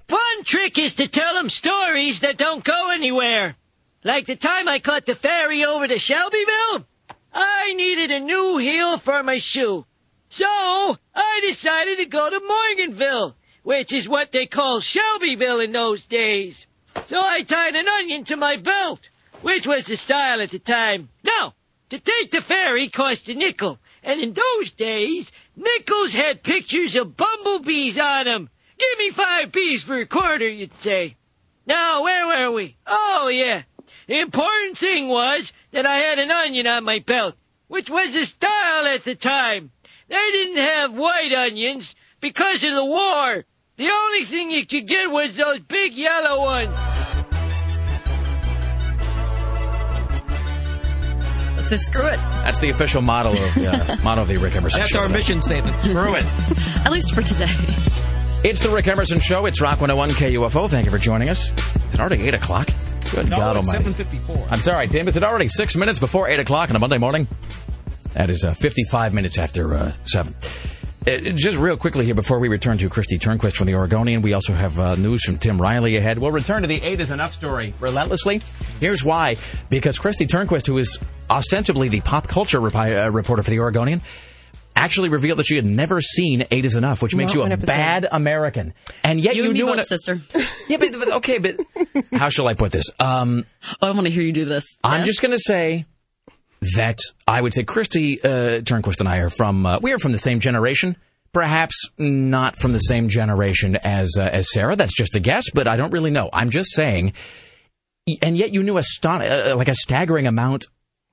Trick is to tell them stories that don't go anywhere. Like the time I caught the ferry over to Shelbyville. I needed a new heel for my shoe. So I decided to go to Morganville, which is what they call Shelbyville in those days. So I tied an onion to my belt, which was the style at the time. Now, to take the ferry cost a nickel, and in those days, nickels had pictures of bumblebees on 'em. Give me five bees for a quarter, you'd say. Now, where were we? Oh, yeah. The important thing was that I had an onion on my belt, which was the style at the time. They didn't have white onions because of the war. The only thing you could get was those big yellow ones. Let's just screw it. That's the official model of, uh, motto of the Rick Emerson That's Show. our mission statement. Screw it. At least for today. It's the Rick Emerson Show. It's Rock 101 KUFO. Thank you for joining us. It's already 8 o'clock? Good No, God it's almighty. 7:54. I'm sorry, Tim. Is it already six minutes before 8 o'clock on a Monday morning? That is uh, 55 minutes after uh, 7. Uh, just real quickly here before we return to Kristi Turnquist from the Oregonian, we also have uh, news from Tim Riley ahead. We'll return to the 8 is enough story relentlessly. Here's why. Because Kristi Turnquist, who is ostensibly the pop culture repi- uh, reporter for the Oregonian, actually revealed that she had never seen Eight is Enough, which makes Not you a one episode. bad American. And yet you, you, and me knew both, an- sister. Yeah, but, but okay, but how shall I put this? Um, oh, I want to hear you do this. I'm Yes? just going to say that I would say Kristi uh, Turnquist and I are from uh, we are from the same generation. Perhaps not from the same generation as uh, as Sarah. That's just a guess, but I don't really know. I'm just saying. And yet, you knew a ston- uh, like a staggering amount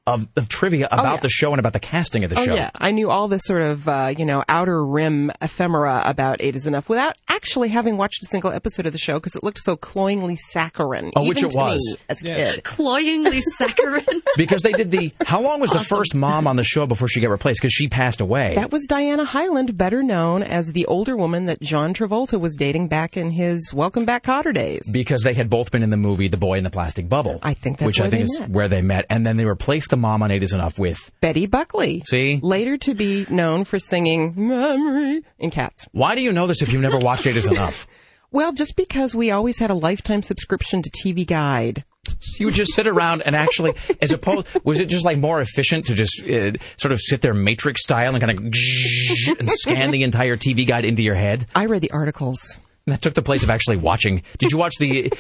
of, of trivia about yeah. the show and about the casting of the oh show. yeah, I knew all this sort of uh, you know outer rim ephemera about Eight is Enough without actually having watched a single episode of the show because it looked so cloyingly saccharine. Oh, which even it to was. me as a kid. Cloyingly saccharine. because they did the. How long was the first mom on the show before she got replaced? Because she passed away. That was Diana Hyland, better known as the older woman that John Travolta was dating back in his Welcome Back Kotter days. because they had both been in the movie The Boy in the Plastic Bubble. I think that's which I think they is met. where they met, and then they replaced the mom on Eight Is Enough with. Betty Buckley. See? Later to be known for singing Memory in Cats. Why do you know this if you've never watched Eight Is Enough? Well, just because we always had a lifetime subscription to TV Guide. You would just sit around and actually, as opposed, was it just like more efficient to just uh, sort of sit there Matrix style and kind of and scan the entire TV guide into your head? I read the articles. That took the place of actually watching. Did you watch the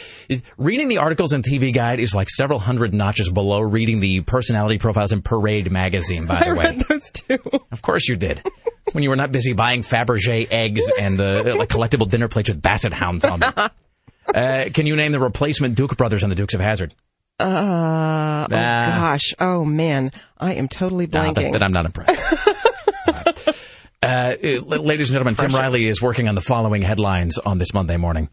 reading the articles in TV Guide is like several hundred notches below reading the personality profiles in Parade magazine. By the I way, read those too. Of course you did. When you were not busy buying Fabergé eggs and the uh, like collectible dinner plates with basset hounds on them. Uh, can you name the replacement Duke brothers on the Dukes of Hazzard? Uh, oh Ah. gosh. Oh man. I am totally No, blanking. that, that I'm not impressed. Uh, uh, ladies and gentlemen, Tim Riley is working on the following headlines on this Monday morning.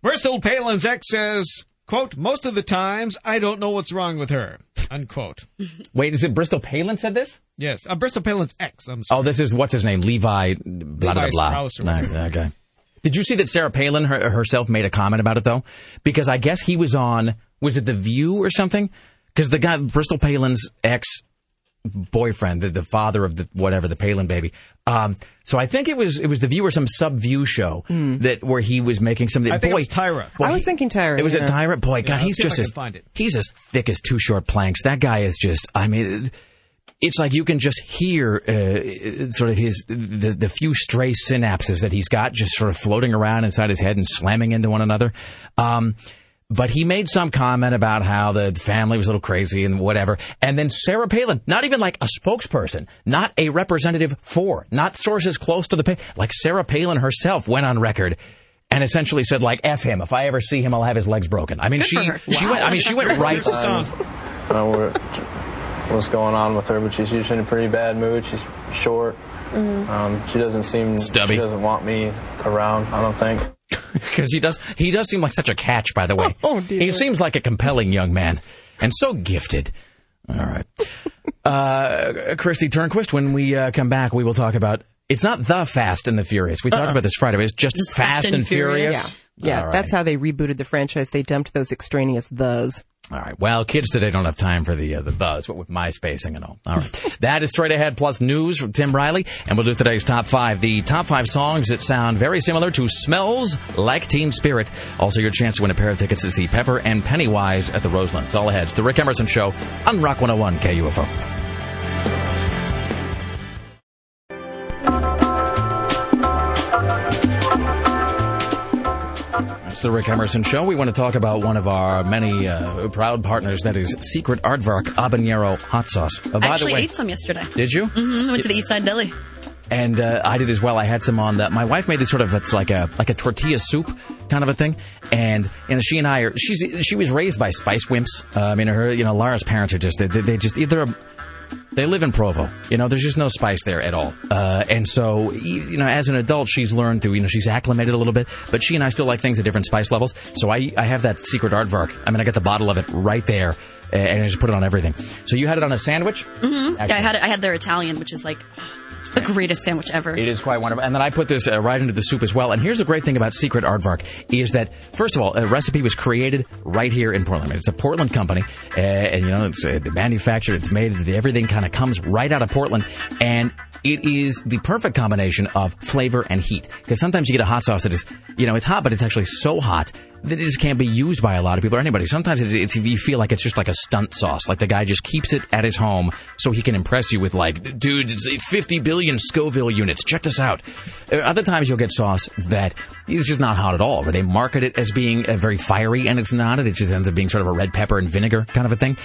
Bristol Palin's ex says, quote, most of the times I don't know what's wrong with her, unquote. Wait, is it Bristol Palin said this? Yes, uh, Bristol Palin's ex, I'm sorry. Oh, this is what's his name? Levi. Blah blah Levi blah. Nah, okay. Did you see that Sarah Palin her, herself made a comment about it though? Because I guess he was on. Was it The View or something? Because the guy Bristol Palin's ex boyfriend, the, the father of the whatever the Palin baby. Um, so I think it was it was The View or some sub View show that where he was making something. I think boy, it was Tyra. boy, I was he- thinking Tyra. it was yeah. a Tyra. Boy, God, Yeah, he's let's see if just as find it. he's as thick as two short planks. That guy is just. I mean, it's like you can just hear uh, sort of his the, the few stray synapses that he's got just sort of floating around inside his head and slamming into one another. Um, but he made some comment about how the family was a little crazy and whatever. And then Sarah Palin, not even like a spokesperson, not a representative for, not sources close to the, pa- like Sarah Palin herself went on record and essentially said like, F him. If I ever see him, I'll have his legs broken. I mean, Good she, for her. she went, I mean, she went right. Here's the song. I don't know what's going on with her, but she's usually in a pretty bad mood. She's short. Um, she doesn't seem Stubby. She doesn't want me around. I don't think. because he does he does seem like such a catch by the way Oh, dear. he seems like a compelling young man and so gifted all right uh kristi turnquist when we uh, come back we will talk about it's not the fast and the furious we talked about this friday but it's just, Just fast, and, furious, Yeah. Yeah, All right. that's how they rebooted the franchise. They dumped those extraneous thes. All right. Well kids today don't have time for the uh, the buzz what with my spacing and all. All right. That is straight ahead plus news from tim riley. And we'll do today's top five. The top five songs that sound very similar to smells like teen spirit. Also your chance to win a pair of tickets to see pepper and pennywise at the roseland it's all ahead. It's the rick emerson show on rock 101 kufo It's the Rick Emerson Show. We want to talk about one of our many uh, proud partners, that is Secret Aardvark Habanero Hot Sauce. Uh, by I actually the way, ate some yesterday. Did you? Mm-hmm. Went to the East Side Deli. and uh, I did as well. I had some on that. My wife made this sort of it's like a like a tortilla soup kind of a thing, and you know she and I are she's she was raised by spice wimps. Uh, I mean her you know Lara's parents are just they, they just either. They live in Provo. You know, there's just no spice there at all. Uh, and so, you know, as an adult, she's learned to, you know, she's acclimated a little bit, but she and I still like things at different spice levels. So I, I have that secret aardvark. I mean, I got the bottle of it right there, and I just put it on everything. So you had it on a sandwich? Mm-hmm. Yeah, I had it, I had their Italian, which is like the greatest sandwich ever. It is quite wonderful. And then I put this uh, right into the soup as well. And here's the great thing about Secret Aardvark is that, first of all, a recipe was created right here in Portland. It's a Portland company. Uh, and, you know, it's uh, manufactured, it's made, everything kind of comes right out of Portland. And it is the perfect combination of flavor and heat. Because sometimes you get a hot sauce that is, you know, it's hot, but it's actually so hot that it just can't be used by a lot of people or anybody. Sometimes it's, it's, you feel like it's just like a stunt sauce. Like the guy just keeps it at his home so he can impress you with like, dude, it's 50 billion Scoville units. Check this out. Uh, Other times you'll get sauce that is just not hot at all, where they market it as being uh, very fiery and it's not. It just ends up being sort of a red pepper and vinegar kind of a thing.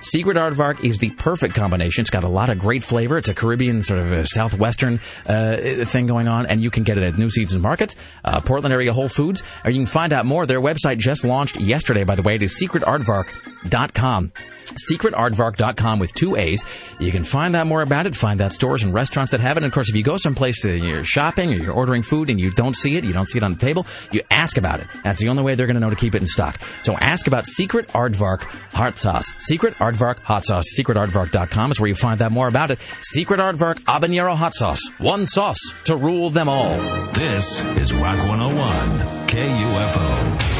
Secret Aardvark is the perfect combination. It's got a lot of great flavor. It's a Caribbean sort of southwestern uh, thing going on, and you can get it at New Seasons Market, uh, Portland area Whole Foods, or you can find out more. Their website just launched yesterday, by the way. It is secretaardvark.com. Secretaardvark.com with two A's. You can find out more about it, find out stores and restaurants that have it. And of course, if you go someplace that you're shopping or you're ordering food and you don't see it, you don't see it on the table, you ask about it. That's the only way they're going to know to keep it in stock. So ask about Secret Aardvark Hot Sauce. Secret Aardvark Hot Sauce. Secretaardvark.com is where you find out more about it. Secret Aardvark Habanero Hot Sauce. One sauce to rule them all. This is Rock 101, KUFO.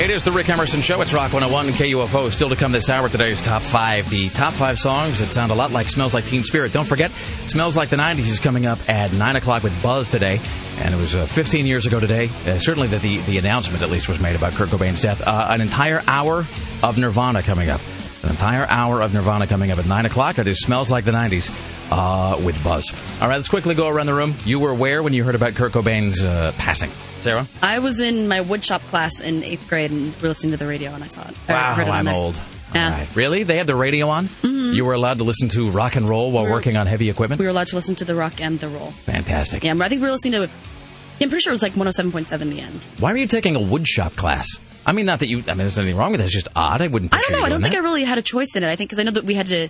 It is the Rick Emerson Show. It's Rock 101 KUFO. Still to come this hour, today's top five. The top five songs that sound a lot like Smells Like Teen Spirit. Don't forget, Smells Like the 90s is coming up at 9 o'clock with Buzz today. And it was uh, 15 years ago today. Uh, certainly that the, the announcement, at least, was made about Kurt Cobain's death. Uh, an entire hour of Nirvana coming up. An entire hour of Nirvana coming up at 9 o'clock. That is Smells Like the 90s uh, with Buzz. All right, let's quickly go around the room. You were where when you heard about Kurt Cobain's uh, passing? Sarah? I was in my woodshop class in eighth grade and listening to the radio and I saw it. Wow, it I'm there. old. Yeah. Right. Really? They had the radio on? Mm-hmm. You were allowed to listen to rock and roll while We were- working on heavy equipment? We were allowed to listen to the rock and the roll. Fantastic. Yeah, I think we were listening to. I'm pretty sure it was like 107.7 in the end. Why were you taking a woodshop class? I mean, not that you. I mean, there's nothing wrong with it. It's just odd. I wouldn't. I don't know. I don't think I really had a choice in it. I think because I know that we had to,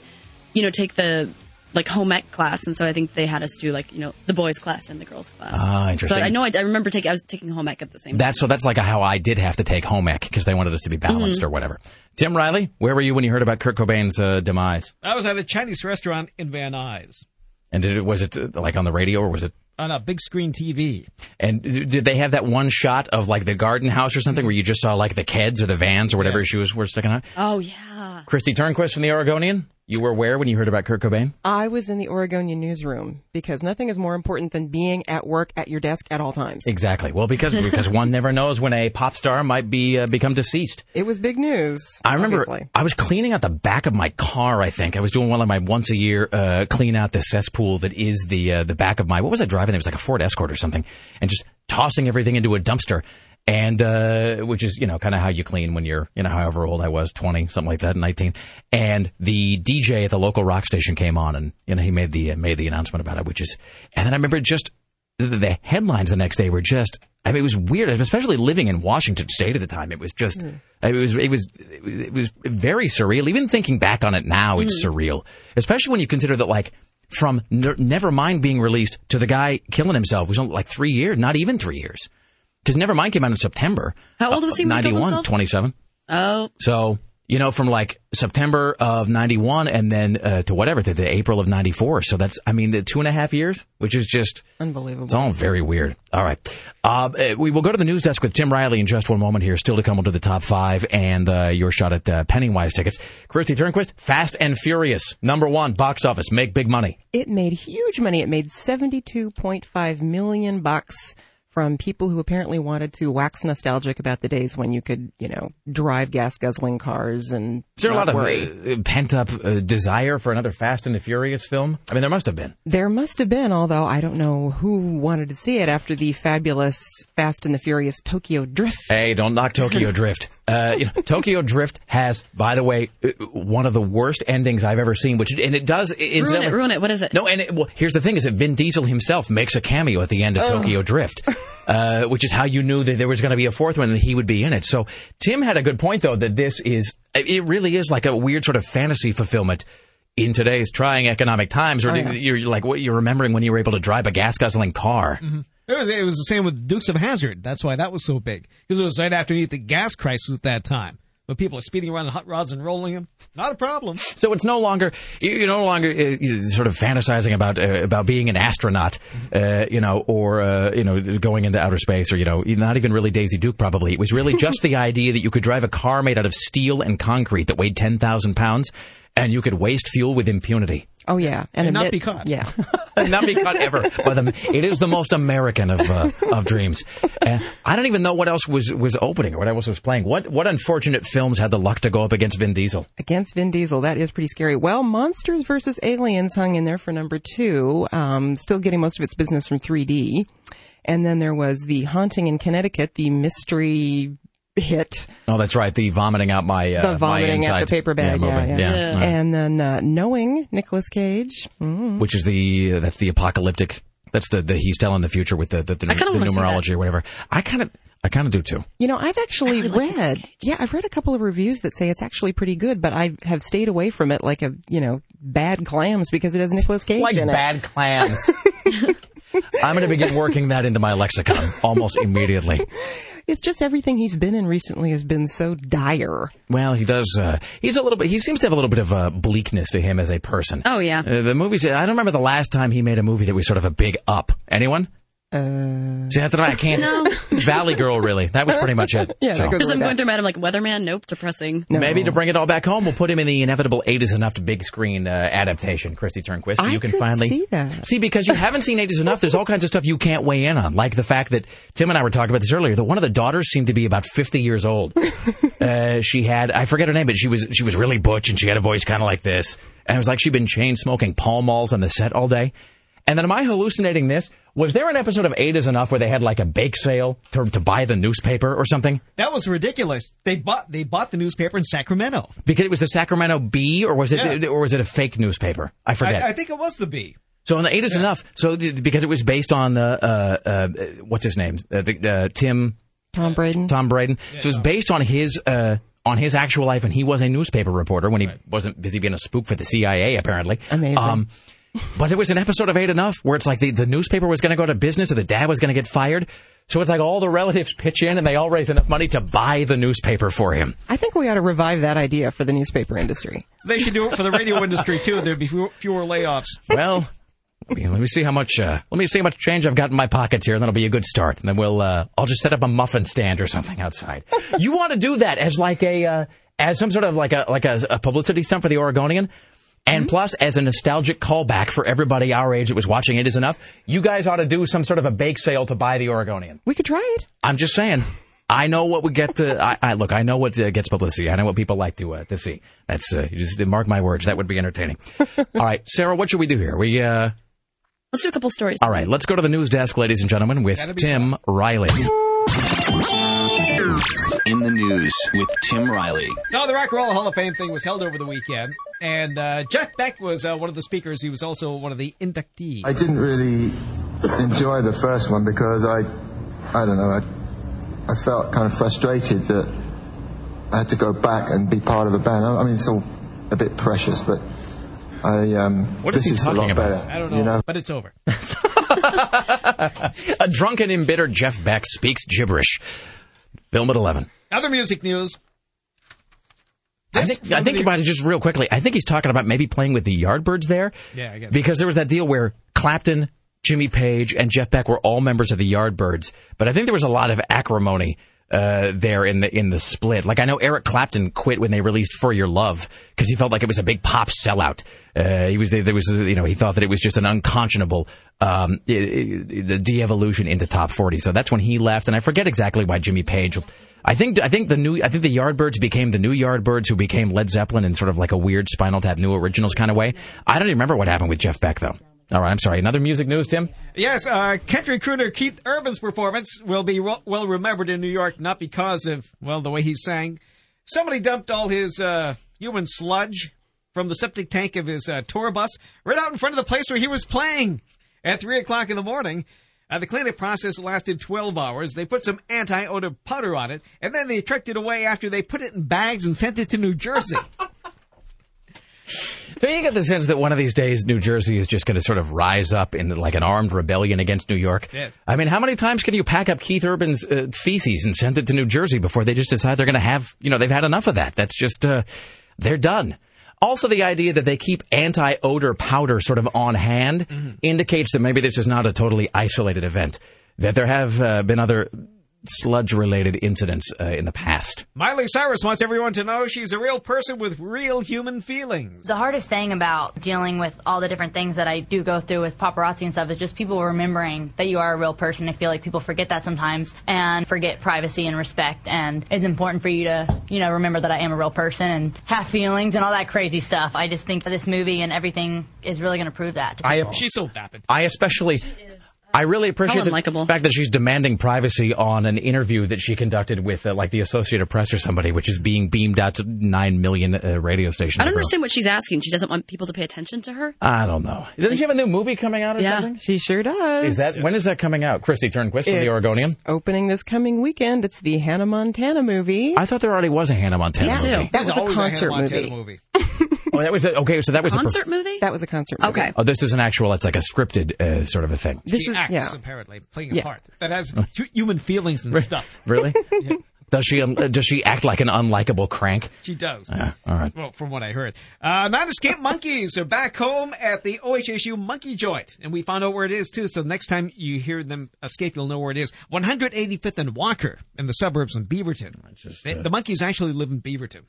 you know, take the like home ec class, and so I think they had us do like you know the boys class and the girls class. Ah, interesting. So I know I, I remember taking I was taking home ec at the same. That's so. That's like how I did have to take home ec because they wanted us to be balanced Mhm. or whatever. Tim Riley, where were you when you heard about Kurt Cobain's uh, demise? I was at a Chinese restaurant in Van Nuys And did it was it uh, like on the radio or was it? on a big screen TV. And did they have that one shot of like the garden house or something where you just saw like the Keds or the vans or whatever she was were sticking out? Oh yeah. Kristi Turnquist from the Oregonian. You were where when you heard about Kurt Cobain? I was in the Oregonian newsroom because nothing is more important than being at work at your desk at all times. Exactly. Well, because because one never knows when a pop star might be uh, become deceased. It was big news. I remember obviously. I was cleaning out the back of my car. I think I was doing one of my once a year uh, clean out the cesspool that is the uh, the back of my what was I driving? It was like a Ford Escort or something, and just tossing everything into a dumpster. And uh, which is you know kind of how you clean when you're you know however old I was twenty something like that nineteen. And the DJ at the local rock station came on and you know he made the uh, made the announcement about it, which is and then I remember just the, the headlines the next day were just I mean it was weird, especially living in Washington State at the time. It was just it was it was it was very surreal. Even thinking back on it now, it's Mm. surreal, especially when you consider that like from ne- Nevermind being released to the guy killing himself was only like three years, not even three years, because Nevermind came out in September. How old was he when 91, 27. Oh. So, you know, from like September of 91 and then uh, to whatever, to the April of 94. So that's, I mean, the two and a half years, which is just unbelievable. It's all very weird. All right. Uh, uh, we will go to the news desk with Tim Riley in just one moment here. Still to come to the top five and uh, your shot at uh, Pennywise tickets. Kristi Turnquist, Fast and Furious, number one, box office, make big money. It made huge money. It made 72.5 million bucks from people who apparently wanted to wax nostalgic about the days when you could, you know, drive gas guzzling cars and Is there a lot worry. of uh, pent up uh, desire for another Fast and the Furious film? I mean, there must have been. There must have been, although I don't know who wanted to see it after the fabulous Fast and the Furious Tokyo Drift. Hey, don't knock Tokyo Drift. Uh, you know, Tokyo Drift has, by the way, uh, one of the worst endings I've ever seen. Which and it does Ruin it, ruin it. What is it? No, and it, well, here's the thing: is that Vin Diesel himself makes a cameo at the end of Oh. Tokyo Drift, uh, which is how you knew that there was going to be a fourth one and that he would be in it. So Tim had a good point, though, that this is it really is like a weird sort of fantasy fulfillment. In today's trying economic times, or Oh, yeah. you're like what you're remembering when you were able to drive a gas guzzling car. It was, it was the same with Dukes of Hazzard. That's why that was so big because it was right after the gas crisis at that time. But people are speeding around in hot rods and rolling them. Not a problem. So it's no longer you- you're no longer uh, sort of fantasizing about uh, about being an astronaut, uh, you know, or uh, you know going into outer space, or you know, not even really Daisy Duke. Probably it was really just the idea that you could drive a car made out of steel and concrete that weighed ten thousand pounds, and you could waste fuel with impunity. Oh yeah, And not admit- be caught. Yeah, and not be caught ever by them. It is the most American of uh, of dreams. Uh, I don't even know what else was was opening or what else was playing. What what unfortunate films had the luck to go up against Vin Diesel? against Vin Diesel. That is pretty scary. Well, Monsters versus Aliens hung in there for number two, um, still getting most of its business from 3D. And then there was The Haunting in Connecticut, the mystery hit. Oh, that's right. The vomiting out my uh, the my vomiting at the paper bag, yeah, yeah, movie. yeah. All right. And then uh, Knowing Nicolas Cage. Mm. which is the that's the apocalyptic. That's the, the he's telling the future with the the, the, the numerology or whatever. I kind of I kind of do too. You know, I've actually read, yeah, I've read a couple of reviews that say it's actually pretty good, but I have stayed away from it like a, you know, bad clams because it has Nicolas Cage Like in it. bad clams. I'm going to begin working that into my lexicon almost immediately. It's just everything he's been in recently has been so dire. Well, he does. Uh, he's a little bit. He seems to have a little bit of uh, bleakness to him as a person. Oh yeah. Uh, the movies. I don't remember the last time he made a movie that was sort of a big up. Anyone? Uh, See, that's what I can't. No. Valley Girl, really. That was pretty much it. So- Because I'm going through mad. I'm like Weatherman. Nope. Depressing. Maybe to bring it all back home, we'll put him in the inevitable Eight is Enough to big screen uh, adaptation, Kristi Turnquist. So I you can finally see that. See, because you haven't seen Eight is Enough, there's all kinds of stuff you can't weigh in on, like the fact that Tim and I were talking about this earlier. That one of the daughters seemed to be about 50 years old. uh, she had, I forget her name, but she was she was really butch and she had a voice kind of like this, and it was like she'd been chain smoking Pall Malls on the set all day. And then am I hallucinating this? Was there an episode of Eight is Enough where they had like a bake sale to, to buy the newspaper or something? That was ridiculous. They bought they bought the newspaper in Sacramento. Because it was the Sacramento Bee, or was it, Yeah. or was it a fake newspaper? I forget. I, I think it was the Bee. so on the eight is enough. So th- because it was based on the uh, uh, what's his name, uh, the, uh, Tim Tom Braden. Tom Braden. so it was based on his uh, on his actual life, and he was a newspaper reporter when he wasn't busy being a spook for the CIA, apparently. Amazing. Um, but there was an episode of Eight Enough where it's like the, the newspaper was going to go to business, or the dad was going to get fired. So it's like all the relatives pitch in, and they all raise enough money to buy the newspaper for him. I think we ought to revive that idea for the newspaper industry. They should do it for the radio industry too. There'd be fewer, fewer layoffs. Well, let me, let me see how much uh, let me see how much change I've got in my pockets here, and that'll be a good start. And then we'll uh, I'll just set up a muffin stand or something outside. you want to do that as like a uh, as some sort of like a like a, a publicity stunt for the Oregonian. And plus, as a nostalgic callback for everybody our age that was watching Eight Is Enough, you guys ought to do some sort of a bake sale to buy the Oregonian. We could try it. I'm just saying. I know what would get to. I, I look. I know what uh, gets publicity. I know what people like to uh, to see. That's uh, you just mark my words. That would be entertaining. All right, Sarah. What should we do here? We uh. Let's do a couple stories. All right, let's go to the news desk, ladies and gentlemen, with That'd be Tim Riley. In the news with Tim Riley. So the Rock and Roll Hall of Fame thing was held over the weekend, and uh, Jeff Beck was uh, one of the speakers. He was also one of the inductees. I didn't really enjoy the first one because I, I don't know, I, I felt kind of frustrated that I had to go back and be part of a band. I, I mean, it's all a bit precious, but I, um, What is this he is talking a lot about? better. I don't know, You know, but it's over. A drunken, embittered Jeff Beck speaks gibberish. Film at eleven. Other music news. I think, I think about it just real quickly. I think he's talking about maybe playing with the Yardbirds there. Yeah, I guess. Because there was that deal where Clapton, Jimmy Page, and Jeff Beck were all members of the Yardbirds, but I think there was a lot of acrimony uh, there in the in the split. Like I know Eric Clapton quit when they released "For Your Love" because he felt like it was a big pop sellout. Uh, he was there was you know he thought that it was just an unconscionable um, i- i- the de-evolution into top forty. So that's when he left, and I forget exactly why Jimmy Page. I think I think the new I think the Yardbirds became the new Yardbirds who became Led Zeppelin in sort of like a weird Spinal Tap New Originals kind of way. I don't even remember what happened with Jeff Beck though. All right, I'm sorry. Another music news, Tim. Yes, uh, country crooner Keith Urban's performance will be ro- well remembered in New York, not because of, well, the way he sang. Somebody dumped all his uh, human sludge from the septic tank of his uh, tour bus right out in front of the place where he was playing at 3 o'clock in the morning. Uh, the cleanup process lasted 12 hours. They put some anti-odor powder on it, and then they trucked it away after they put it in bags and sent it to New Jersey. Do you get the sense that one of these days New Jersey is just going to sort of rise up in like an armed rebellion against New York? Yes. I mean, how many times can you pack up Keith Urban's uh, feces and send it to New Jersey before they just decide they're going to have, you know, they've had enough of that? That's just, uh, they're done. Also, the idea that they keep anti-odor powder sort of on hand indicates that maybe this is not a totally isolated event. That there have uh, been other sludge-related incidents uh, in the past. Miley Cyrus wants everyone to know she's a real person with real human feelings. The hardest thing about dealing with all the different things that I do go through with paparazzi and stuff is just people remembering that you are a real person. I feel like people forget that sometimes and forget privacy and respect. And it's important for you to, you know, remember that I am a real person and have feelings and all that crazy stuff. I just think that this movie and everything is really going to prove that. To I- people. She's so vapid. I especially. I really appreciate the fact that she's demanding privacy on an interview that she conducted with, uh, like, the Associated Press or somebody, which is being beamed out to nine million uh, radio stations. I don't understand what she's asking. She doesn't want people to pay attention to her. I don't know. Doesn't she have a new movie coming out or Yeah. something? She sure does. Is that when is that coming out? Kristi Turnquist from the Oregonian. Opening this coming weekend. It's the Hannah Montana movie. I thought there already was a Hannah Montana Yeah, movie. that was a always a Hannah concert Montana movie. Oh, that was a, okay. So that was a Concert perf- movie? That was a concert movie. Okay. Oh, this is an actual. It's like a scripted uh, sort of a thing. This she is acts, yeah. apparently, playing a Yeah. part that has human feelings and stuff. Really? Does she? Um, uh, does she act like an unlikable crank? She does. Yeah. All right. Well, from what I heard. Uh, non-escape monkeys are back home at the OHSU Monkey Joint. And we found out where it is, too. So next time you hear them escape, you'll know where it is. 185th and Walker in the suburbs in Beaverton. the, the monkeys actually live in Beaverton.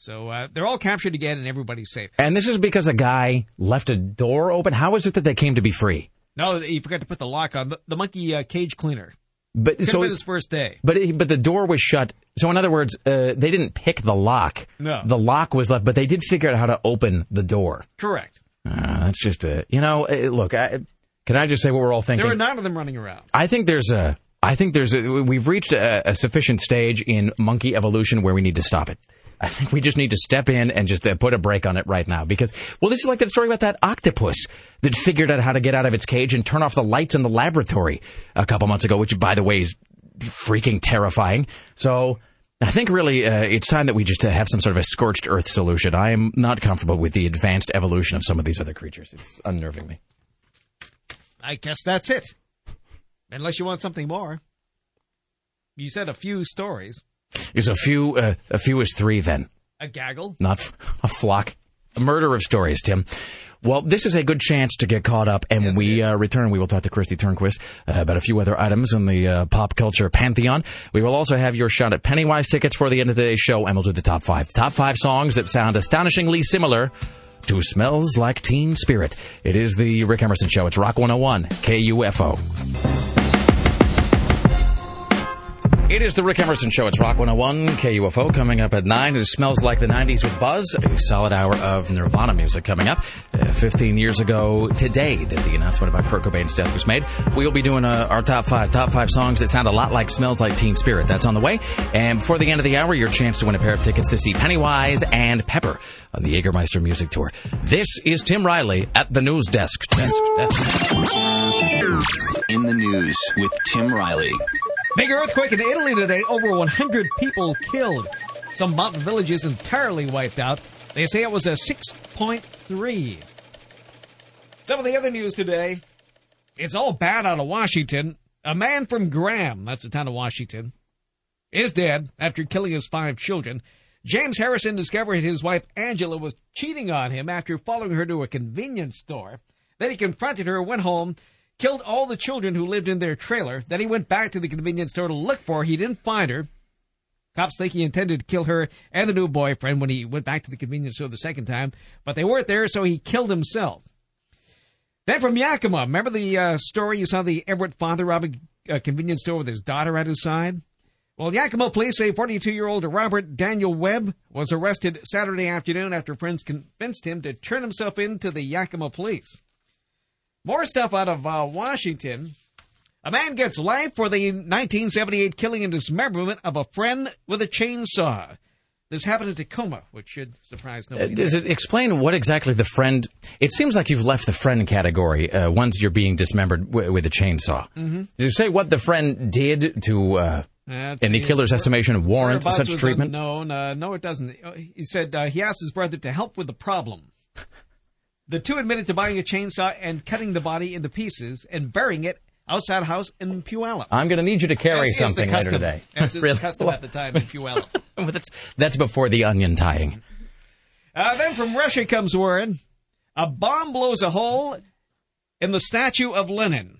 So uh, they're all captured again and everybody's safe. And this is because a guy left a door open. How is it that they came to be free? No, he forgot to put the lock on. The, the monkey uh, cage cleaner. But Could so his first day. But it, but the door was shut. So in other words, uh, they didn't pick the lock. No. The lock was left, but they did figure out how to open the door. Correct. Uh, that's just a you know. Uh, look, I, can I just say what we're all thinking? There are nine of them running around. I think there's a. I think there's a. We've reached a, a sufficient stage in monkey evolution where we need to stop it. I think we just need to step in and just uh, put a break on it right now because, well, this is like that story about that octopus that figured out how to get out of its cage and turn off the lights in the laboratory a couple months ago, which, by the way, is freaking terrifying. So I think really uh, it's time that we just uh, have some sort of a scorched earth solution. I am not comfortable with the advanced evolution of some of these other creatures. It's unnerving me. I guess that's it. Unless you want something more. You said a few stories. Is a few, uh, a few is three then. A gaggle. not f- a flock. A murder of stories, Tim. Well, this is a good chance to get caught up, and when we uh, return, we will talk to Kristi Turnquist uh, about a few other items in the uh, pop culture pantheon. We will also have your shot at Pennywise tickets for the end of today's show, and we'll do the top five. Top five songs that sound astonishingly similar to Smells Like Teen Spirit. It is the Rick Emerson Show. It's Rock 101, KUFO. It is the Rick Emerson Show. It's Rock 101, KUFO. Coming up at 9, it smells like the 90s with Buzz. A solid hour of Nirvana music coming up. Uh, 15 years ago today that the announcement about Kurt Cobain's death was made. We will be doing uh, our top five, top five songs that sound a lot like Smells Like Teen Spirit. That's on the way. And before the end of the hour, your chance to win a pair of tickets to see Pennywise and Pepper on the Jägermeister Music Tour. This is Tim Riley at the news desk. desk, desk. In the news with Tim Riley. Big earthquake in Italy today. Over 100 people killed. Some mountain villages entirely wiped out. They say it was a 6.3. Some of the other news today. It's all bad out of Washington. A man from Graham, that's the town of Washington, is dead after killing his five children. James Harrison discovered his wife Angela was cheating on him after following her to a convenience store. Then he confronted her, went home, killed all the children who lived in their trailer. Then he went back to the convenience store to look for her. He didn't find her. Cops think he intended to kill her and the new boyfriend when he went back to the convenience store the second time, but they weren't there, so he killed himself. Then from Yakima, remember the uh, story you saw the Everett father robbing a convenience store with his daughter at his side? Well, Yakima police say 42-year-old Robert Daniel Webb was arrested Saturday afternoon after friends convinced him to turn himself in to the Yakima police. More stuff out of uh, Washington. A man gets life for the 1978 killing and dismemberment of a friend with a chainsaw. This happened in Tacoma, which should surprise Uh, nobody. Does it explain what exactly the friend? It seems like you've left the friend category uh, once you're being dismembered w- with a chainsaw. Mhm. Did you say what the friend did to, uh, in the killer's estimation, warrant such treatment? No, Uh, no, it doesn't. Uh, He said uh, he asked his brother to help with the problem. The two admitted to buying a chainsaw and cutting the body into pieces and burying it outside a house in Puyallup. I'm going to need you to carry As something custom- later today. As is Really? the custom at the time in Puyallup. Well, that's that's before the onion tying. Uh, then from Russia comes word a bomb blows a hole in the statue of Lenin.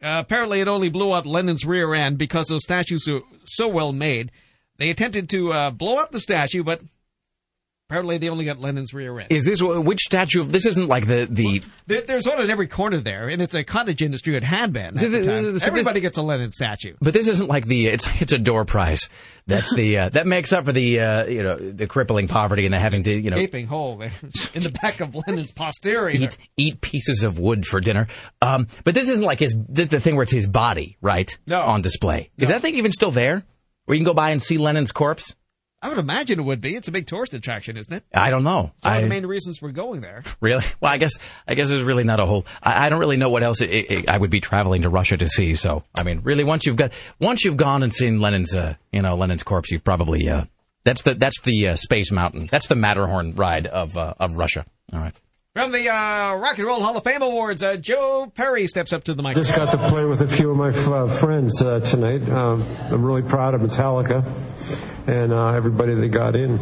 Uh, apparently, it only blew out Lenin's rear end because those statues are so well made. They attempted to uh, blow up the statue, but apparently they only got Lenin's rear end. Is this which statue? Of, This isn't like the the. There, there's one in every corner there, and it's a cottage industry. It had been. At Th- the th- time. th- so this- Everybody gets a Lenin statue. But this isn't like the it's it's a door prize. That's the uh, that makes up for the uh, you know the crippling poverty and the having to you know Gaping hole in the back of Lenin's posterior. eat eat pieces of wood for dinner. Um, but this isn't like his the, the thing where it's his body right No. on display. Is that thing even still there? Where you can go by and see Lenin's corpse? I would imagine it would be. It's a big tourist attraction, isn't it? I don't know. It's one of the main reasons we're going there. Really? Well, I guess I guess there's really not a whole. I, I don't really know what else it, it, I would be traveling to Russia to see. So, I mean, really, once you've got once you've gone and seen Lenin's, uh, you know, Lenin's corpse, you've probably uh, that's the that's the uh, space mountain. That's the Matterhorn ride of uh, of Russia. All right. From the uh, Rock and Roll Hall of Fame Awards, uh, Joe Perry steps up to the microphone. Just got to play with a few of my uh, friends uh, tonight. Um, I'm really proud of Metallica and uh, everybody that got in.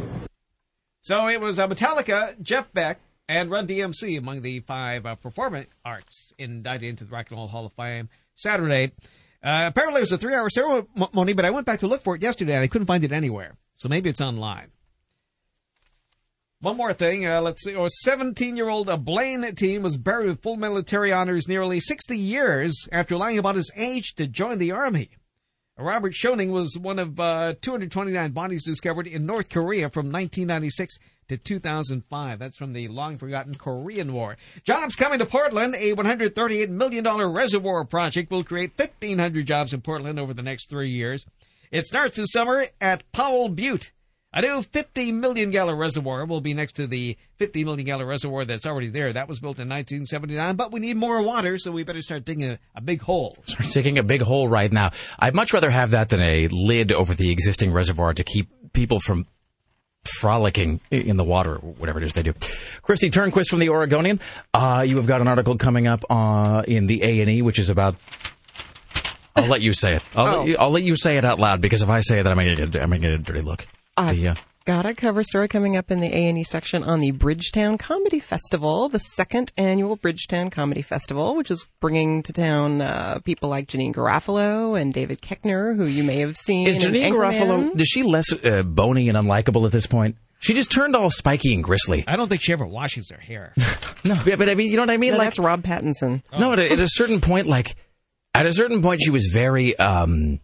So it was uh, Metallica, Jeff Beck, and Run DMC among the five uh, performing arts indicted into the Rock and Roll Hall of Fame Saturday. Uh, apparently it was a three-hour ceremony, but I went back to look for it yesterday and I couldn't find it anywhere. So maybe it's online. One more thing, uh, let's see. A 17-year-old uh, Blaine team was buried with full military honors nearly 60 years after lying about his age to join the army. Robert Schoening was one of uh, 229 bodies discovered in North Korea from 1996 to 2005. That's from the long forgotten Korean War. Jobs coming to Portland. A $138 million reservoir project will create 1,500 jobs in Portland over the next three years. It starts this summer at Powell Butte. A new 50 million gallon reservoir will be next to the 50 million gallon reservoir that's already there. That was built in 1979, but we need more water, so we better start digging a, a big hole. Start digging a big hole right now. I'd much rather have that than a lid over the existing reservoir to keep people from frolicking in the water, or whatever it is they do. Kristi Turnquist from the Oregonian. Uh, you have got an article coming up uh, in the A and E, which is about. I'll let you say it. I'll, Oh. let you, I'll let you say it out loud because if I say it, I'm going to get I'm going to get a dirty look. I've The, uh, got a cover story coming up in the A&E section on the Bridgetown Comedy Festival, the second annual Bridgetown Comedy Festival, which is bringing to town uh, people like Janeane Garofalo and David Koechner, who you may have seen. is Janeane Anchorman. Garofalo? Is she less uh, bony and unlikable at this point? She just turned all spiky and gristly. I don't think she ever washes her hair. No, yeah, but I mean, you know what I mean? No, like that's Rob Pattinson. No, at a, at a certain point, like at a certain point, she was very. um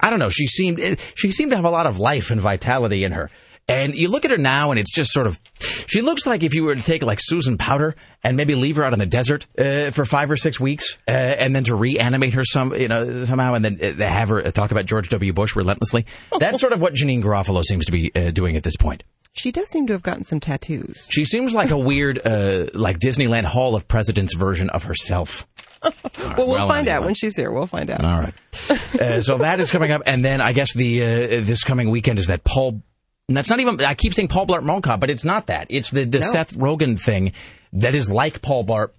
I don't know. She seemed she seemed to have a lot of life and vitality in her. And you look at her now, and it's just sort of. She looks like if you were to take like Susan Powter and maybe leave her out in the desert uh, for five or six weeks, uh, and then to reanimate her some, you know, somehow, and then uh, have her talk about George W. Bush relentlessly. That's sort of what Janeane Garofalo seems to be uh, doing at this point. She does seem to have gotten some tattoos. She seems like a weird, uh, like Disneyland Hall of Presidents version of herself. Well, we'll well, find out when she's here. We'll find out. All right. Uh, so that is coming up, and then I guess the uh, this coming weekend is that Paul. and That's not even. I keep saying Paul Blart Mall Cop, but it's not that. It's the, the No. Seth Rogen thing that is like Paul Blart.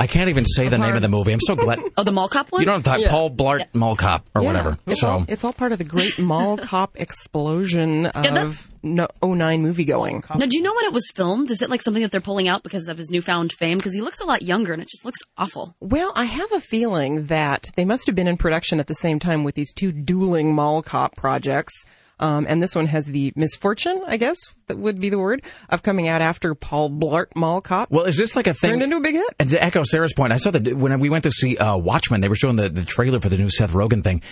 I can't even say the name of the movie. I'm so glad. Oh, the mall cop one. You don't have to Yeah. Paul Blart Mall Cop or Yeah. whatever. It's, so all, it's all part of the great mall cop explosion of no, 09 movie going. Now, do you know when it was filmed? Is it like something that they're pulling out because of his newfound fame? Because he looks a lot younger, and it just looks awful. Well, I have a feeling that they must have been in production at the same time with these two dueling mall cop projects. Um, and this one has the misfortune, I guess that would be the word, of coming out after Paul Blart Mall Cop. Well, is this like a thing? Turned into a big hit. And to echo Sarah's point, I saw that when we went to see uh, Watchmen, they were showing the, the trailer for the new Seth Rogen thing,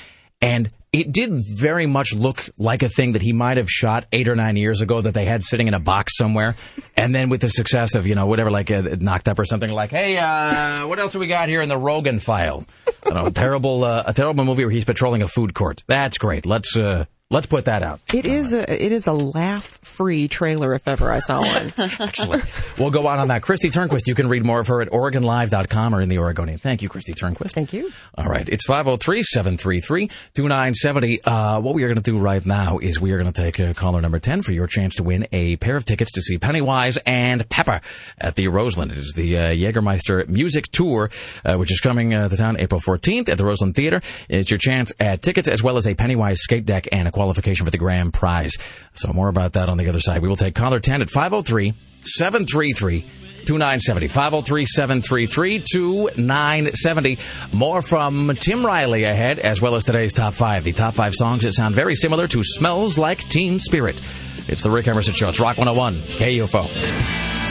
and it did very much look like a thing that he might have shot eight or nine years ago that they had sitting in a box somewhere. And then with the success of, you know, whatever, like uh, knocked up or something like, hey, uh, what else have we got here in the Rogen file? I don't know, a terrible, uh, a terrible movie where he's patrolling a food court. That's great. Let's, uh, let's put that out. It is a it is a laugh free trailer if ever I saw one. Excellent. We'll go on on that. Kristi Turnquist, you can read more of her at OregonLive.com or in the Oregonian. Thank you, Kristi Turnquist. Thank you. All right. It's 503-733-2970. Uh, what we are going to do right now is we are going to take uh, caller number 10 for your chance to win a pair of tickets to see Pennywise and Pepper at the Roseland. It is the uh, Jägermeister Music Tour, uh, which is coming uh, to town April 14th at the Roseland Theater. It's your chance at tickets as well as a Pennywise skate deck and a qualification for the grand prize. So more about that on the other side. We will take caller 10 at 503 733 2970. 503 733 2970. More from Tim Riley ahead, as well as today's top five. The top five songs that sound very similar to Smells Like Teen Spirit. It's the Rick Emerson Show. It's Rock 101, KUFO.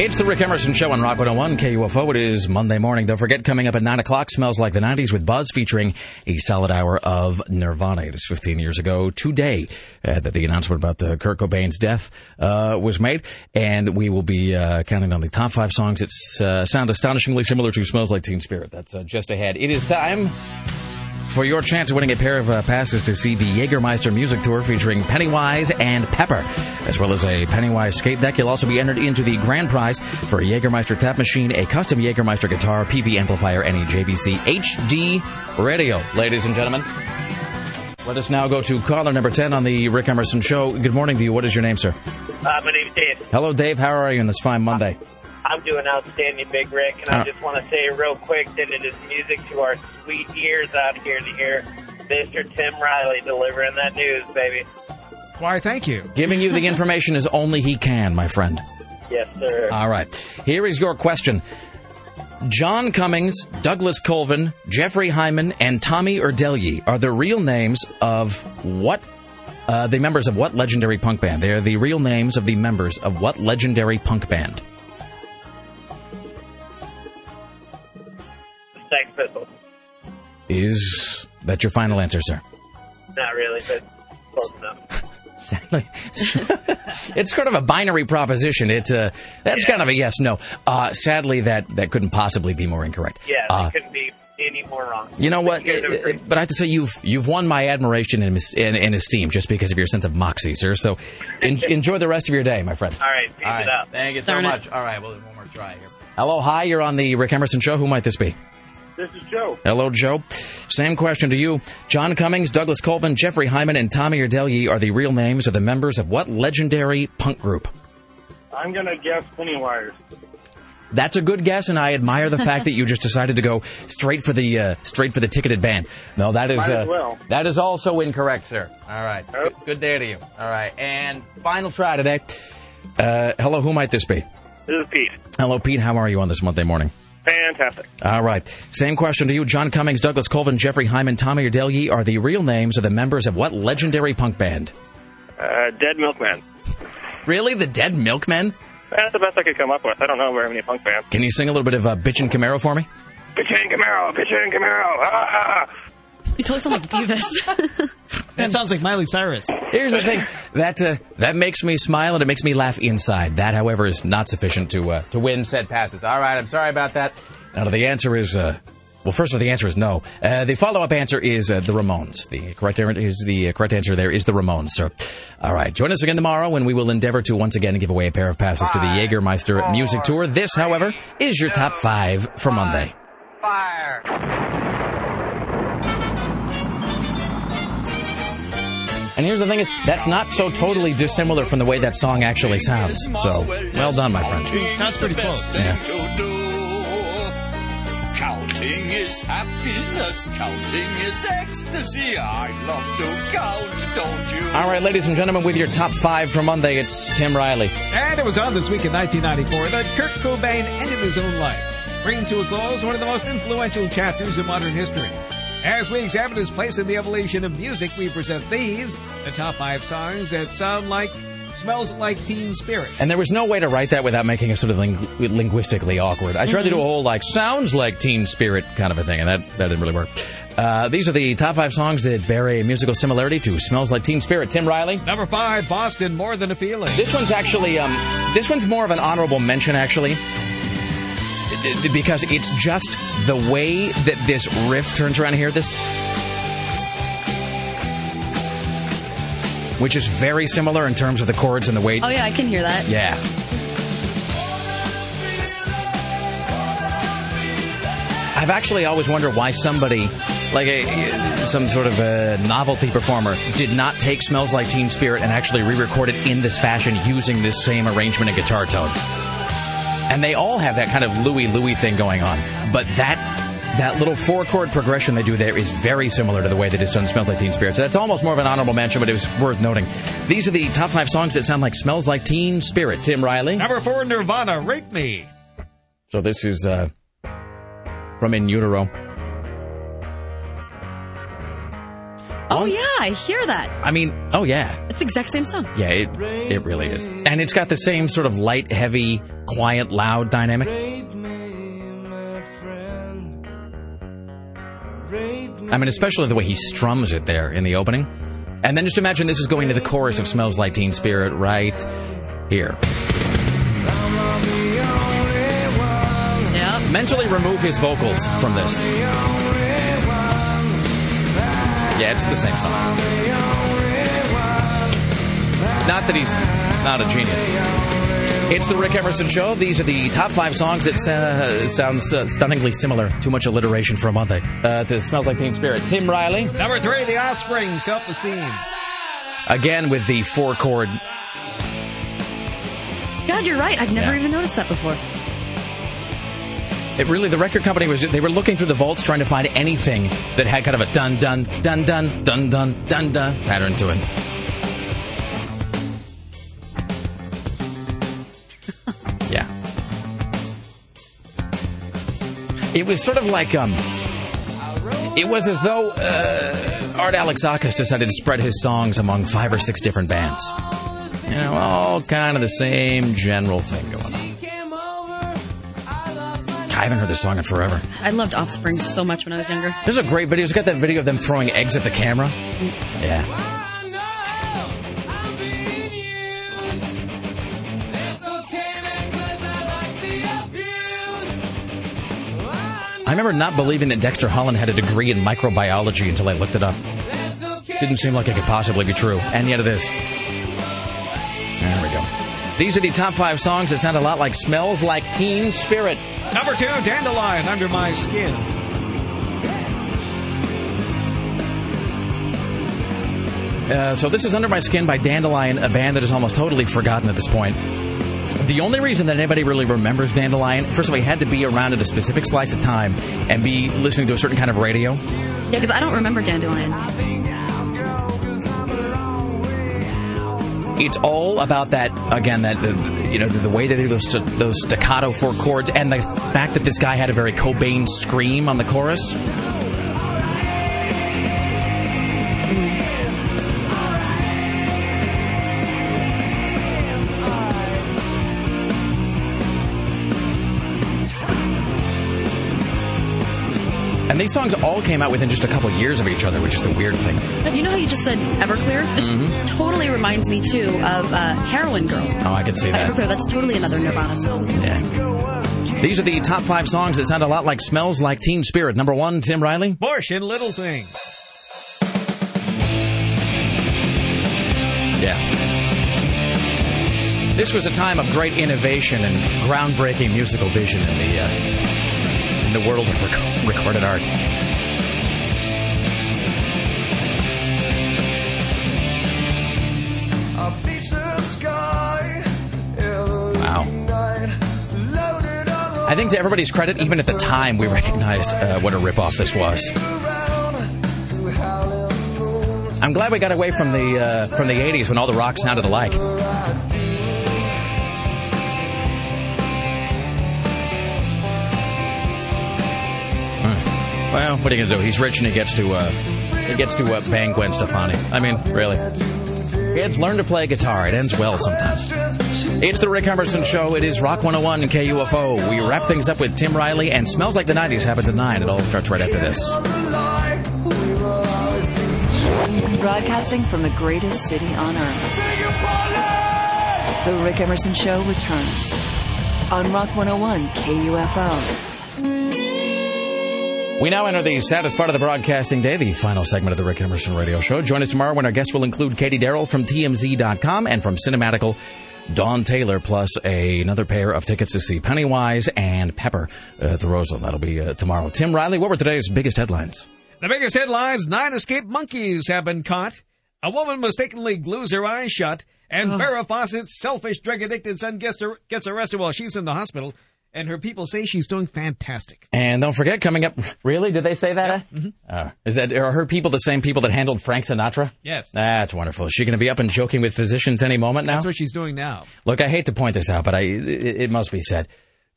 It's the Rick Emerson Show on Rock 101 KUFO. It is Monday morning. Don't forget, coming up at 9 o'clock, Smells Like the 90s with Buzz featuring a solid hour of Nirvana. It is 15 years ago today uh, that the announcement about uh, Kurt Cobain's death uh, was made. And we will be uh, counting on the top five songs that uh, sound astonishingly similar to Smells Like Teen Spirit. That's uh, just ahead. It is time for your chance of winning a pair of uh, passes to see the Jägermeister Music Tour featuring Pennywise and Pepper, as well as a Pennywise skate deck. You'll also be entered into the grand prize for a Jägermeister tap machine, a custom Jägermeister guitar, Peavey amplifier, and a JVC HD radio. Ladies and gentlemen, let us now go to caller number 10 on the Rick Emerson Show. Good morning to you. What is your name, sir? Uh, my name's Dave. Hello, Dave. How are you on this fine Monday? I'm doing outstanding, Big Rick, and Uh. I just want to say real quick that it is music to our sweet ears out here to hear Mr. Tim Riley delivering that news, baby. Why, thank you. Giving you the information as only he can, my friend. Yes, sir. All right. Here is your question. John Cummings, Douglas Colvin, Jeffrey Hyman, and Tommy Erdelyi are the real names of what? Uh, the members of what legendary punk band? They are the real names of the members of what legendary punk band? Sex Pistols. Is that your final answer, sir? Not really, but close enough. it's sort of a binary proposition. It uh, that's kind of a yes no. Uh, sadly, that that couldn't possibly be more incorrect. Yeah, Uh, they couldn't be any more wrong. You know what? You guys Uh. But I have to say you've you've won my admiration and, and, and esteem just because of your sense of moxie, sir. So en- enjoy the rest of your day, my friend. All right, peace All right. it out. Thank you so Darn it. much. All right, well, one more try here. Hello, hi. You're on the Rick Emerson show. Who might this be? This is Joe. Hello, Joe. Same question to you. John Cummings, Douglas Colvin, Jeffrey Hyman, and Tommy Erdelyi are the real names of the members of what legendary punk group? I'm going to guess Pennywise. That's a good guess, and I admire the fact that you just decided to go straight for the uh, straight for the ticketed band. No, that is uh, well. that is also incorrect, sir. All right, good, good day to you. All right, and final try today. Uh, hello, who might this be? This is Pete. Hello, Pete. How are you on this Monday morning? Fantastic. All right. Same question to you. John Cummings, Douglas Colvin, Jeffrey Hyman, Tommy Erdelyi are the real names of the members of what legendary punk band? Uh, Dead Milkmen. Really? The Dead Milkmen? That's the best I could come up with. I don't know very many punk bands. Can you sing a little bit of uh, Bitchin' Camaro for me? Bitchin' Camaro, Bitchin' Camaro. Ah! You totally sound like Beavis. That sounds like Miley Cyrus. Here's the thing that uh, that makes me smile and it makes me laugh inside. That, however, is not sufficient to uh, to win said passes. All right, I'm sorry about that. Now the answer is uh, well. First of all, the answer is no. Uh, the follow up answer is uh, the Ramones. The correct answer is the uh, correct answer. There is the Ramones, sir. All right, join us again tomorrow when we will endeavor to once again give away a pair of passes to the Jägermeister Music Tour. This, however, is your top five for Monday. Fire. And here's the thing: is that's not so totally dissimilar from the way that song actually sounds. So, well done, my friend. It Sounds pretty close. Yeah. Counting is happiness, counting is ecstasy. I love to count, don't you? All right, ladies and gentlemen, with your top five for Monday, it's Tim Riley. And it was on this week in 1994 that Kurt Cobain ended his own life, bringing to a close one of the most influential chapters of modern history. As we examine his place in the evolution of music, we present these, the top five songs that sound like Smells Like Teen Spirit. And there was no way to write that without making it sort of ling- linguistically awkward. I tried to do a whole, like, sounds like Teen Spirit kind of a thing, and that, that didn't really work. Uh, these are the top five songs that bear a musical similarity to Smells Like Teen Spirit. Tim Riley? Number five, Boston, More Than a Feeling. This one's actually, um, this one's more of an honorable mention, actually. Because it's just the way that this riff turns around here. This which is very similar in terms of the chords and the way. Oh yeah, I can hear that. Yeah. I've actually always wondered why somebody, like a, some sort of a novelty performer, did not take Smells Like Teen Spirit and actually re record it in this fashion using this same arrangement and guitar tone. And they all have that kind of Louie Louie thing going on. But that that little four chord progression they do there is very similar to the way that it's done Smells Like Teen Spirit. So that's almost more of an honorable mention, but it was worth noting. These are the top five songs that sound like Smells Like Teen Spirit. Tim Riley. Number four, Nirvana, Rape Me. So this is uh, from In Utero. Oh yeah, I hear that. I mean, oh yeah. It's the exact same song. Yeah, it, it really is. And it's got the same sort of light, heavy, quiet, loud dynamic. I mean, especially the way he strums it there in the opening. And then just imagine this is going to the chorus of Smells Like Teen Spirit right here. Yeah. Mentally remove his vocals from this. Yeah, it's the same song. Not that he's not a genius. It's the Rick Emerson Show. These are the top five songs that uh, sound uh, stunningly similar. Too much alliteration for a Monday. Uh, to Smells Like Teen Spirit. Tim Riley. Number three, The Offspring, Self Esteem. Again with the four chord. God, you're right. I've never Yeah. even noticed that before. It really, the record company was, they were looking through the vaults trying to find anything that had kind of a dun dun, dun dun, dun dun, dun dun pattern to it. yeah. It was sort of like, um, it was as though uh, Art Alexakis decided to spread his songs among five or six different bands. You know, all kind of the same general thing going on. I haven't heard this song in forever. I loved Offspring so much when I was younger. There's a great video. It's got that video of them throwing eggs at the camera. Yeah. I remember not believing that Dexter Holland had a degree in microbiology until I looked it up. Didn't seem like it could possibly be true, and yet it is. There we go. These are the top five songs that sound a lot like Smells Like Teen Spirit. Number two, Dandelion, Under My Skin. Uh, so this is Under My Skin by Dandelion, a band that is almost totally forgotten at this point. The only reason that anybody really remembers Dandelion, first of all, he had to be around at a specific slice of time and be listening to a certain kind of radio. Yeah, because I don't remember Dandelion. It's all about that again, that the, you know the, the way that they do those those staccato four chords, and the fact that this guy had a very Cobain scream on the chorus. And these songs all came out within just a couple years of each other, which is the weird thing. You know how you just said Everclear? This Mhm. totally reminds me too of uh, Heroin Girl. Oh, I could see that. Everclear, that's totally another Nirvana song. Yeah. These are the top five songs that sound a lot like Smells Like Teen Spirit. Number one, Tim Riley. Bush in Little Things. Yeah. This was a time of great innovation and groundbreaking musical vision in the uh, in the world of rec- recorded art. Wow. I think to everybody's credit, even at the time, we recognized uh, what a ripoff this was. I'm glad we got away from the uh, from the '80s when all the rock sounded alike. Well, what are you gonna do? He's rich and he gets to uh, he gets to uh, bang Gwen Stefani. I mean, really. Kids, learn to play guitar. It ends well sometimes. It's the Rick Emerson Show. It is Rock 101 and KUFO. We wrap things up with Tim Riley and Smells Like the 90s happens at 9. It all starts right after this. Broadcasting from the greatest city on earth. The Rick Emerson Show returns on Rock 101 KUFO. We now enter the saddest part of the broadcasting day, the final segment of the Rick Emerson Radio Show. Join us tomorrow when our guests will include Katie Darrell from TMZ.com and from Cinematical, Dawn Taylor, plus a, another pair of tickets to see Pennywise and Pepper uh, the Roseland. That'll be uh, tomorrow. Tim Riley, what were today's biggest headlines? The biggest headlines nine escaped monkeys have been caught. A woman mistakenly glues her eyes shut. And Farrah Fawcett's selfish, drug addicted son gets, gets arrested while she's in the hospital. And her people say she's doing fantastic. And don't forget, coming up, really? Did they say that? Uh, is that are her people the same people that handled Frank Sinatra? Yes. That's wonderful. Is she going to be up and joking with physicians any moment now? That's what she's doing now. Look, I hate to point this out, but I it, it must be said.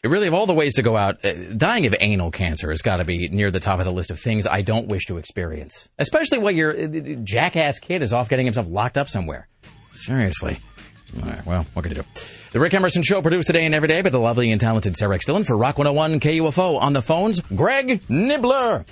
Really, of all the ways to go out, uh, dying of anal cancer has got to be near the top of the list of things I don't wish to experience. Especially while your uh, jackass kid is off getting himself locked up somewhere. Seriously. All right, well, what can you do? The Rick Emerson Show produced today and every day by the lovely and talented Sarah X. Dillon for Rock 101 KUFO. On the phones, Greg Nibbler.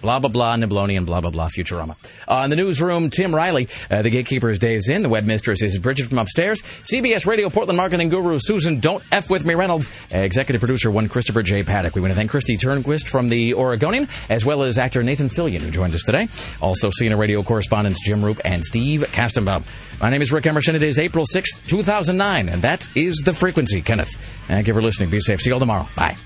Blah, blah, blah, Niblonian, blah, blah, blah, Futurama. Uh, in the newsroom, Tim Riley. Uh, the gatekeeper is Dave's in. The web mistress is Bridget from upstairs. CBS Radio Portland marketing guru Susan Don't F With Me Reynolds. Uh, executive producer one Christopher J. Paddock. We want to thank Kristi Turnquist from the Oregonian, as well as actor Nathan Fillion, who joined us today. Also, CNN radio correspondents Jim Roope and Steve Kastenbaum. My name is Rick Emerson. It is April 6th, 2009, and that is The Frequency. Kenneth, thank you for listening. Be safe. See you all tomorrow. Bye.